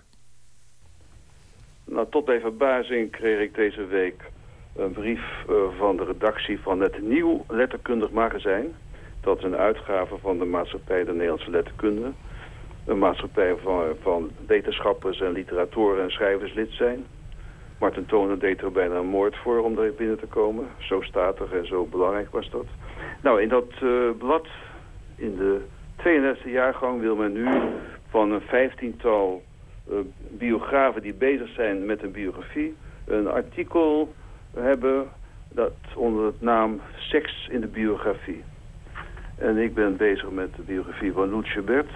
Speaker 18: Nou, tot mijn verbazing kreeg ik deze week een brief eh, van de redactie van het Nieuw Letterkundig Magazijn. Dat is een uitgave van de Maatschappij der Nederlandse Letterkunde. Een maatschappij van, van wetenschappers en literatoren en schrijvers lid zijn. Martin Toner deed er bijna een moord voor om daar binnen te komen. Zo statig en zo belangrijk was dat. Nou, in dat eh, blad, in de 32e jaargang, wil men nu van een vijftiental uh, biografen die bezig zijn met een biografie... een artikel hebben dat onder het naam Seks in de biografie. En ik ben bezig met de biografie van Loetje Bert.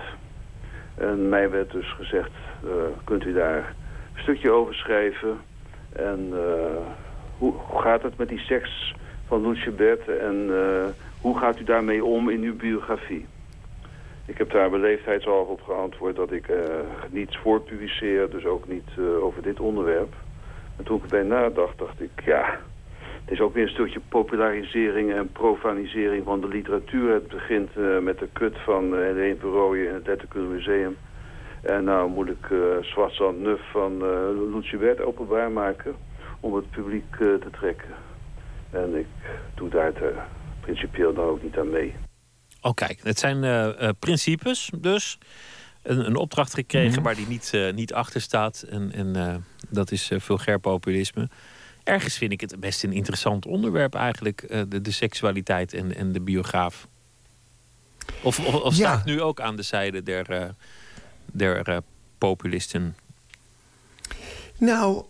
Speaker 18: En mij werd dus gezegd, uh, kunt u daar een stukje over schrijven... En hoe, hoe gaat het met die seks van Lucebert en eh, hoe gaat u daarmee om in uw biografie? Ik heb daar beleefdheidshalve op geantwoord dat ik uh, niets voortpubliceer, dus ook niet uh, over dit onderwerp. En toen ik erbij nadacht, dacht ik, ja, het is ook weer een stukje popularisering en profanisering van de literatuur. Het begint met de kut van uh, Helene Verrooyen in het Letterkunde Museum. En nou moet ik uh, Zwartzand Nuf van uh, Lucibert openbaar maken om het publiek te trekken. En ik doe daar te, principieel dan ook niet aan mee.
Speaker 4: Oh kijk, het zijn uh, principes dus. Een, een opdracht gekregen mm -hmm. waar die niet, uh, niet achter staat. En, en uh, dat is vulgair populisme. Ergens vind ik het best een interessant onderwerp eigenlijk. de, de seksualiteit en, en de biograaf. Of, of, of staat ja. nu ook aan de zijde der, der populisten?
Speaker 17: Nou,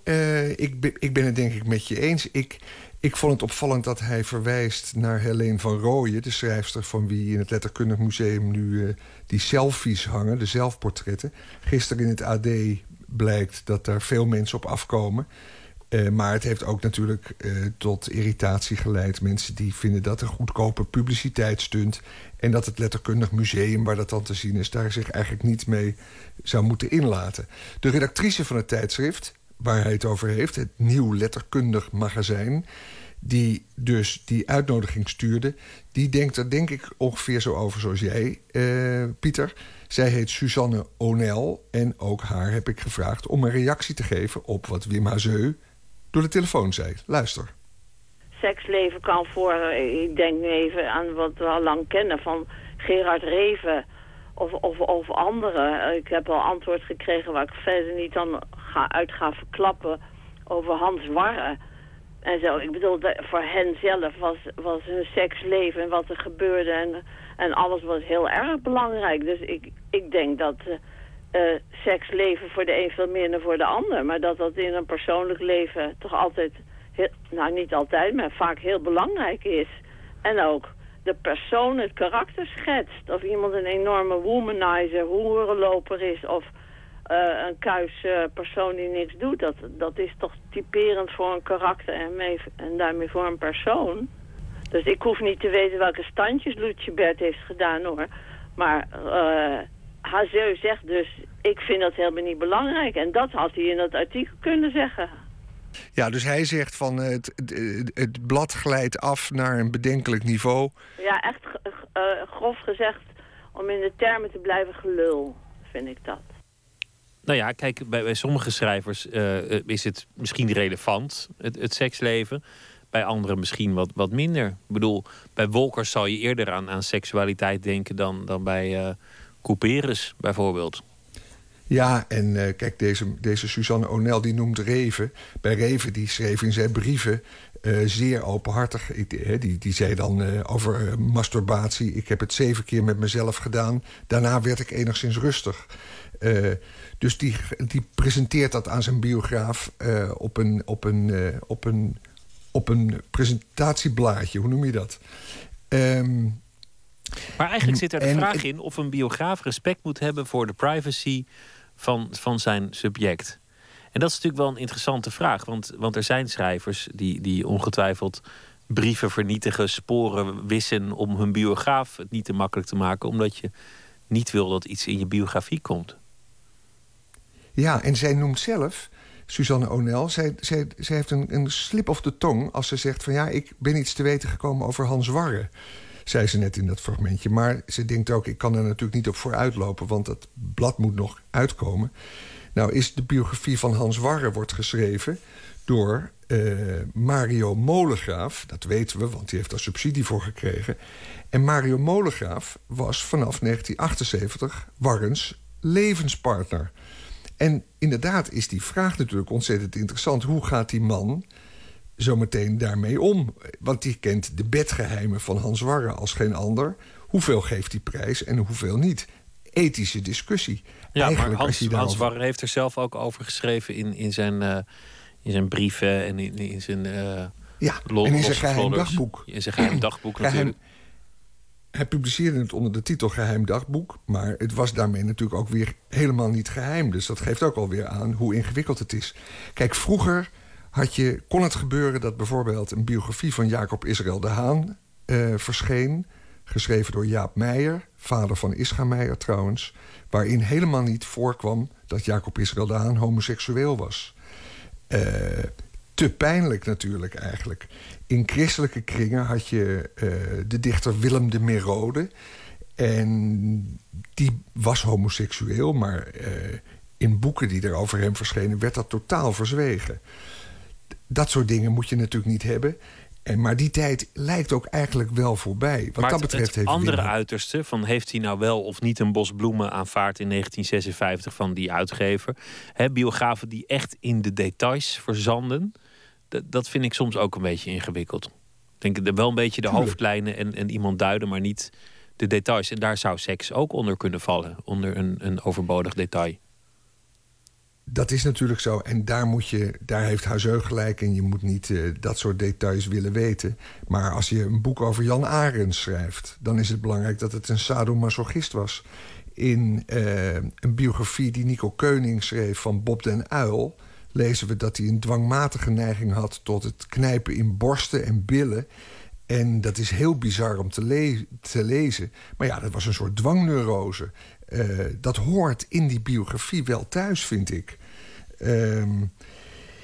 Speaker 17: ik, ben, ik ben het denk ik met je eens. Ik, ik vond het opvallend dat hij verwijst naar Helene van Rooyen... de schrijfster van wie in het Letterkundig Museum nu uh, die selfies hangen... de zelfportretten. Gisteren in het AD blijkt dat daar veel mensen op afkomen. Uh, maar het heeft ook natuurlijk uh, tot irritatie geleid. Mensen die vinden dat een goedkope publiciteitsstunt... en dat het Letterkundig Museum, waar dat dan te zien is... daar zich eigenlijk niet mee zou moeten inlaten. De redactrice van het tijdschrift waar hij het over heeft, het Nieuw Letterkundig Magazijn... die dus die uitnodiging stuurde... die denkt er denk ik ongeveer zo over zoals jij, uh, Pieter. Zij heet Suzanne O'Neill en ook haar heb ik gevraagd... om een reactie te geven op wat Wim Hazeu door de telefoon zei. Luister.
Speaker 19: Seksleven kan voor, ik denk nu even aan wat we al lang kennen... van Gerard Reven of, of, of anderen. Ik heb al antwoord gekregen waar ik verder niet aan ga, uit verklappen over Hans Warre. En zo, ik bedoel, voor hen zelf was, was hun seksleven en wat er gebeurde en, en alles was heel erg belangrijk. Dus ik, ik denk dat uh, seksleven voor de een veel meer dan voor de ander. Maar dat dat in een persoonlijk leven toch altijd, nou niet altijd, maar vaak heel belangrijk is. En ook de persoon het karakter schetst. Of iemand een enorme womanizer, hoerenloper is... of uh, een kuis uh, persoon die niks doet. Dat, dat is toch typerend voor een karakter en, mee, en daarmee voor een persoon. Dus ik hoef niet te weten welke standjes Lucebert heeft gedaan hoor. Maar uh, Hazeu zegt dus, ik vind dat helemaal niet belangrijk. En dat had hij in dat artikel kunnen zeggen.
Speaker 17: Ja, dus hij zegt van het, het, het blad glijdt af naar een bedenkelijk niveau.
Speaker 19: Ja, echt uh, grof gezegd, om in de termen te blijven gelul, vind ik dat.
Speaker 4: Nou ja, kijk, bij, bij sommige schrijvers uh, is het misschien relevant, het, het, seksleven. Bij anderen misschien wat, wat minder. Ik bedoel, bij Wolkers zou je eerder aan, aan seksualiteit denken dan, dan bij uh, Couperus bijvoorbeeld.
Speaker 17: Ja, en kijk, deze, deze Suzanne O'Neill die noemt Reven. Bij Reven die schreef in zijn brieven zeer openhartig. Die, die zei dan over masturbatie... ik heb het zeven keer met mezelf gedaan. Daarna werd ik enigszins rustig. Dus die, die presenteert dat aan zijn biograaf op, een, op, een, op, een, op een presentatieblaadje. Hoe noem je dat? Um,
Speaker 4: maar eigenlijk zit er de en, vraag in of een biograaf respect moet hebben voor de privacy van, van zijn subject. En dat is natuurlijk wel een interessante vraag. Want, want er zijn schrijvers die, die ongetwijfeld brieven vernietigen, sporen wissen om hun biograaf het niet te makkelijk te maken, omdat je niet wil dat iets in je biografie komt.
Speaker 17: Ja, en zij noemt zelf, Suzanne O'Neill, zij, zij, zij heeft een, een slip of de tong als ze zegt van ja, ik ben iets te weten gekomen over Hans Warre zei ze net in dat fragmentje. Maar ze denkt ook, ik kan er natuurlijk niet op vooruitlopen... want dat blad moet nog uitkomen. Nou is de biografie van Hans Warre wordt geschreven door uh, Mario Molengraaf. Dat weten we, want die heeft daar subsidie voor gekregen. En Mario Molengraaf was vanaf 1978 Warrens levenspartner. En inderdaad is die vraag natuurlijk ontzettend interessant. Hoe gaat die man zometeen daarmee om? Want die kent de bedgeheimen van Hans Warre als geen ander. Hoeveel geeft die prijs en hoeveel niet? Ethische discussie.
Speaker 4: Ja, Eigenlijk, maar Hans, Hans. Warre heeft er zelf ook over geschreven in, in, zijn, uh, in zijn brieven en in, in zijn. Uh,
Speaker 17: ja, en in zijn geheim dagboek.
Speaker 4: In zijn geheim dagboek natuurlijk.
Speaker 17: Hij publiceerde het onder de titel Geheim Dagboek. Maar het was daarmee natuurlijk ook weer helemaal niet geheim. Dus dat geeft ook alweer aan hoe ingewikkeld het is. Kijk, vroeger had je, kon het gebeuren dat bijvoorbeeld een biografie van Jacob Israël de Haan eh, verscheen. Geschreven door Jaap Meijer, vader van Ischa Meijer trouwens. Waarin helemaal niet voorkwam dat Jacob Israël de Haan homoseksueel was. Eh, te pijnlijk natuurlijk eigenlijk. In christelijke kringen had je eh, de dichter Willem de Merode. En die was homoseksueel, maar eh, in boeken die er over hem verschenen... werd dat totaal verzwegen. Dat soort dingen moet je natuurlijk niet hebben. En, maar die tijd lijkt ook eigenlijk wel voorbij. Wat
Speaker 4: maar
Speaker 17: dat betreft
Speaker 4: het
Speaker 17: heeft
Speaker 4: andere
Speaker 17: Willem-
Speaker 4: uiterste van heeft hij nou wel of niet een bos bloemen aanvaard in 1956 van die uitgever. Biografen die echt in de details verzanden. Dat, vind ik soms ook een beetje ingewikkeld. Ik denk wel een beetje de
Speaker 17: Tuurlijk.
Speaker 4: hoofdlijnen en, en iemand duiden, maar niet de details. En daar zou seks ook onder kunnen vallen, onder een, een overbodig detail.
Speaker 17: Dat is natuurlijk zo. En daar, moet je, daar heeft Huizeu gelijk. En je moet niet eh, dat soort details willen weten. Maar als je een boek over Jan Arends schrijft... dan is het belangrijk dat het een sadomasochist was. In eh, een biografie die Nico Keuning schreef van Bob den Uil... lezen we dat hij een dwangmatige neiging had... tot het knijpen in borsten en billen... En dat is heel bizar om te, le- te lezen. Maar ja, dat was een soort dwangneurose. Eh, dat hoort in die biografie wel thuis, vind ik. Ehm,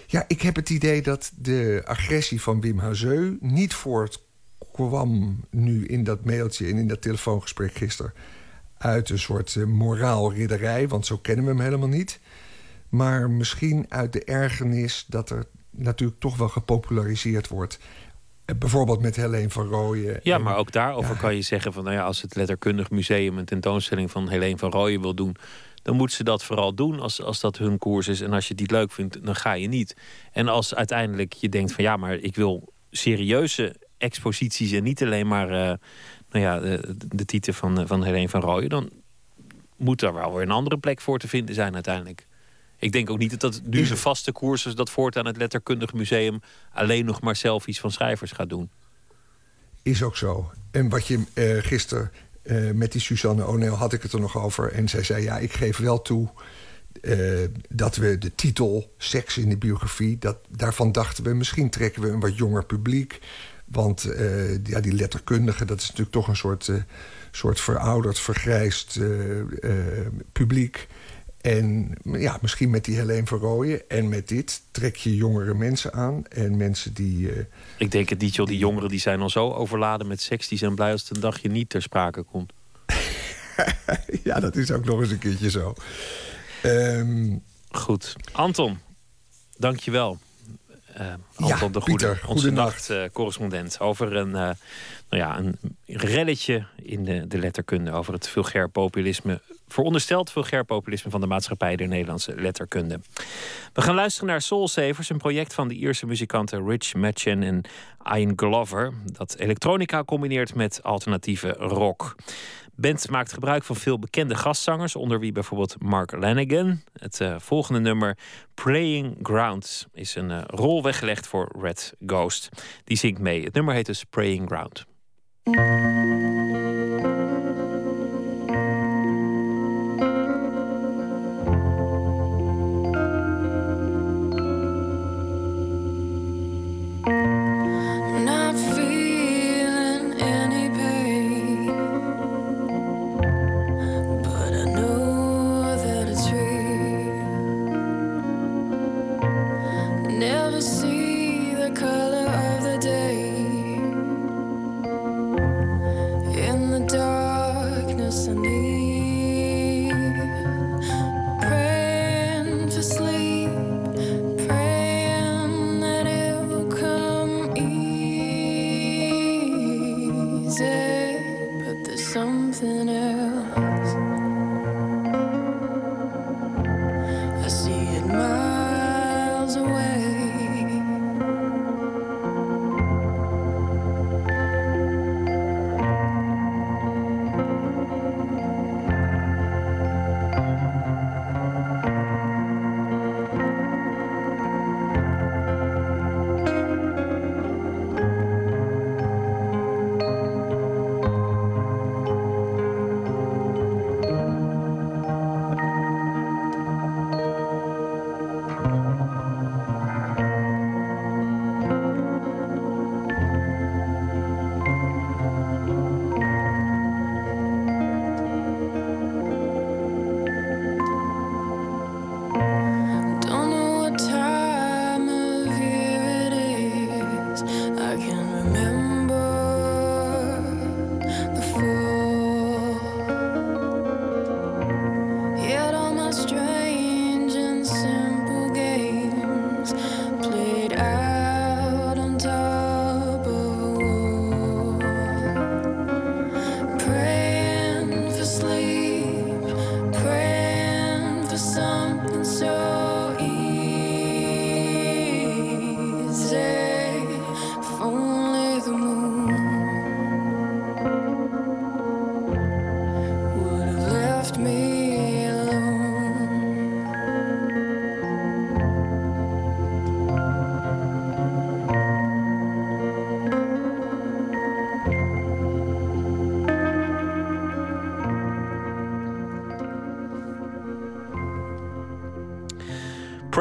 Speaker 17: ja, ik heb het idee dat de agressie van Wim Hazeu niet voortkwam nu in dat mailtje en in dat telefoongesprek gisteren uit een soort eh, moraalridderij, want zo kennen we hem helemaal niet. Maar misschien uit de ergernis dat er natuurlijk toch wel gepopulariseerd wordt. Eh, Bijvoorbeeld met Helene van Rooyen.
Speaker 4: Ja,
Speaker 17: En-
Speaker 4: maar ook daarover kan je zeggen van nou ja, als het letterkundig museum een tentoonstelling van Helene van Rooyen wil doen, dan moeten ze dat vooral doen als, als dat hun koers is. En als je het niet leuk vindt, dan ga je niet. En als uiteindelijk je denkt van ja, maar ik wil serieuze exposities en niet alleen maar eh, nou ja, de, de titel van, eh, van Helene van Rooyen, dan moet er wel weer een andere plek voor te vinden zijn uiteindelijk. Ik denk ook niet dat dat nu de vaste koers is dat voortaan het letterkundig museum alleen nog maar selfies van schrijvers gaat doen.
Speaker 17: Is ook zo. En wat je eh gisteren eh, met die Suzanne O'Neill had ik het er nog over. En zij zei: Ja, ik geef wel toe eh, dat we de titel Seks in de biografie. Dat, daarvan dachten we, misschien trekken we een wat jonger publiek. Want ja, die letterkundige, dat is natuurlijk toch een soort, soort verouderd, vergrijsd publiek. En ja, misschien met die Helene van Rooyen en met dit trek je jongere mensen aan. En mensen die. eh,
Speaker 4: Ik denk het niet, joh. Die jongeren die zijn al zo overladen met seks. Die zijn blij als het een dagje niet ter sprake komt. <laughs>
Speaker 17: ja, dat is ook nog eens een keertje zo. Ehm,
Speaker 4: Goed. Anton, dank je wel. Eh, Anton
Speaker 17: Ja,
Speaker 4: de Goede,
Speaker 17: Pieter,
Speaker 4: onze nachtcorrespondent. over een, eh, nou ja, een relletje in de, de letterkunde. Over het vulgair populisme, verondersteld vulgair populisme van de maatschappij der Nederlandse letterkunde. We gaan luisteren naar Soul Savers, een project van de Ierse muzikanten Rich Machen en Ian Glover. Dat elektronica combineert met alternatieve rock. Band maakt gebruik van veel bekende gastzangers, onder wie bijvoorbeeld Mark Lanigan. Het eh, volgende nummer, Praying Ground, is een eh, rol weggelegd voor Red Ghost. Die zingt mee. Het nummer heet dus Praying Ground.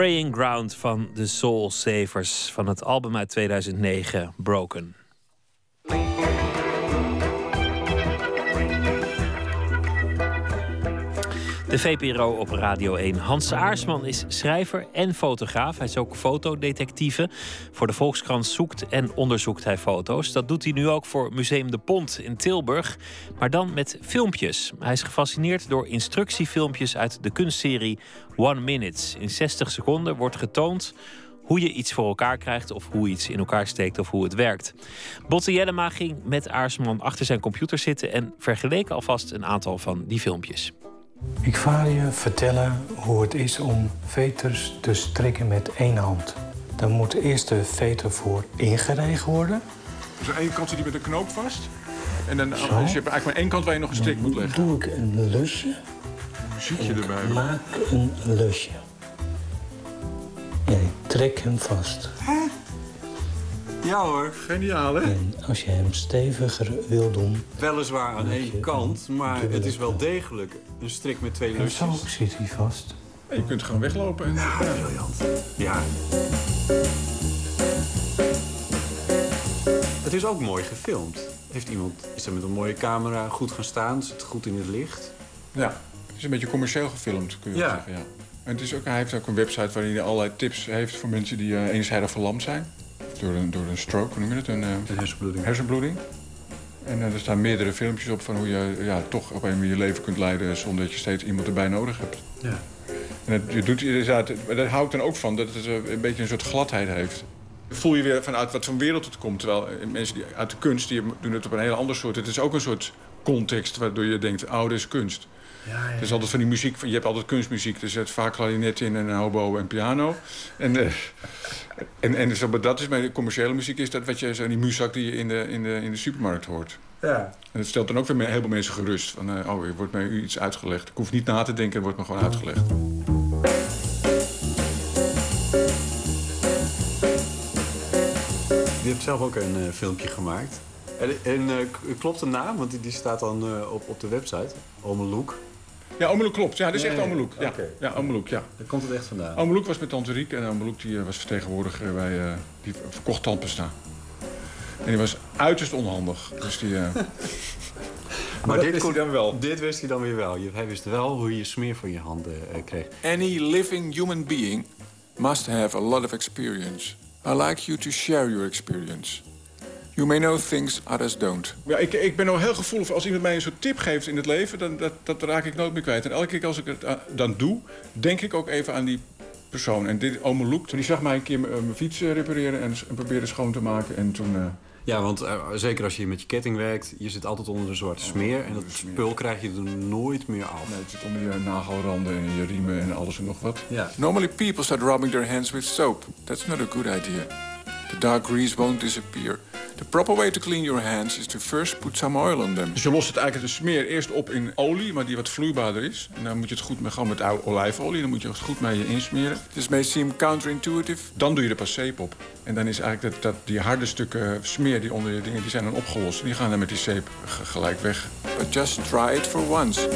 Speaker 4: Praying Ground van de Soul Savers van het album uit 2009, Broken. De VPRO op Radio 1. Hans Aarsman is schrijver en fotograaf. Hij is ook fotodetectieve. Voor de Volkskrant zoekt en onderzoekt hij foto's. Dat doet hij nu ook voor Museum de Pont in Tilburg. Maar dan met filmpjes. Hij is gefascineerd door instructiefilmpjes uit de kunstserie One Minutes. In 60 seconden wordt getoond hoe je iets voor elkaar krijgt of hoe iets in elkaar steekt of hoe het werkt. Botte Jellema ging met Aarsman achter zijn computer zitten en vergeleek alvast een aantal van die filmpjes.
Speaker 20: Ik ga je vertellen hoe het is om veters te strikken met één hand. Dan moet eerst de veter voor ingeregen worden.
Speaker 21: Dus aan één kant zit hij met een knoop vast. En dan
Speaker 20: Zo.
Speaker 21: dus je hebt eigenlijk maar één kant waar je nog een strik moet leggen.
Speaker 20: doe ik een lusje.
Speaker 21: Muziekje erbij.
Speaker 20: Ik maak een lusje. En ik trek hem vast.
Speaker 21: Ja hoor. Geniaal hè?
Speaker 20: En als je hem steviger wil doen...
Speaker 22: Weliswaar aan één kant, maar het is wel degelijk een strik met twee
Speaker 20: En zo
Speaker 22: lusjes.
Speaker 20: zit hij vast.
Speaker 21: Je kunt gewoon weglopen. En, ja,
Speaker 22: briljant. Ja. Het is ook mooi gefilmd. Heeft iemand, is er met een mooie camera goed gaan staan? Zit goed in het licht?
Speaker 21: Ja, het is een beetje commercieel gefilmd, kun je
Speaker 22: Ja.
Speaker 21: zeggen. Ja. En het is ook, hij heeft ook een website waarin hij allerlei tips heeft voor mensen die eh, eenzijdig verlamd zijn. Door een, door een stroke, hoe noem je het? Een, eh,
Speaker 22: hersenbloeding.
Speaker 21: hersenbloeding. En eh, er staan meerdere filmpjes op van hoe je ja, toch op een manier je leven kunt leiden zonder dat je steeds iemand erbij nodig hebt.
Speaker 22: Ja.
Speaker 21: En het, je doet, inderdaad, maar daar hou ik dan ook van, dat het eh, een beetje een soort gladheid heeft. Voel je weer vanuit wat voor wereld het komt. Terwijl eh, mensen die uit de kunst die doen het op een hele andere soort. Het is ook een soort context waardoor je denkt, dit is kunst. Het is altijd van die muziek, je hebt altijd kunstmuziek. Er zit vaak klarinet in en een hobo en piano. En, eh, en, en zo, maar dat is bij de commerciële muziek is dat wat je zo die muzak die je in de, in, de, in de supermarkt hoort.
Speaker 22: Ja.
Speaker 21: En dat stelt dan ook weer heel veel mensen gerust. Van, eh, oh, er wordt mij iets uitgelegd. Ik hoef niet na te denken, er wordt me gewoon uitgelegd.
Speaker 22: Je hebt zelf ook een eh, filmpje gemaakt. En, en eh, klopt de naam? Want die, die staat dan eh, op, op de website. Omeloek.
Speaker 21: Ja, Omeloek klopt. Ja, dat is echt. Omeloek. Ja,
Speaker 22: Oké.
Speaker 21: ja Omeloek, ja.
Speaker 22: Daar komt het echt vandaan.
Speaker 21: Omeloek was met Tante Riek en Omeloek die, eh, was vertegenwoordiger bij... eh, die verkocht tandpasta. En die was uiterst onhandig. Dus die... eh, <laughs>
Speaker 22: Maar
Speaker 21: dat
Speaker 22: dit,
Speaker 21: wist
Speaker 22: kon-
Speaker 21: hij dan wel.
Speaker 22: dit wist hij dan weer wel. Je- Hij wist wel hoe je smeer van je handen kreeg.
Speaker 21: Any living human being must have a lot of experience. I like you to share your experience. You may know things others don't. Ja, ik, ik ben al heel gevoelig. Als iemand mij een soort tip geeft in het leven, dan dat, dat raak ik nooit meer kwijt. En elke keer als ik het eh, dan doe, denk ik ook even aan die persoon. En dit ome Loek, die zag mij een keer eh, mijn fiets eh, repareren en, en probeerde schoon te maken. En toen... eh,
Speaker 22: Ja, want zeker als je met je ketting werkt, je zit altijd onder een zwarte smeer. En dat spul krijg je er nooit meer af.
Speaker 21: Nee, het zit onder je nagelranden en je riemen en alles en nog wat.
Speaker 22: Ja.
Speaker 21: Normally people start rubbing their hands with soap. That's not a good idea. The dark grease won't disappear. The proper way to clean your hands is to first put some oil on them. Dus je lost het eigenlijk de smeer eerst op in olie, maar die wat vloeibaarder is. En dan moet je het goed met, gewoon met oude olijfolie, dan moet je het goed mee insmeren. This may seem counterintuitive. Dan doe je er pas zeep op. En dan is eigenlijk dat, dat die harde stukken smeer die onder je dingen, die zijn dan opgelost. Die gaan dan met die zeep gelijk weg. But just try it for once.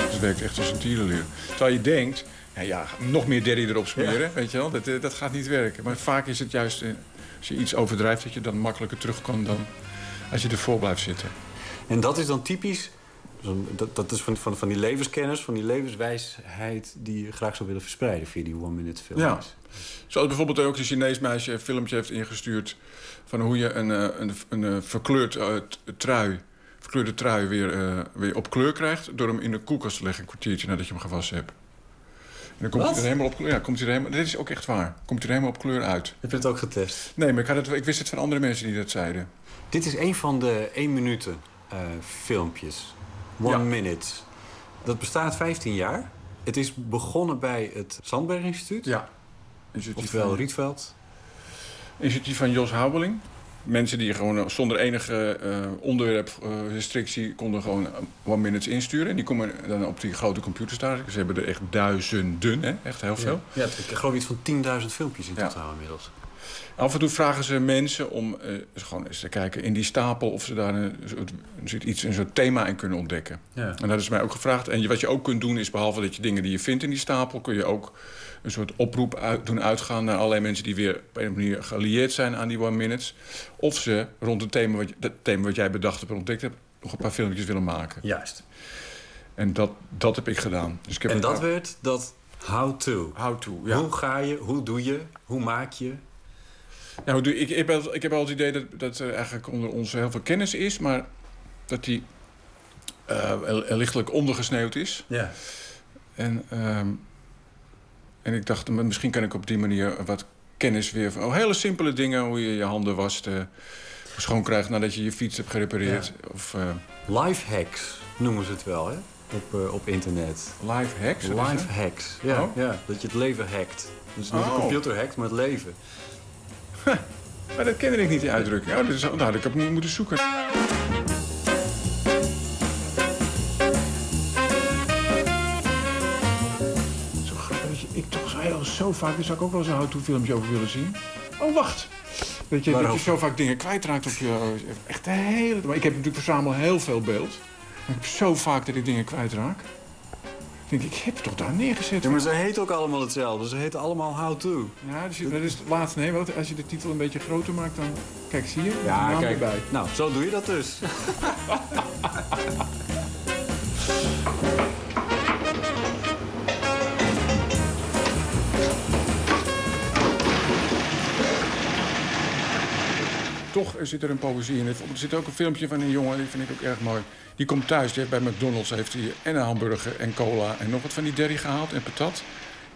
Speaker 21: Het werkt echt als een tierenleer. Terwijl je denkt, ja, ja, nog meer derry erop smeren, weet je wel. Dat, eh, dat gaat niet werken. Maar vaak is het juist, eh, als je iets overdrijft... dat je dan makkelijker terug kan dan als je ervoor blijft zitten.
Speaker 22: En dat is dan typisch. Dat, dat is van, van, van die levenskennis, van die levenswijsheid die je graag zou willen verspreiden via die one-minute films.
Speaker 21: Ja. Zoals bijvoorbeeld ook een Chinees meisje een filmpje heeft ingestuurd... van hoe je een, eh, een, een, verkleurd trui, verkleurde trui weer, weer op kleur krijgt... door hem in de koelkast te leggen een kwartiertje nadat je hem gewassen hebt. Dan komt
Speaker 22: Wat?
Speaker 21: hij er helemaal op kleur. Ja, komt hij er helemaal, dit is ook echt waar. Komt hij er helemaal op kleur uit.
Speaker 22: Heb je het ook getest?
Speaker 21: Nee, maar ik, had het, ik wist het van andere mensen die dat zeiden.
Speaker 22: Dit is een van de 1 minuten eh, filmpjes. One
Speaker 21: Ja.
Speaker 22: minute. Dat bestaat 15 jaar. Het is begonnen bij het Sandberg Instituut.
Speaker 21: Ja.
Speaker 22: Oftewel
Speaker 21: van-
Speaker 22: Rietveld.
Speaker 21: Initiatief van Jos Houweling. Mensen die gewoon zonder enige eh onderwerprestrictie konden gewoon one minutes insturen. En die komen dan op die grote computers daar. Ze hebben er echt duizenden, hè? echt heel veel.
Speaker 22: Ja, ik geloof iets van 10.000 filmpjes in
Speaker 21: Ja.
Speaker 22: totaal inmiddels.
Speaker 21: Af en toe vragen ze mensen om eh, gewoon eens te kijken in die stapel... of ze daar een, soort- iets, een soort thema in kunnen ontdekken.
Speaker 22: Ja.
Speaker 21: En dat is mij ook gevraagd. En wat je ook kunt doen is, behalve dat je dingen die je vindt in die stapel... kun je ook een soort oproep uit, doen uitgaan naar allerlei mensen... die weer op een of manier gelieerd zijn aan die One Minutes. Of ze rond het thema wat, dat thema wat jij bedacht hebt en ontdekt hebt... nog een paar filmpjes willen maken.
Speaker 22: Juist.
Speaker 21: En dat, dat heb ik gedaan. Dus ik heb
Speaker 22: En dat werd dat how-to.
Speaker 21: How-to, ja.
Speaker 22: Hoe ga je, hoe doe je, hoe maak je?
Speaker 21: Doe- ik, ik, heb, wel- ik heb wel het idee dat, dat er eigenlijk onder ons heel veel kennis is... maar dat die eh, er- er lichtelijk ondergesneeuwd is.
Speaker 22: Ja.
Speaker 21: En, ehm, en ik dacht, misschien kan ik op die manier wat kennis weer... van oh, hele simpele dingen, hoe je je handen wast... eh, schoon krijgt nadat je je fiets hebt gerepareerd. Of, eh,
Speaker 22: Life hacks noemen ze het wel, hè? Op, eh, op internet.
Speaker 21: Life hacks?
Speaker 22: Life
Speaker 21: dat?
Speaker 22: hacks, ja,
Speaker 21: Oh.
Speaker 22: ja. Dat je het leven hackt. Dus niet de
Speaker 21: Oh.
Speaker 22: computer hackt, maar het leven. <laughs>
Speaker 21: Maar dat kende ik niet, die uitdrukking. Oh, dat is, daar had ik op mo- moeten zoeken. Zo, heel, zo vaak, daar zou ik ook wel eens een how-to filmpje over willen zien. Oh, wacht. Dat je, dat je zo vaak dingen kwijtraakt op je... Echt de hele... Maar ik heb natuurlijk verzamel heel veel beeld. Maar ik heb zo vaak dat ik dingen kwijtraak. Ik denk, ik heb het toch daar neergezet.
Speaker 22: Ja, maar ze heten ook allemaal hetzelfde. Ze heten allemaal how-to.
Speaker 21: Ja, dus, dat is het laatste. Nee, wat, als je de titel een beetje groter maakt, dan... Kijk, zie je?
Speaker 22: Ja, kijk.
Speaker 21: erbij.
Speaker 22: Nou, zo doe je dat dus. <laughs>
Speaker 21: Toch zit er een poëzie in. Er zit ook een filmpje van een jongen, die vind ik ook erg mooi. Die komt thuis, die heeft bij McDonald's heeft hij en een hamburger en cola... en nog wat van die derry gehaald en patat.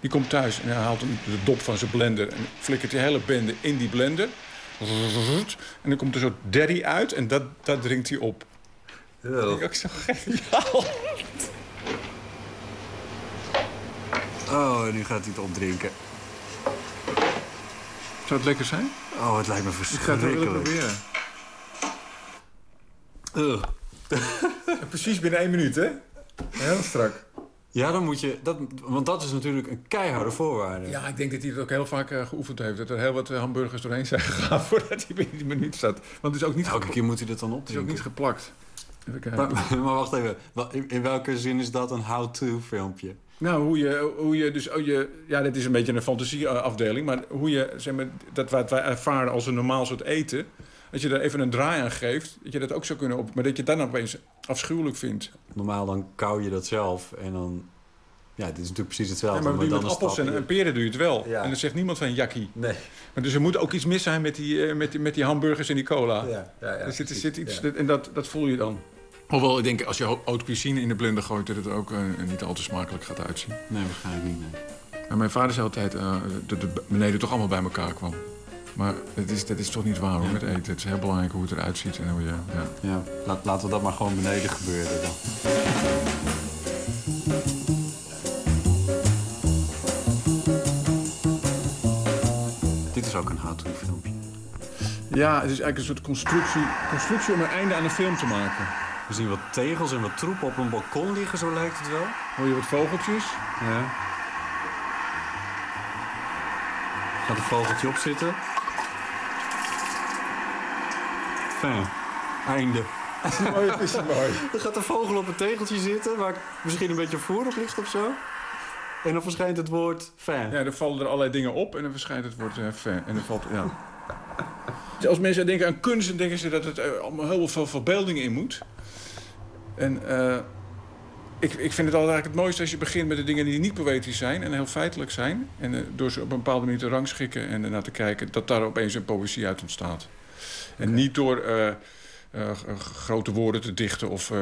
Speaker 21: Die komt thuis en hij haalt de dop van zijn blender... en flikkert die hele bende in die blender. En dan komt er zo'n derry uit en dat, dat drinkt hij op. Dat vind ik ook zo geniaal.
Speaker 22: Oh, en nu gaat hij het opdrinken.
Speaker 21: Zou het lekker zijn?
Speaker 22: Oh, het lijkt me
Speaker 21: Ik ga het
Speaker 22: verschrikkelijk.
Speaker 21: proberen.
Speaker 22: Ugh. <laughs>
Speaker 21: Precies binnen één minuut, hè? Heel strak.
Speaker 22: Ja, dan moet je... Dat, want dat is natuurlijk een keiharde voorwaarde.
Speaker 21: Ja, ik denk dat hij het ook heel vaak eh, geoefend heeft. Dat er heel wat eh, hamburgers doorheen zijn gegaan <laughs> voordat hij binnen die minuut zat. Want het is ook niet,
Speaker 22: Elke keer moet hij dat dan
Speaker 21: het is ook niet geplakt. Even kijken.
Speaker 22: Maar, <laughs> maar wacht even. In welke zin is dat een how-to filmpje?
Speaker 21: Nou, hoe je, hoe je dus, oh, je, ja, dit is een beetje een fantasieafdeling, maar hoe je, zeg maar, dat wat wij ervaren als een normaal soort eten, als je er even een draai aan geeft, dat je dat ook zou kunnen op, maar dat je dan opeens afschuwelijk vindt.
Speaker 22: Normaal dan kauw je dat zelf en dan... Ja, dit is natuurlijk precies hetzelfde.
Speaker 21: Ja, maar je
Speaker 22: dan
Speaker 21: met appels en, peren doe je het wel.
Speaker 22: Ja.
Speaker 21: En dan zegt niemand van jakkie.
Speaker 22: Nee.
Speaker 21: Maar dus er moet ook iets mis zijn met die, eh, met die, met die hamburgers en die cola.
Speaker 22: Ja, ja, ja,
Speaker 21: er zit, er
Speaker 22: precies,
Speaker 21: zit iets, en dat, dat voel je dan. Hoewel, ik denk, als je haute cuisine in de blender gooit... dat het ook eh, niet al te smakelijk gaat uitzien.
Speaker 22: Nee, waarschijnlijk niet. Nee.
Speaker 21: Maar mijn vader zei altijd eh, dat het beneden toch allemaal bij elkaar kwam. Maar dat is, dat is toch niet waar hoor, met eten. Het is heel belangrijk hoe het eruit ziet en hoe je... Ja.
Speaker 22: Ja, laat, laten we dat maar gewoon beneden gebeuren dan. Dit is ook een how-to filmpje.
Speaker 21: ja, het is eigenlijk een soort constructie, constructie om een einde aan een film te maken.
Speaker 22: We zien wat tegels en wat troep op een balkon liggen, zo lijkt het wel.
Speaker 21: Hoor je wat vogeltjes?
Speaker 22: Ja. Gaat een vogeltje op zitten. Fijn. Einde.
Speaker 21: mooi, is mooi. <laughs>
Speaker 22: Er gaat een vogel op een tegeltje zitten, waar misschien een beetje voer op ligt of zo. En dan verschijnt het woord fan.
Speaker 21: Ja, dan vallen er allerlei dingen op en dan verschijnt het woord fan. En dan valt, ja. Als mensen denken aan kunst, dan denken ze dat het eh, allemaal heel veel verbeelding in moet. En eh, ik, ik vind het altijd eigenlijk het mooiste als je begint met de dingen die niet poëtisch zijn en heel feitelijk zijn. En eh, door ze op een bepaalde manier te rangschikken en ernaar te kijken, dat daar opeens een poëzie uit ontstaat. En niet door eh, grote woorden te dichten of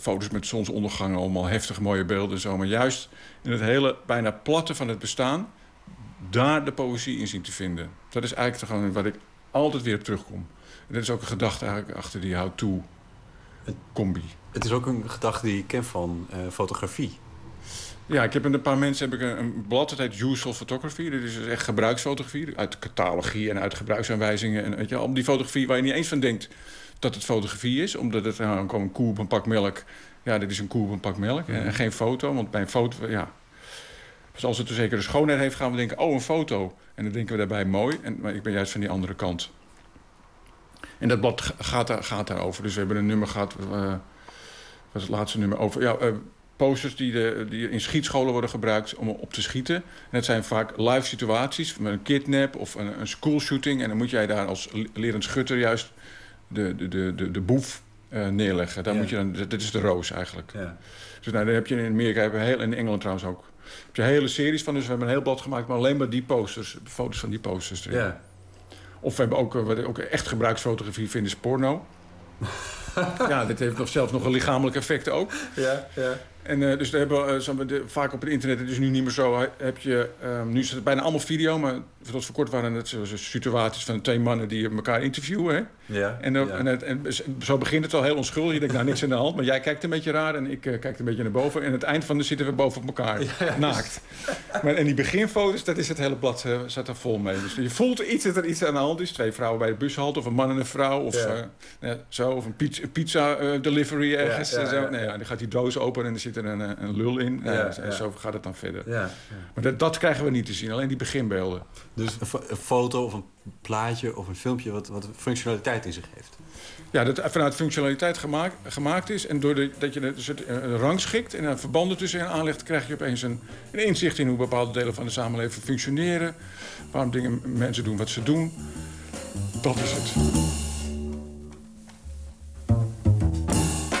Speaker 21: foto's met zonsondergangen, allemaal heftige mooie beelden en zo. Maar juist in het hele bijna platte van het bestaan, daar de poëzie in zien te vinden. Dat is eigenlijk gewoon wat ik altijd weer op terugkom. En dat is ook een gedachte eigenlijk achter die how-to combi.
Speaker 22: Het is ook een gedachte die ik ken van eh, fotografie.
Speaker 21: Ja, ik heb met een paar mensen heb ik een, een blad, dat heet Useful Photography. Dat is dus echt gebruiksfotografie, uit catalogie en uit gebruiksaanwijzingen. En weet je, al die fotografie waar je niet eens van denkt dat het fotografie is. Omdat het nou, gewoon een koe op een pak melk. Ja, dit is een koe op een pak melk. En, en geen foto, want bij een foto, ja... Dus als het een zekere schoonheid heeft, gaan we denken, oh, een foto. En dan denken we daarbij mooi. En, maar ik ben juist van die andere kant. En dat blad ga- gaat, daar, gaat daarover. Dus we hebben een nummer gehad, eh, was het laatste nummer, over ja, eh, posters die, de, die in schietscholen worden gebruikt om op te schieten. En dat zijn vaak live situaties, met een kidnap of een, een schoolshooting. En dan moet jij daar als le- lerend schutter juist de, de, de, de, de boef eh, neerleggen. Daar
Speaker 22: Ja.
Speaker 21: moet je dan, dat is de roos eigenlijk.
Speaker 22: Ja.
Speaker 21: Dus nou, daar heb je in Amerika, heb je heel, in Engeland trouwens ook. Heb je hele series van, dus we hebben een heel blad gemaakt, maar alleen maar die posters, foto's van die posters erin.
Speaker 22: Ja.
Speaker 21: Of we hebben ook, eh, wat ik ook echt gebruiksfotografie vinden, is porno. <laughs> ja, dit heeft nog zelfs nog een lichamelijk effect ook.
Speaker 22: Ja, ja.
Speaker 21: En eh, dus daar hebben we, eh, vaak op het internet, het is nu niet meer zo, he- heb je, eh, nu is het bijna allemaal video, maar tot voor kort waren het situaties van twee mannen die elkaar interviewen. Hè?
Speaker 22: Ja,
Speaker 21: En, dan-
Speaker 22: ja.
Speaker 21: en, het- en zo begint het al heel onschuldig. Je denkt, nou, niks aan de hand, maar jij kijkt een beetje raar en ik eh, kijk een beetje naar boven. En aan het eind van de zitten we boven op elkaar, naakt. Maar, en die beginfoto's, dat is het hele blad, eh, zat er vol mee. Dus je voelt iets dat er iets aan de hand is. Twee vrouwen bij de bushalte, of een man en een vrouw, of eh, zo, of een pizza, pizza delivery ergens. En zo. Nee, ja, dan gaat die doos open en er zit er een, een lul in. Nou,
Speaker 22: Ja,
Speaker 21: en zo gaat het dan verder. Maar dat, dat krijgen we niet te zien, alleen die beginbeelden.
Speaker 22: Dus een, fo- een foto of een plaatje of een filmpje wat, wat functionaliteit in zich heeft.
Speaker 21: Ja, dat vanuit functionaliteit gemaakt, gemaakt is. En doordat dat je dus het eh, rangschikt en er verbanden tussenin aanlegt... krijg je opeens een, een inzicht in hoe bepaalde delen van de samenleving functioneren. Waarom dingen, mensen doen wat ze doen. Dat is het.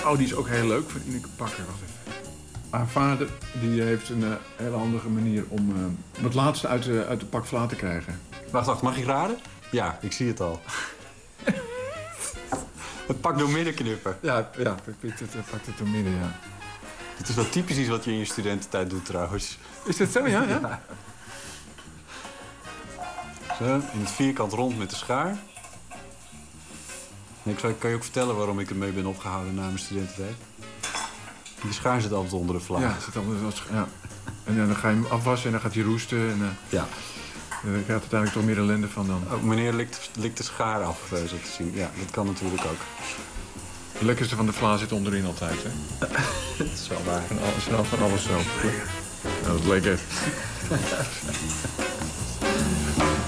Speaker 21: Oh, die is ook heel leuk van Ineke Bakker. Wacht even. Haar vader die heeft een eh, hele handige manier om, eh, om het laatste uit de, uit de pak vla te krijgen.
Speaker 22: Wacht, wacht, mag ik raden? Ja, ik zie het al. het pak door midden knippen.
Speaker 21: Ja, ja het, pakt het door midden, ja.
Speaker 22: Het is wel typisch iets wat je in je studententijd doet trouwens.
Speaker 21: Is dat zo, ja? ja?
Speaker 22: Zo, in het vierkant rond met de schaar. En ik kan je ook vertellen waarom ik ermee ben opgehouden na mijn studententijd? Die schaar zit altijd onder de vlaag.
Speaker 21: Ja, zit ja. En dan ga je hem afwassen en dan gaat hij roesten. En, eh,
Speaker 22: Ja.
Speaker 21: en dan krijgt uiteindelijk toch meer ellende van dan.
Speaker 22: Ook meneer likt, likt de schaar af, eh, zo te zien. Ja, dat kan natuurlijk ook.
Speaker 21: Het lekkerste van de vla zit onderin altijd, hè? <laughs>
Speaker 22: dat is wel waar.
Speaker 21: Van alles, van, van alles zo. Ja, dat is lekker. <laughs>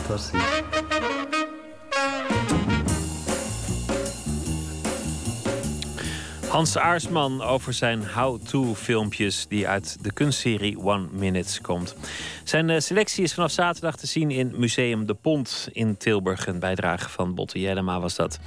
Speaker 22: Fantastisch.
Speaker 4: Hans Aarsman over zijn how-to-filmpjes die uit de kunstserie One Minutes komt. Zijn eh, selectie is vanaf zaterdag te zien in Museum De Pont in Tilburg. Een bijdrage van Botte Jellema was dat.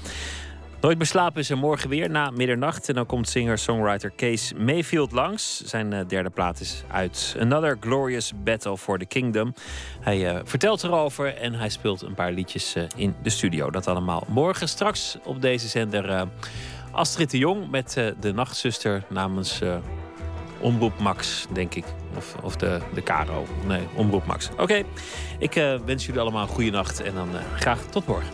Speaker 4: Nooit beslapen is er morgen weer na middernacht. En dan komt singer-songwriter Kees Mayfield langs. Zijn eh, derde plaat is uit. Another Glorious Battle for the Kingdom. Hij eh, vertelt erover en hij speelt een paar liedjes in de studio. Dat allemaal morgen. Straks op deze zender Astrid de Jong met eh, de nachtzuster namens eh, Omroep Max, denk ik. Of, of de, de Caro. Nee, Omroep Max. Oké, ik eh, wens jullie allemaal een goede nacht en dan graag tot morgen.